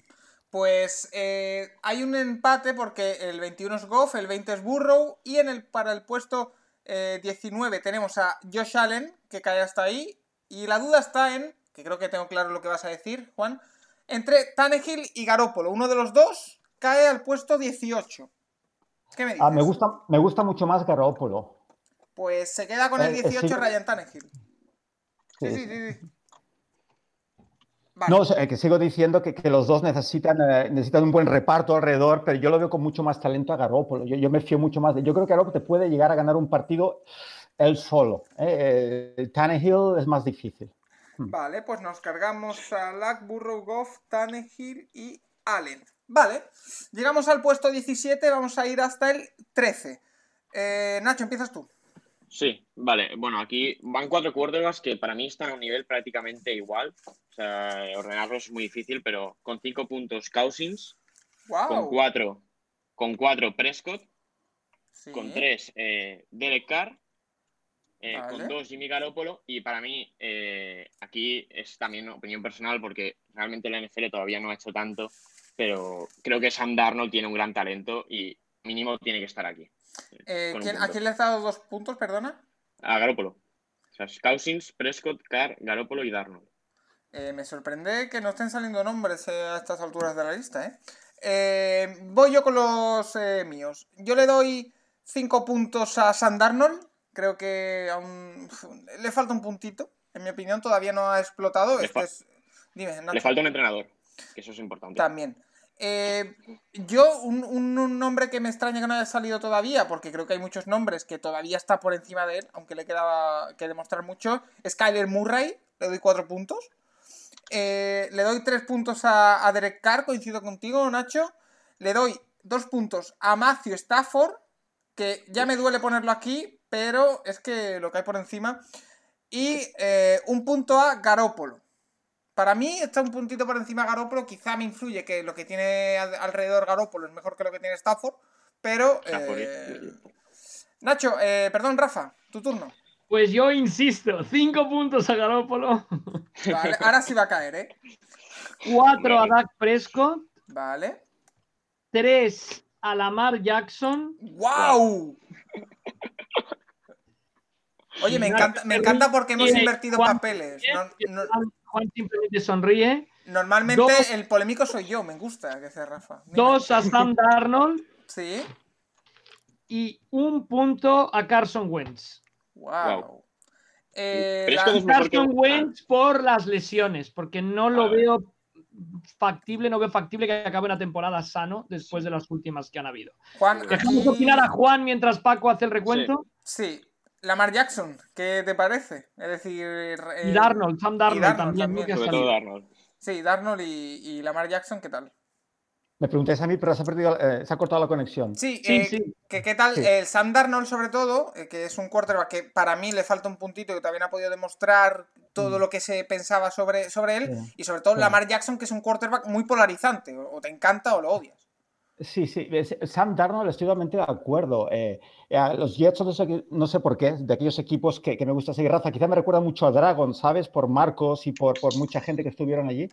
Pues eh, hay un empate porque el 21 es Goff, el 20 es Burrow y en el, para el puesto eh, 19 tenemos a Josh Allen, que cae hasta ahí. Y la duda está en, que creo que tengo claro lo que vas a decir, Juan, entre Tannehill y Garópolo. Uno de los dos cae al puesto 18. ¿Qué me dices? Ah, me, gusta, me gusta mucho más Garoppolo. Pues se queda con el Eh, eh, 18 sí. Ryan Tannehill. Sí, Sí, sí, sí. sí. Vale. No, que sigo diciendo que, que los dos necesitan, eh, necesitan un buen reparto alrededor, pero yo lo veo con mucho más talento a Garoppolo. Yo, yo me fío mucho más de. Yo creo que Garoppolo te puede llegar a ganar un partido él solo. ¿eh? Eh, Tannehill es más difícil. Vale, pues nos cargamos a Lack, Burrow, Goff, Tannehill y Allen. Vale, llegamos al puesto 17, vamos a ir hasta el 13. Eh, Nacho, empiezas tú. Sí, vale. Bueno, aquí van cuatro quarterbacks que para mí están a un nivel prácticamente igual. O sea, ordenarlos es muy difícil, pero con cinco puntos Cousins, ¡Wow! con cuatro, con cuatro Prescott, Sí. con tres eh, Derek Carr, eh, Vale. con dos Jimmy Garoppolo y para mí eh, aquí es también opinión personal porque realmente la NFL todavía no ha hecho tanto, pero creo que Sam Darnold tiene un gran talento y mínimo tiene que estar aquí. Eh, con un ¿quién- ¿A quién le has dado dos puntos, perdona? A Garoppolo. O sea, Cousins, Prescott, Carr, Garoppolo y Darnold. Eh, me sorprende que no estén saliendo nombres a estas alturas de la lista, ¿eh? Eh, voy yo con los eh, míos. Yo le doy 5 puntos a Sam Darnold. Creo que aún le falta un puntito. En mi opinión, todavía no ha explotado. Le Este fa- es... Dime, Nacho. Le falta un entrenador, que eso es importante. También. Eh, yo, un, un- un nombre que me extraña que no haya salido todavía, porque creo que hay muchos nombres que todavía está por encima de él, aunque le quedaba que demostrar mucho, es Kyler Murray, le doy cuatro puntos. Eh, le doy tres puntos a, a Derek Carr, coincido contigo, Nacho. Le doy dos puntos a Matthew Stafford, que ya me duele ponerlo aquí, pero es que lo que hay por encima. Y eh, un punto a Garópolo. Para mí está un puntito por encima Garópolo. Quizá me influye que lo que tiene al- alrededor Garópolo es mejor que lo que tiene Stafford. Pero. Stafford, eh. Nacho, eh, perdón, Rafa, tu turno. Pues yo insisto, cinco puntos a Garópolo, Vale, ahora sí va a caer, ¿eh? cuatro a Dak Prescott, Vale. tres a Lamar Jackson, ¡Wow! Oye, me encanta, me encanta porque hemos invertido Juan- papeles. No- no- Juan, simplemente sonríe, normalmente Dos. el polémico soy yo, me gusta que sea Rafa. Dos a Sam Darnold Sí. y un punto a Carson Wentz. Wow. Wow. Eh, Pero es la- que es mejor que- Carson Wentz por las lesiones, porque no lo veo factible, no veo factible que acabe una temporada sano después de las últimas que han habido. Juan, Dejamos aquí- opinar a Juan mientras Paco hace el recuento. Sí, Lamar Jackson, ¿qué te parece? Es decir, Y Darnold, Sam Darnold, Darnold también, también. que ha Sobre salido. todo Darnold. Sí, Darnold y, y Lamar Jackson, ¿qué tal? Me preguntáis a mí, pero se ha, perdido, eh, se ha cortado la conexión. Sí, Sí, eh, sí. ¿qué tal? Sí. El Sam Darnold, sobre todo, eh, que es un quarterback que para mí le falta un puntito, que también ha podido demostrar todo lo que se pensaba sobre, sobre él, Mm. Sí. y sobre todo Sí. Lamar Jackson, que es un quarterback muy polarizante, o o te encanta o lo odias. Sí, sí, Sam Darnold estoy totalmente de acuerdo. Eh, eh, los Jets de esos- no sé por qué, de aquellos equipos que, que me gusta seguir. Raza, quizá me recuerda mucho a Dragon, ¿sabes? Por Marcos y por, por mucha gente que estuvieron allí.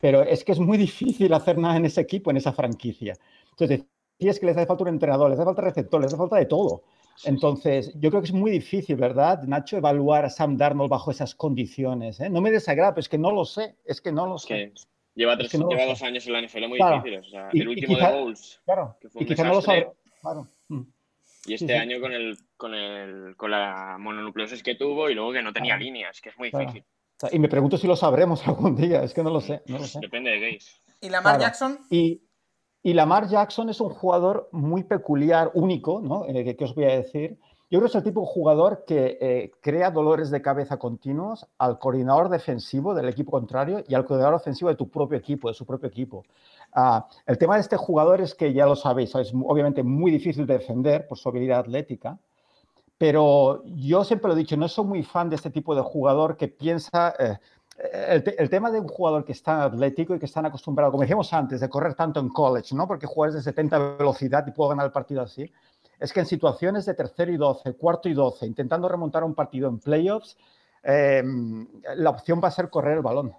Pero es que es muy difícil hacer nada en ese equipo, en esa franquicia. Entonces, decías que les hace falta un entrenador, les hace falta receptor, les hace falta de todo. Entonces, yo creo que es muy difícil, ¿verdad, Nacho, evaluar a Sam Darnold bajo esas condiciones? ¿eh? No me desagrada, pero es que no lo sé, es que no lo sé. Lleva, tres, que no lo lleva dos años en la NFL muy Claro. difíciles. O sea, Y- el último quizá- de Bowles Claro, que fue un y quizá no lo sabe. Claro. Mm. y este sí. año con el con el con la mononucleosis que tuvo y luego que no tenía Claro. líneas, que es muy Claro. difícil. Y me pregunto si lo sabremos algún día, es que no lo sé, no lo sé. Depende de Gaze. ¿Y Lamar Claro. Jackson? Y, y Lamar Jackson es un jugador muy peculiar, único, ¿no? Eh, que os voy a decir. Yo creo que es el tipo de jugador que eh, crea dolores de cabeza continuos al coordinador defensivo del equipo contrario y al coordinador ofensivo de tu propio equipo, de su propio equipo. Ah, el tema de este jugador es que ya lo sabéis, es obviamente muy difícil de defender por su habilidad atlética, pero yo siempre lo he dicho, no soy muy fan de este tipo de jugador que piensa... eh, el, te- el tema de un jugador que es tan atlético y que están acostumbrados, como decíamos antes, de correr tanto en college, ¿no? Porque juegas de 70 velocidad y puedo ganar el partido así. Es que en situaciones de tercero y 12, cuarto y 12, intentando remontar un partido en playoffs, eh, la opción va a ser correr el balón.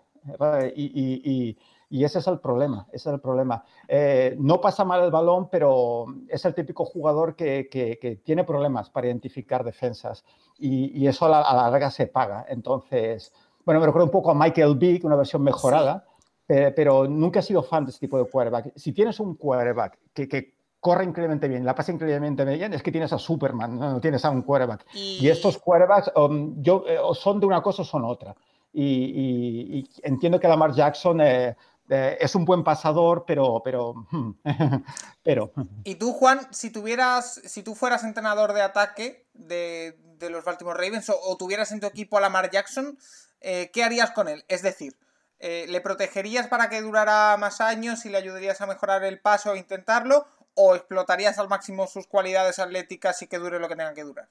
Y, y- y- y ese es el problema, ese es el problema. Eh, no pasa mal el balón, pero es el típico jugador que, que- que tiene problemas para identificar defensas y, eso a la, a la larga se paga. Entonces, bueno, me recuerda un poco a Michael Vick, una versión mejorada, eh, pero nunca he sido fan de este tipo de quarterback. Si tienes un quarterback que, que corre increíblemente bien, la pasa increíblemente bien, es que tienes a Superman, no, tienes a un quarterback. Y estos quarterbacks um, yo, eh, son de una cosa o son otra. Y, y- y entiendo que Lamar Jackson eh, eh, es un buen pasador, pero, pero, pero, Y tú, Juan, si tuvieras, si tú fueras entrenador de ataque de, de los Baltimore Ravens o, o tuvieras en tu equipo a Lamar Jackson, ¿qué harías con él? Es decir, eh, ¿le protegerías para que durara más años y le ayudarías a mejorar el paso e intentarlo? ¿O explotarías al máximo sus cualidades atléticas y que dure lo que tenga que durar?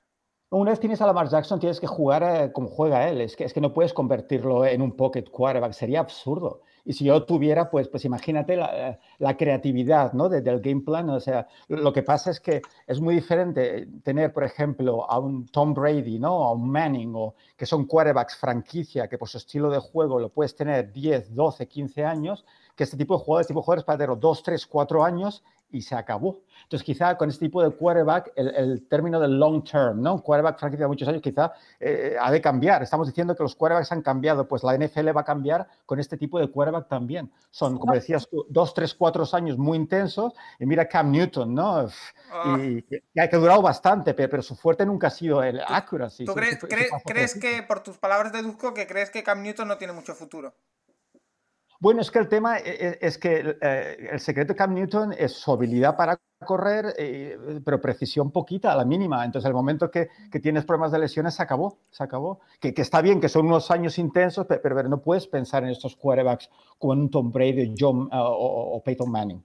una vez tienes a Lamar Jackson, tienes que jugar eh, como juega él. Es que, es que no puedes convertirlo en un pocket quarterback, sería absurdo. Y si yo tuviera, pues, pues imagínate la, creatividad ¿no? de- del game plan. O sea, lo que pasa es que es muy diferente tener, por ejemplo, a un Tom Brady, ¿no? a un Manning, o, que son quarterbacks franquicia, que por su estilo de juego lo puedes tener 10, 12, 15 años, que este tipo de jugadores, tipo de jugadores para tenerlo 2, 3, 4 años y se acabó. Entonces, quizá con este tipo de quarterback, el, el término del long term, ¿no? Un quarterback franquicia de muchos años, quizá eh, ha de cambiar. Estamos diciendo que los quarterbacks han cambiado, pues la NFL va a cambiar con este tipo de quarterback también. Son, como decías tú, dos, tres, cuatro años muy intensos. Y mira Cam Newton, ¿no? Ah. Y, ha durado bastante, pero, pero, su fuerte nunca ha sido el accuracy. ¿Tú crees, su- su crees- que, por tus palabras deduzco, que crees que Cam Newton no tiene mucho futuro? Bueno, es que el tema e- e- es que eh, el secreto de Cam Newton es su habilidad para correr, eh, pero precisión poquita, a la mínima. Entonces, el momento que, que tienes problemas de lesiones, se acabó, se acabó. Que, que está bien, que son unos años intensos, pe- pero, pero no puedes pensar en estos quarterbacks como un Tom Brady John, uh, o, o Peyton Manning.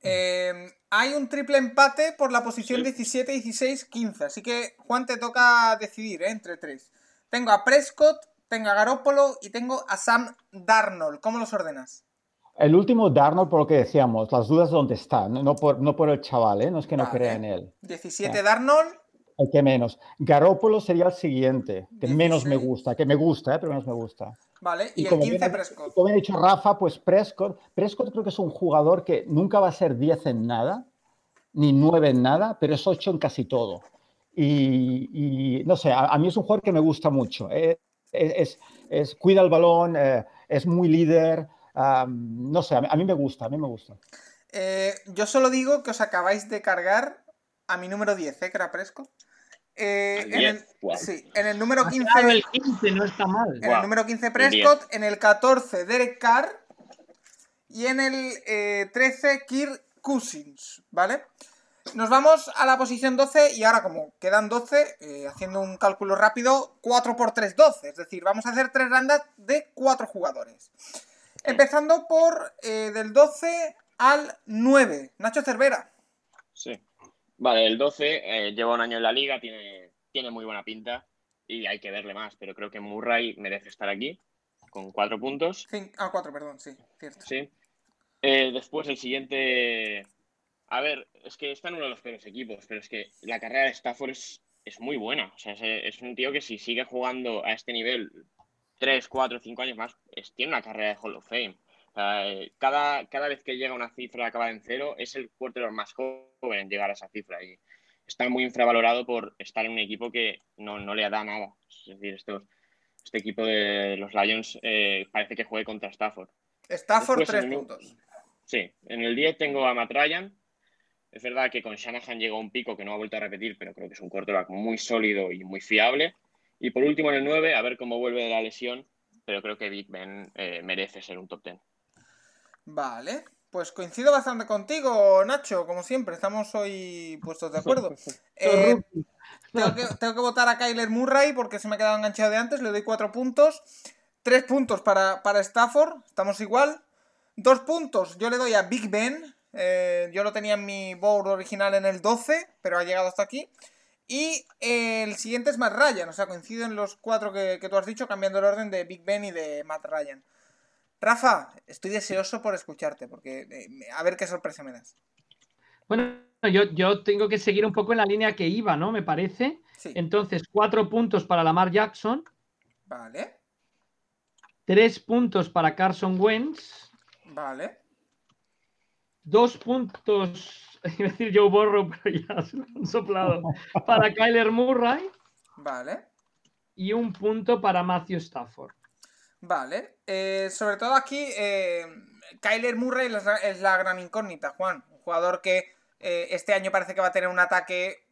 Eh, hay un triple empate por la posición Sí. 17, 16, 15. Así que, Juan, te toca decidir ¿eh? entre tres. Tengo a Prescott, tengo a Garópolo y tengo a Sam Darnold. ¿Cómo los ordenas? El último Darnold, por lo que decíamos, las dudas de dónde está, no, por, no por el chaval, ¿eh? no es que no Vale. crea en él. 17 Ya. Darnold, El que menos. Garópolo sería el siguiente, que menos me 16. gusta, que me gusta, ¿eh? pero menos me gusta. ¿vale? Y, el como 15 bien Prescott. Como ha dicho Rafa, pues Prescott, Prescott creo que es un jugador que nunca va a ser 10 en nada, ni 9 en nada, pero es 8 en casi todo. Y, y, no sé, a, a mí es un jugador que me gusta mucho. eh, es- cuida el balón, eh, es muy líder. Am, no sé, a mí, a mí me gusta, a mí me gusta. Eh, yo solo digo que os acabáis de cargar a mi número 10, ¿eh? que era Prescott. Eh, en, el, 10, guau. sí, en el número 15, Claro, el 15 no está mal. en el Guau, número 15 el Prescott, en el 14 Derek Carr y en el eh, 13 Kirk Cousins, ¿vale? Nos vamos a la posición 12 y ahora como quedan 12, eh, haciendo un cálculo rápido, 4 por 3, 12. Es decir, vamos a hacer tres rondas de 4 jugadores. Empezando por eh, del 12 al 9. Nacho Cervera. Sí. Vale, el 12 eh, lleva un año en la liga, tiene, tiene muy buena pinta y hay que verle más, pero creo que Murray merece estar aquí con cuatro puntos. Cin- ah, 4, perdón, sí, cierto. Sí. Eh, después el siguiente A ver, es que está en uno de los peores equipos, pero es que la carrera de Stafford es, es muy buena. O sea, es, es un tío que si sigue jugando a este nivel 3, 4, 5 años más, es- tiene una carrera de Hall of Fame. O sea, eh, cada, cada vez que llega una cifra acaba en cero, es el quarterback más joven en llegar a esa cifra. Y está muy infravalorado por estar en un equipo que no, no le da nada. Es decir, estos, este equipo de los Lions eh, parece que juegue contra Stafford. Stafford, Después, tres en el- puntos. Sí, en el 10 tengo a Matt Ryan. Es verdad que con Shanahan llegó a un pico que no ha vuelto a repetir, pero creo que es un quarterback muy sólido y muy fiable. Y por último en el 9, a ver cómo vuelve de la lesión, pero creo que Big Ben eh, merece ser un top 10. Vale. Pues coincido bastante contigo, Nacho, como siempre. Estamos hoy puestos de acuerdo. Eh, tengo, que, tengo que votar a Kyler Murray porque se me ha quedado enganchado de antes. Le doy cuatro puntos. Tres puntos para, para Stafford. Estamos igual. Dos puntos. Yo le doy a Big Ben. eh, yo lo tenía en mi board original en el 12, pero ha llegado hasta aquí. Y eh, el siguiente es Matt Ryan. O sea, coincido en los cuatro que, que tú has dicho, cambiando el orden de Big Ben y de Matt Ryan. Rafa, estoy deseoso por escucharte, porque eh, a ver qué sorpresa me das. Bueno, yo, yo tengo que seguir un poco en la línea que iba, ¿no? Me parece. Sí, Entonces, cuatro puntos para Lamar Jackson, vale, tres puntos para Carson Wentz, vale. dos puntos, iba a decir Joe Burrow, pero ya se lo han soplado, para Kyler Murray Vale, y un punto para Matthew Stafford. vale. Eh, sobre todo aquí, eh, Kyler Murray es la, es la gran incógnita, Juan. Un jugador que eh, este año parece que va a tener un ataque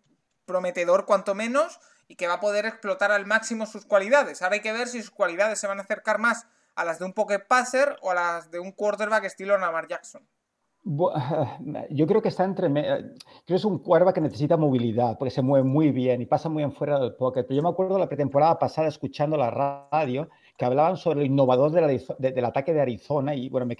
prometedor, cuanto menos, y que va a poder explotar al máximo sus cualidades. Ahora hay que ver si sus cualidades se van a acercar más a las de un pocket passer o a las de un quarterback estilo Lamar Jackson. Yo creo que está entre. eh, Creo que es un cuerva que necesita movilidad, porque se mueve muy bien y pasa muy en fuera del pocket. Pero yo me acuerdo la pretemporada pasada escuchando la radio que hablaban sobre el innovador de- del ataque de Arizona y bueno, me,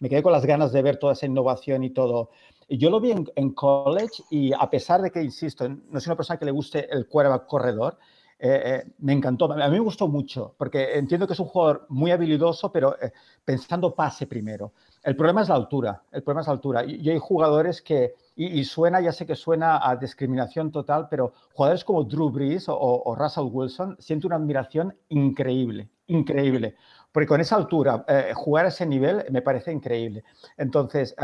me- quedé con las ganas de ver toda esa innovación y todo. Yo lo vi en, en college y a pesar de que, insisto, no soy una persona que le guste el quarterback corredor, eh, eh, me encantó. A mí me gustó mucho, porque entiendo que es un jugador muy habilidoso, pero eh, pensando pase primero. El problema es la altura. El problema es la altura. Y, hay jugadores que, y, suena, ya sé que suena a discriminación total, pero jugadores como Drew Brees o, Russell Wilson siento una admiración increíble, increíble. Porque con esa altura, jugar a ese nivel me parece increíble. Entonces,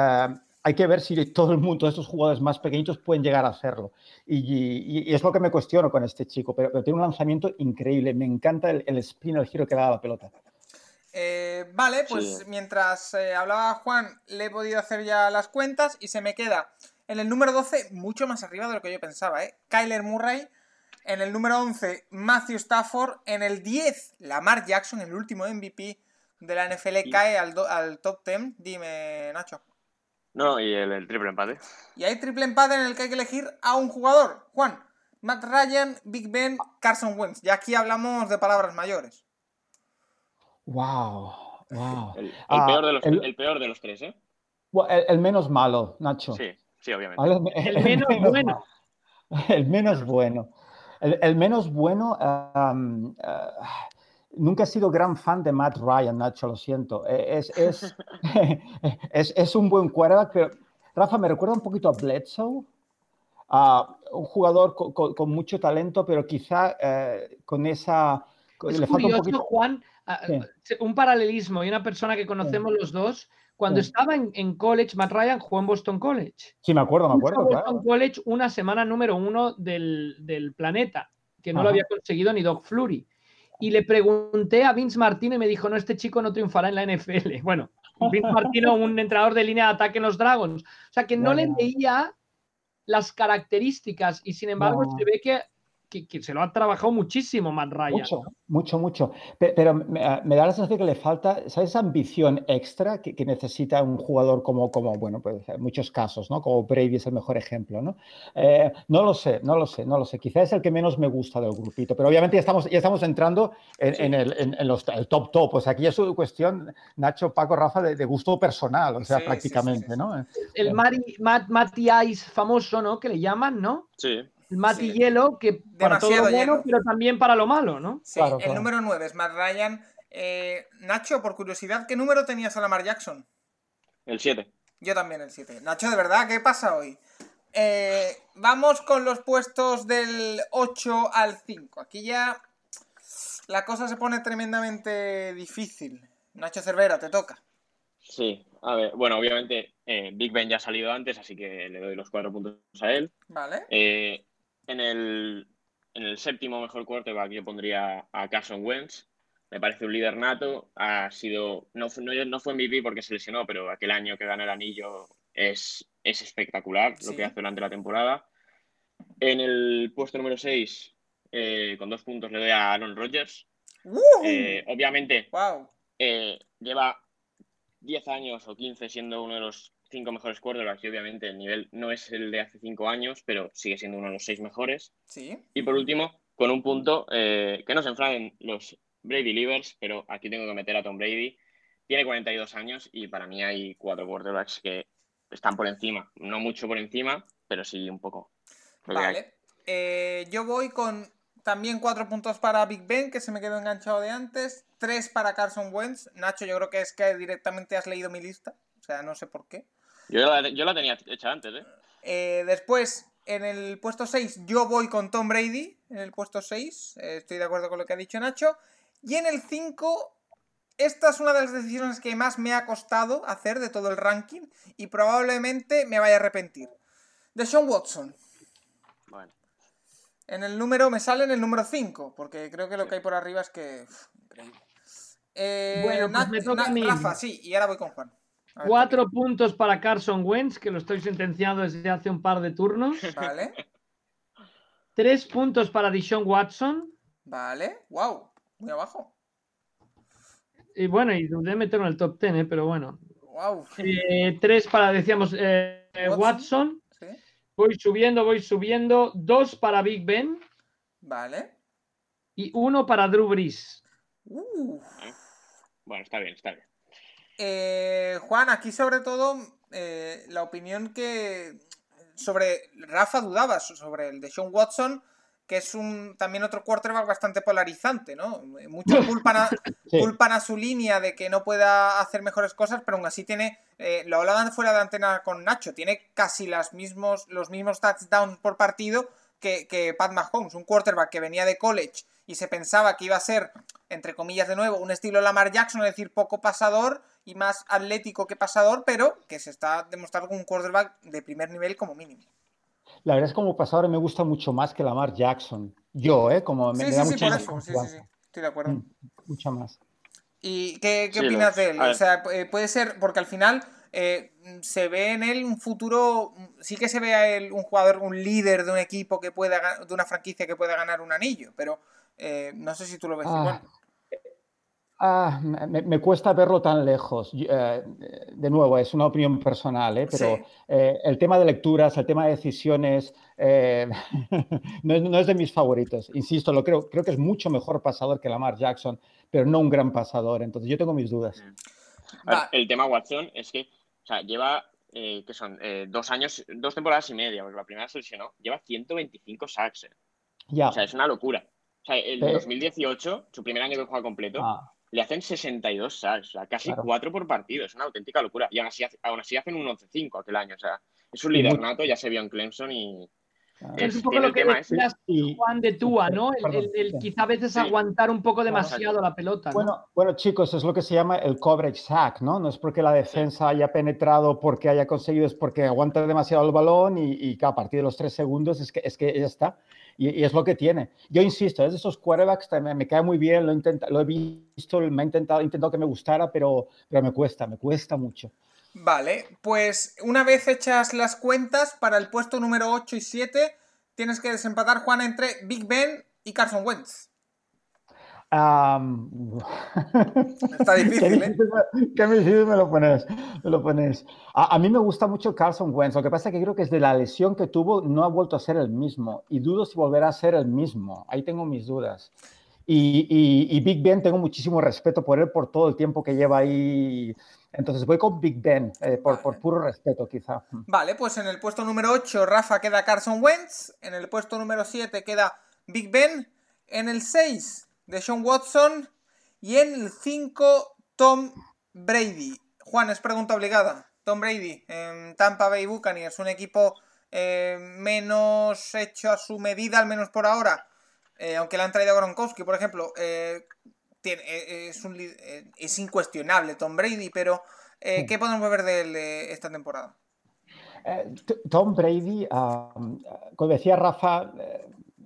hay que ver si todo el mundo, todos estos jugadores más pequeñitos pueden llegar a hacerlo. Y, y- y es lo que me cuestiono con este chico, pero, pero tiene un lanzamiento increíble. Me encanta el, el spin, el giro que da a la pelota. Eh, vale, pues Sí. mientras eh, hablaba Juan, le he podido hacer ya las cuentas y se me queda en el número 12 mucho más arriba de lo que yo pensaba, ¿eh? Kyler Murray. En el número 11, Matthew Stafford. En el 10, Lamar Jackson, el último MVP de la NFL, cae al, do- al top 10. Dime, Nacho. No, y el, el triple empate. Y hay triple empate en el que hay que elegir a un jugador. Juan, Matt Ryan, Big Ben, Carson Wentz. Y aquí hablamos de palabras mayores. ¡Wow! ¡Wow! El, el Ah, peor, de los, el- el peor de los tres, ¿eh? El, el menos malo, Nacho. Sí, sí, obviamente. El menos bueno. malo. El menos bueno. El, el menos bueno. ah, nunca he sido gran fan de Matt Ryan, Nacho, lo siento. Eh, Es, es, es, es un buen quarterback, pero Rafa me recuerda un poquito a Bledsoe. a un jugador co- co- con, mucho talento, pero quizá eh, con esa. Es le falta un curioso, poquito. Juan, a- Sí. un paralelismo y una persona que conocemos los dos. Cuando Sí. estaba en, en college, Matt Ryan jugó en Boston College. Sí, me acuerdo, me acuerdo, Boston claro. College una semana número uno del, del planeta, que no lo había conseguido ni Doc Flurry. Y le pregunté a Vince Martino y me dijo, no, este chico no triunfará en la NFL. Bueno, Vince Martino, un entrenador de línea de ataque en los Dragons. O sea, que no le veía las características y sin embargo No. se ve que, que- que se lo ha trabajado muchísimo Matt Ryan. Mucho, mucho, mucho. Pe- Pero me, me da la sensación que le falta, ¿sabes? Esa ambición extra que, que necesita un jugador como, como, bueno, pues en muchos casos, ¿no? Como Brady es el mejor ejemplo, ¿no? Eh, no lo sé, no lo sé, no lo sé. Quizás es el que menos me gusta del grupito, pero obviamente ya estamos, ya estamos entrando en, Sí. en el, en- en los, el top top. Pues aquí es una cuestión, Nacho, Paco, Rafa, de, de gusto personal, o sea, Sí, prácticamente, sí, sí. ¿no? El Mari- Matt, Matty Ice famoso, ¿no? Que le llaman, ¿no? Sí. El Matty Sí. Hielo, que para todo lo Demasiado bueno, hielo. pero también para lo malo, ¿no? Sí, Claro, el claro. número 9 es Matt Ryan. Eh, Nacho, por curiosidad, ¿qué número tenías a Lamar Jackson? El 7. Yo también el 7. Nacho, de verdad, ¿qué pasa hoy? Eh, vamos con los puestos del 8 al 5. Aquí ya la cosa se pone tremendamente difícil. Nacho Cervera, te toca. Sí, a ver, bueno, obviamente eh, Big Ben ya ha salido antes, así que le doy los cuatro puntos a él. ¿Vale? Eh, en, el, en el séptimo mejor quarterback yo pondría a Carson Wentz. Me parece un líder nato. Ha sido, no, fue- no, no fue MVP porque se lesionó, pero aquel año que gana el anillo es, es espectacular lo que hace durante la temporada. En el puesto número 6, con dos puntos, le doy a Aaron Rodgers. Eh, obviamente, ¡Wow! eh, lleva 10 años o 15 siendo uno de los cinco mejores quarterbacks y obviamente el nivel no es el de hace 5 años, pero sigue siendo uno de los seis mejores. Sí. Y por último, con un punto eh, que no se enfraden los Brady Leavers, pero aquí tengo que meter a Tom Brady. Tiene 42 años y para mí hay cuatro quarterbacks que están por encima. No mucho por encima, pero sí un poco. Vale. Eh, yo voy con también cuatro puntos para Big Ben, que se me quedó enganchado de antes. Tres para Carson Wentz. Nacho, yo creo que es que directamente has leído mi lista. O sea, no sé por qué. Yo la, yo la tenía hecha antes, ¿eh? Eh, después, en el puesto 6, yo voy con Tom Brady. En el puesto 6. eh, estoy de acuerdo con lo que ha dicho Nacho. Y en el 5, esta es una de las decisiones que más me ha costado hacer de todo el ranking. Y probablemente me vaya a arrepentir. De Sean Watson. Bueno, En el número, me sale en el número 5, porque creo que lo que hay por arriba es que. uf, increíble. Eh, Bueno, pues Nat- me toca Nat- a mí. Rafa, sí, y ahora voy con Juan. Cuatro puntos para Carson Wentz, que lo estoy sentenciando desde hace un par de turnos. Vale, Tres puntos para Dishon Watson. vale, wow, muy abajo. Y bueno, y dudé meterlo en el top 10, ¿eh? pero bueno. Wow, Eh, tres para, decíamos, eh, eh, Watson. Watson. sí, Voy subiendo, voy subiendo. Dos para Big Ben vale. y uno para Drew Brees. Uh, bueno, está bien, está bien. Eh, Juan, aquí sobre todo eh, la opinión que sobre Rafa dudabas sobre el de Sean Watson, que es un también otro quarterback bastante polarizante, ¿no? Muchos culpan a, Sí. culpan a su línea de que no pueda hacer mejores cosas, pero aún así tiene, eh, lo hablaban fuera de antena con Nacho, tiene casi las mismos, los mismos touchdowns por partido que, que Pat Mahomes, un quarterback que venía de college y se pensaba que iba a ser, entre comillas de nuevo, un estilo Lamar Jackson, es decir, poco pasador y más atlético que pasador, pero que se está demostrando como un quarterback de primer nivel como mínimo. La verdad es que como pasador me gusta mucho más que Lamar Jackson. Yo, ¿eh? Como me, Sí, me da sí, sí, mucha por más eso, sí, sí, confianza. sí, estoy de acuerdo. Mm, Mucha más. ¿Y qué, qué Sí, opinas de él? O sea, eh, puede ser, porque al final eh, se ve en él un futuro, sí que se ve a él un jugador, un líder de un equipo que pueda, de una franquicia que pueda ganar un anillo, pero eh, no sé si tú lo ves Ah, igual. Ah, me, me cuesta verlo tan lejos. Yo, eh, de nuevo, es una opinión personal, ¿eh? pero Sí. eh, el tema de lecturas, el tema de decisiones, eh, no, es, no es de mis favoritos. Insisto, lo creo, creo que es mucho mejor pasador que Lamar Jackson, pero no un gran pasador. Entonces yo tengo mis dudas. Ver, Va. el tema Watson es que, o sea, lleva, eh, que son Eh, dos años, dos temporadas y media, porque la primera se lesionó, lleva 125 sacks. eh. Ya. O sea, es una locura. Sea, el Eh. 2018, su primer año que juega completo, Ah, le hacen 62 sacks, o sea, casi Claro. cuatro por partido, es una auténtica locura. Y aún así, hace- aún así hacen un 11-5 aquel año, o sea, es un nato, ya se vio en Clemson y ah. Es Es- un poco lo el que ese. decías, Y- Juan, de Tua, ¿no? El, el- quizá a veces Sí. aguantar un poco Claro. demasiado la pelota, ¿no? Bueno, bueno, chicos, es lo que se llama el coverage sack, ¿no? No es porque la defensa haya penetrado, porque haya conseguido, es porque aguanta demasiado el balón y, y a partir de los tres segundos es que, es que ya está. Y, es lo que tiene. Yo insisto, es de esos quarterbacks, también me cae muy bien, lo, intenta, lo he visto, me he intentado, intentado que me gustara, pero, pero me cuesta, me cuesta mucho. Vale, pues una vez hechas las cuentas, para el puesto número 8 y 7, tienes que desempatar, Juan, entre Big Ben y Carson Wentz. Am, Está difícil, Qué ¿eh? Qué difícil me lo pones. Me lo pones. A, a mí me gusta mucho Carson Wentz. Lo que pasa es que creo que desde la lesión que tuvo no ha vuelto a ser el mismo. Y dudo si volverá a ser el mismo. Ahí tengo mis dudas. Y, y- y Big Ben, tengo muchísimo respeto por él, por todo el tiempo que lleva ahí. Entonces voy con Big Ben, eh, por, por Vale. puro respeto, quizá. Vale, pues en el puesto número 8, Rafa queda Carson Wentz. En el puesto número 7 queda Big Ben. En el 6, Sean Watson. Y en el 5, Tom Brady. Juan, es pregunta obligada. Tom Brady en Tampa Bay Buccaneers, un equipo eh, menos hecho a su medida, al menos por ahora, eh, aunque le han traído a Gronkowski, por ejemplo, eh, tiene- es, un li- es incuestionable Tom Brady, pero ¿qué podemos ver de él esta temporada? Tom Brady, ah, como decía Rafa,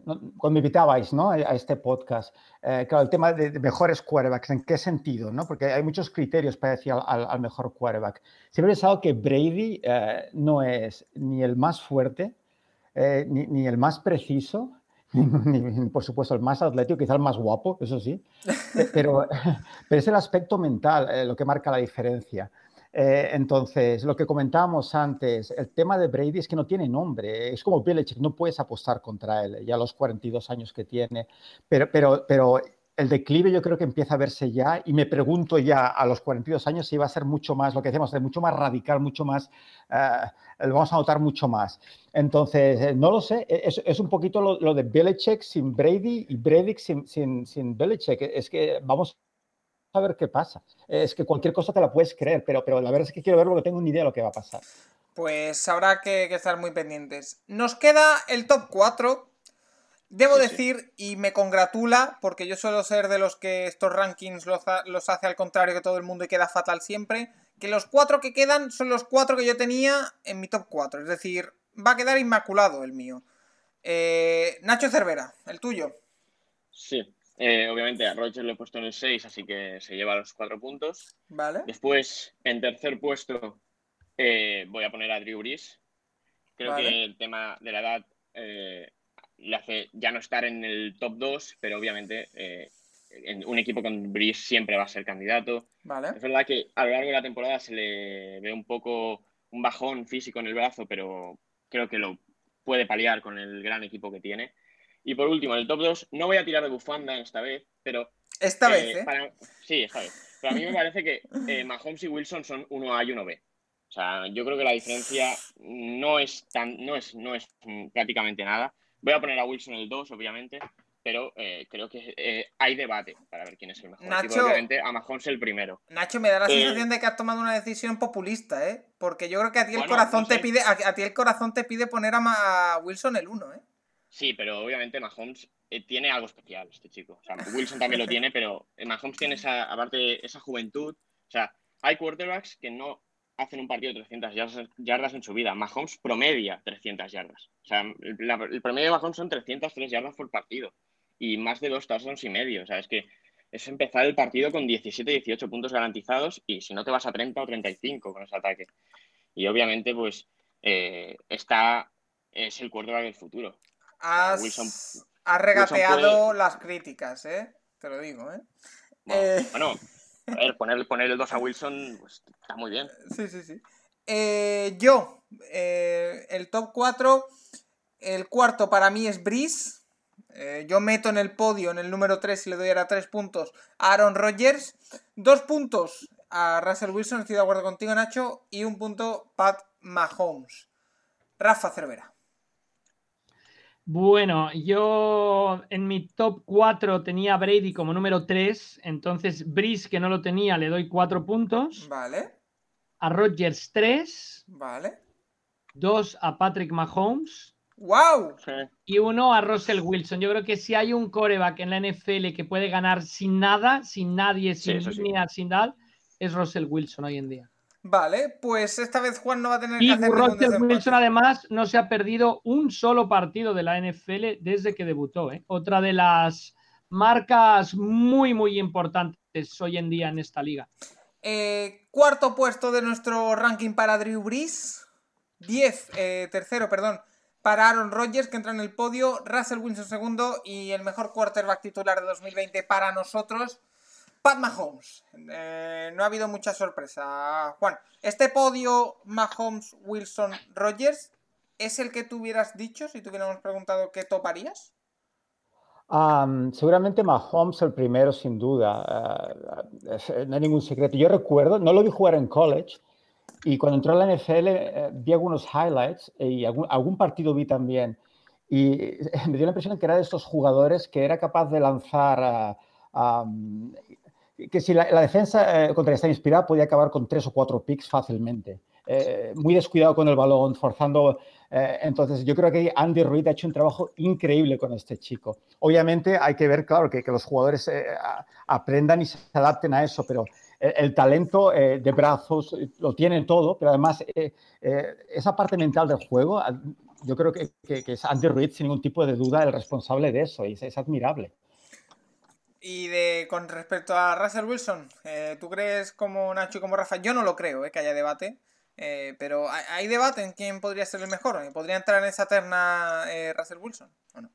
cuando me invitabais ¿no? a este podcast, eh, claro, el tema de, mejores quarterbacks, ¿en qué sentido? ¿no? Porque hay muchos criterios para decir al, mejor quarterback. Siempre he pensado que Brady eh, no es ni el más fuerte, eh, ni, el más preciso, ni, ni, por supuesto el más atlético, quizá el más guapo, eso sí, pe- pero, pero es el aspecto mental eh, lo que marca la diferencia. Eh, entonces, lo que comentábamos antes, el tema de Brady es que no tiene nombre, es como Belichick, no puedes apostar contra él, ya a los 42 años que tiene, pero, pero, pero el declive yo creo que empieza a verse ya y me pregunto ya a los 42 años si va a ser mucho más, lo que decíamos, mucho más radical, mucho más, eh, lo vamos a notar mucho más. Entonces, eh, no lo sé, es, es un poquito lo, lo, de Belichick sin Brady y Brady sin, sin, sin Belichick, es que vamos a ver qué pasa. Es que cualquier cosa te la puedes creer, pero, pero la verdad es que quiero verlo porque tengo ni idea de lo que va a pasar. Pues habrá que, que estar muy pendientes. Nos queda el top 4. Debo Sí, sí. decir, y me congratula, porque yo suelo ser de los que estos rankings los, ha- los hace al contrario que todo el mundo y queda fatal siempre, que los cuatro que quedan son los cuatro que yo tenía en mi top 4. Es decir, va a quedar inmaculado el mío. Eh, Nacho Cervera, el tuyo. Sí, eh, obviamente a Rogers lo he puesto en el 6, así que se lleva los cuatro puntos. ¿Vale? Después, en tercer puesto, eh, voy a poner a Drew Brees. Creo Vale. que el tema de la edad eh, le hace ya no estar en el top 2, pero obviamente en un equipo con Brees siempre va a ser candidato. Vale. Es verdad que a lo largo de la temporada se le ve un poco un bajón físico en el brazo, pero creo que lo puede paliar con el gran equipo que tiene. Y por último, en el top 2, no voy a tirar de bufanda esta vez, pero Esta eh, vez, ¿eh? para- sí, esta vez. Pero a mí me parece que eh, Mahomes y Wilson son 1A y 1B. O sea, yo creo que la diferencia no es tan, no es, no es mm, prácticamente nada. Voy a poner a Wilson el 2, obviamente, pero eh, creo que eh, hay debate para ver quién es el mejor. Nacho. equipo. obviamente a Mahomes el primero. Nacho, me da la Eh, sensación de que has tomado una decisión populista, ¿eh? Porque yo creo que a ti el Bueno, corazón no te pide, a, a ti el corazón te pide poner a, Ma- a Wilson el 1, ¿eh? Sí, pero obviamente Mahomes eh, tiene algo especial, este chico. O sea, Wilson también lo tiene, pero eh, Mahomes tiene esa, aparte, esa juventud. O sea, hay quarterbacks que no hacen un partido de 300 yardas, en su vida. Mahomes promedia 300 yardas. O sea, el promedio de Mahomes son 303 yardas por partido y más de dos touchdowns y medio. O sea, es que es empezar el partido con 17, 18 puntos garantizados y si no te vas a 30 o 35 con ese ataque. Y obviamente, pues, eh, está, es el quarterback del futuro. Has, Wilson- has regateado puede- las críticas, ¿eh? Te lo digo, ¿eh? Bueno, Eh. bueno, a ver, poner, poner el 2 a Wilson pues, está muy bien. Sí, sí, sí. Eh, yo, eh, el top 4, el cuarto para mí es Breeze. Eh, yo meto en el podio, en el número 3, y le doy ahora 3 puntos a Aaron Rodgers. Dos puntos a Russell Wilson, estoy de acuerdo contigo, Nacho. Y un punto Pat Mahomes. Rafa Cervera. Bueno, yo en mi top 4 tenía a Brady como número 3, entonces Brice, que no lo tenía, le doy 4 puntos. Vale, A Rodgers 3, vale. 2 a Patrick Mahomes ¡Wow! y 1 a Russell Wilson. Yo creo que si hay un coreback en la NFL que puede ganar sin nada, sin nadie, sin sí. línea, sin tal, es Russell Wilson hoy en día. Vale, pues esta vez Juan no va a tener que Y hacer ningún Russell desempate. Wilson además no se ha perdido un solo partido de la NFL desde que debutó. ¿eh? Otra de las marcas muy, muy importantes hoy en día en esta liga. Eh, cuarto puesto de nuestro ranking para Drew Brees. 10, eh, tercero, perdón, para Aaron Rodgers, que entra en el podio. Russell Wilson segundo y el mejor quarterback titular de 2020 para nosotros, Pat Mahomes. Eh, no ha habido mucha sorpresa. Juan, este podio Mahomes, Wilson, Rodgers, ¿es el que tú hubieras dicho si te hubiéramos preguntado qué toparías? Am, seguramente Mahomes el primero, sin duda. Ah, es- no hay ningún secreto. Yo recuerdo, no lo vi jugar en college y cuando entró a la NFL eh, vi algunos highlights y algún, partido vi también. Y me dio la impresión que era de estos jugadores que era capaz de lanzar, am, que si la, defensa eh, contra está inspirada podía acabar con tres o cuatro picks fácilmente. eh, muy descuidado con el balón, forzando. eh, entonces, yo creo que Andy Reid ha hecho un trabajo increíble con este chico. Obviamente, hay que ver, claro, que, que los jugadores eh, a- aprendan y se adapten a eso, pero el, talento de brazos lo tienen todo, pero además esa parte mental del juego, yo creo que, que- es Andy Reid, sin ningún tipo de duda, el responsable de eso, y es admirable. Y de con respecto a Russell Wilson, eh, ¿tú crees como Nacho y como Rafa? Yo no lo creo, eh, que haya debate. eh, pero ¿hay, debate en quién podría ser el mejor. ¿Podría entrar en esa terna Russell Wilson? ¿o no?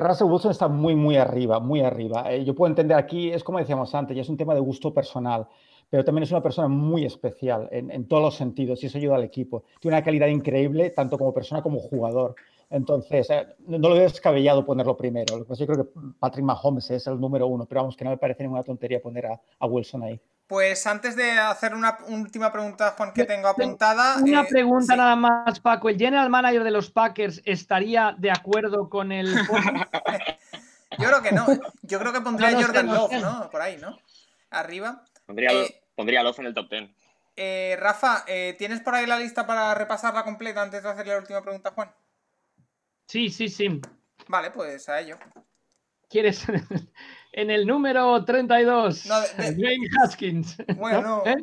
Russell Wilson está muy, muy arriba, muy arriba. Yo puedo entender aquí, es como decíamos antes, ya es un tema de gusto personal, pero también es una persona muy especial en, en todos los sentidos y eso ayuda al equipo. Tiene una calidad increíble, tanto como persona como jugador. Entonces, eh, no lo veo descabellado ponerlo primero. Lo que pasa es que yo creo que Patrick Mahomes es el número uno, pero vamos, que no me parece ninguna tontería poner a, a Wilson ahí. Pues antes de hacer una última pregunta, Juan, que tengo apuntada. Una eh, pregunta sí. nada más, Paco. ¿El general manager de los Packers estaría de acuerdo con el Yo creo que no. Yo creo que pondría No Jordan no Love. ¿no? Por ahí, ¿no? Arriba. Pondría, Eh, pondría Love en el top 10. Eh, Rafa, eh, ¿tienes por ahí la lista para repasarla completa antes de hacerle la última pregunta a Juan? Sí, sí, sí. Vale, pues a ello. ¿Quieres? en el número 32, No, de- de- Dwayne Haskins. Bueno, ¿Eh?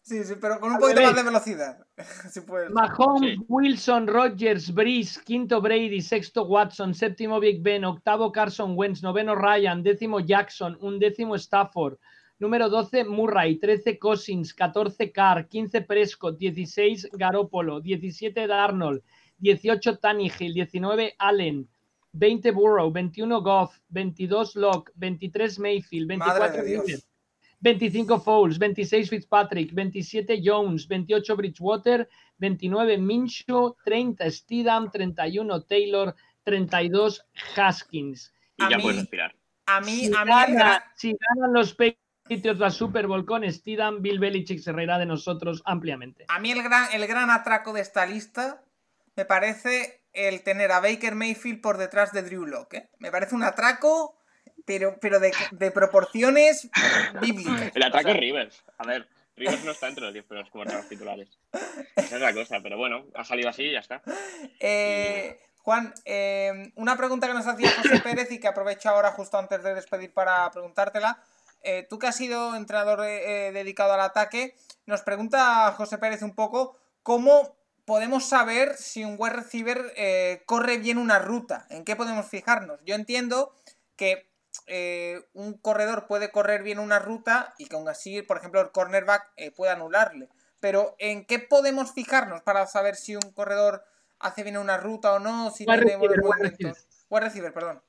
sí, sí, pero con un poquito más de velocidad. Si puedes. Mahomes, Sí. Wilson, Rodgers, Breeze, quinto Brady, sexto Watson, séptimo Big Ben, octavo Carson Wentz, noveno Ryan, décimo Jackson, undécimo Stafford, número 12 Murray, 13 Cousins, 14 Carr, 15 Prescott, 16 Garoppolo, 17 Darnold, 18 Tannehill, 19 Allen, 20 Burrow, 21 Goff, 22 Locke, 23 Mayfield, Madre 24 de Dios. Rivers, 25 Foles, 26 Fitzpatrick, 27 Jones, 28 Bridgewater, 29 Minshew, 30 Steedham, 31 Taylor, 32 Haskins. Y A ya mí- puedes respirar. A mí, Si, a mí gana- si ganan los Patriots la Super Bowl con Steedham, Bill Belichick se reirá de nosotros ampliamente. A mí el gran, el gran atraco de esta lista me parece el tener a Baker Mayfield por detrás de Drew Lock. ¿eh? Me parece un atraco, pero, pero de, de proporciones bíblicas. El ataque O sea, Rivers. A ver, Rivers no está entre los 10 primeros comandados titulares. Esa es la cosa, pero bueno, ha salido así y ya está. eh, Juan, eh, una pregunta que nos hacía José Pérez y que aprovecho ahora justo antes de despedir para preguntártela. Eh, tú que has sido entrenador dedicado al ataque, nos pregunta José Pérez un poco cómo podemos saber si un wide receiver eh, corre bien una ruta, en qué podemos fijarnos. Yo entiendo que eh, un corredor puede correr bien una ruta y que aún así, por ejemplo, el cornerback eh, puede anularle. Pero ¿en qué podemos fijarnos para saber si un corredor hace bien una ruta o no? Si tiene buenos movimientos. Wide receiver, perdón.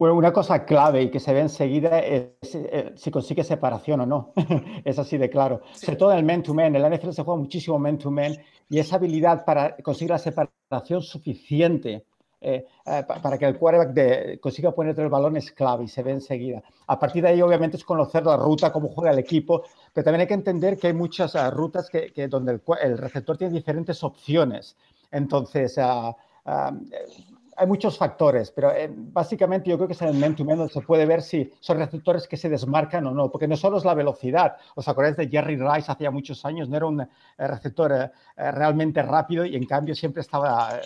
Bueno, una cosa clave y que se ve enseguida es eh, si consigue separación o no. es así de claro. Sí. Sobre todo en el man-to-man. En la NFL se juega muchísimo man-to-man y esa habilidad para conseguir la separación suficiente eh, eh, pa- para que el quarterback de- consiga ponerte el balón es clave y se ve enseguida. A partir de ahí, obviamente, es conocer la ruta, cómo juega el equipo, pero también hay que entender que hay muchas ah, rutas que, que donde el, el receptor tiene diferentes opciones. Entonces, ah, eh, hay muchos factores, pero eh, básicamente yo creo que es en el man-to-man donde se puede ver si son receptores que se desmarcan o no, porque no solo es la velocidad. ¿Os acordáis de Jerry Rice hace ya muchos años? No era un eh, receptor eh, eh, realmente rápido y en cambio siempre estaba eh,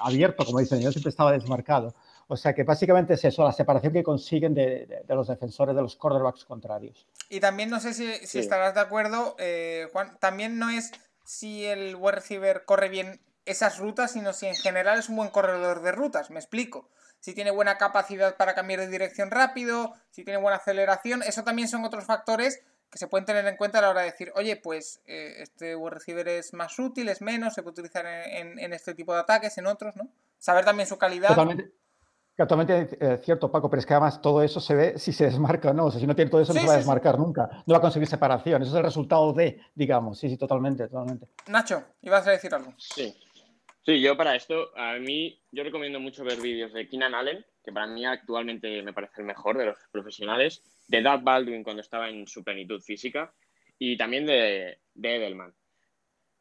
abierto, como dicen ellos, siempre estaba desmarcado. O sea que básicamente es eso, la separación que consiguen de, de- de los defensores, de los quarterbacks contrarios. Y también no sé si, si Sí. estarás de acuerdo, eh, Juan, también no es si el wide receiver corre bien esas rutas, sino si en general es un buen corredor de rutas, me explico. Si tiene buena capacidad para cambiar de dirección rápido, si tiene buena aceleración, eso también son otros factores que se pueden tener en cuenta a la hora de decir, oye, pues eh, este wide receiver es más útil, es menos, se puede utilizar en, en- en este tipo de ataques, en otros, ¿no? Saber también su calidad. Totalmente, totalmente eh, cierto, Paco, pero es que además todo eso se ve si se desmarca o no. O sea, si no tiene todo eso, Sí, no se va a sí. desmarcar nunca. No va a conseguir separación. Eso es el resultado de, digamos. Sí, sí, totalmente, totalmente. Nacho, ibas a decir algo. Sí. Sí, yo para esto, a mí, yo recomiendo mucho ver vídeos de Keenan Allen, que para mí actualmente me parece el mejor de los profesionales, de Doug Baldwin cuando estaba en su plenitud física, y también de, de Edelman.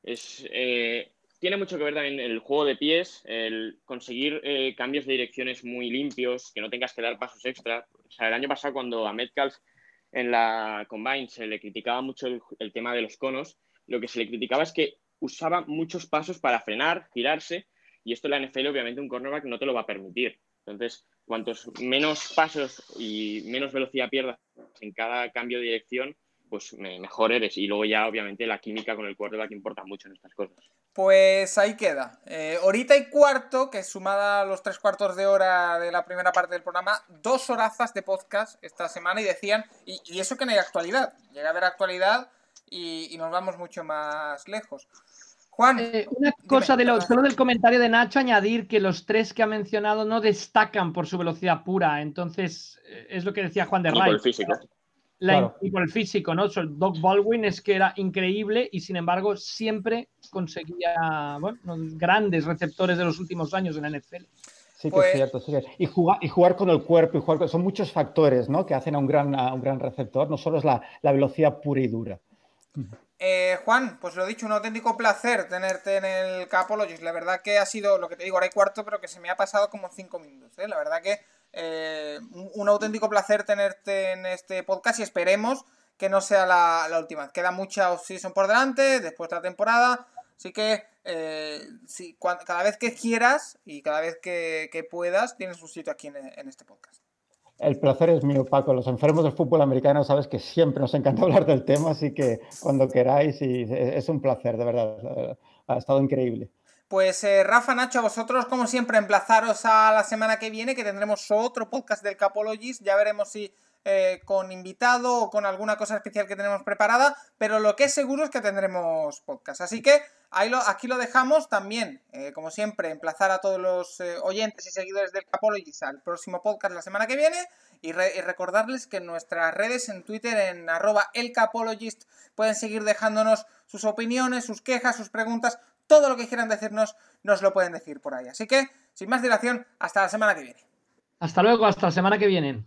Es, eh, tiene mucho que ver también el juego de pies, el conseguir eh, cambios de direcciones muy limpios, que no tengas que dar pasos extra. O sea, el año pasado cuando a Metcalf en la Combine se le criticaba mucho el, el tema de los conos, lo que se le criticaba es que usaba muchos pasos para frenar, girarse, y esto en la NFL obviamente un cornerback no te lo va a permitir. Entonces, cuantos menos pasos y menos velocidad pierdas en cada cambio de dirección, pues mejor eres. Y luego ya obviamente la química con el quarterback importa mucho en estas cosas. Pues ahí queda. Eh, horita y cuarto, que sumada a los tres cuartos de hora de la primera parte del programa, dos horazas de podcast esta semana y decían, y, y eso que no hay actualidad, llega a haber actualidad y, y nos vamos mucho más lejos. Juan. Eh, una cosa de lo, solo del comentario de Nacho, añadir que los tres que ha mencionado no destacan por su velocidad pura. Entonces, eh, es lo que decía Juan de Y por Ray. el físico. La- Claro. Y por el físico, ¿no? So, Doc Baldwin es que era increíble y sin embargo siempre conseguía bueno, los grandes receptores de los últimos años en la NFL. Sí que Pues- es cierto, sí que- Y jugar, y jugar con el cuerpo, y jugar con- son muchos factores ¿no? que hacen a un gran, a un gran receptor, no solo es la, la velocidad pura y dura. Eh, Juan, pues lo dicho, un auténtico placer tenerte en el Capologist. La verdad que ha sido lo que te digo, ahora hay cuarto, pero que se me ha pasado como cinco minutos. ¿eh? La verdad que eh, un, auténtico placer tenerte en este podcast y esperemos que no sea la, última. Queda mucha off-season por delante, después de la temporada. Así que eh, cuan- cada vez que quieras y cada vez que, puedas, tienes un sitio aquí en este podcast. El placer es mío, Paco. Los enfermos del fútbol americano sabes que siempre nos encanta hablar del tema, así que cuando queráis, y es un placer, de verdad. Ha estado increíble. Pues eh, Rafa, Nacho, a vosotros, como siempre, emplazaros a la semana que viene, que tendremos otro podcast del Capologist. Ya veremos si eh, con invitado o con alguna cosa especial que tenemos preparada, pero lo que es seguro es que tendremos podcast. Así que ahí lo, aquí lo dejamos también, eh, como siempre, emplazar a todos los eh, oyentes y seguidores del Capologist al próximo podcast la semana que viene y, re- y recordarles que en nuestras redes, en Twitter, en arroba elcapologist, pueden seguir dejándonos sus opiniones, sus quejas, sus preguntas, todo lo que quieran decirnos, nos lo pueden decir por ahí. Así que, sin más dilación, hasta la semana que viene. Hasta luego, hasta la semana que viene.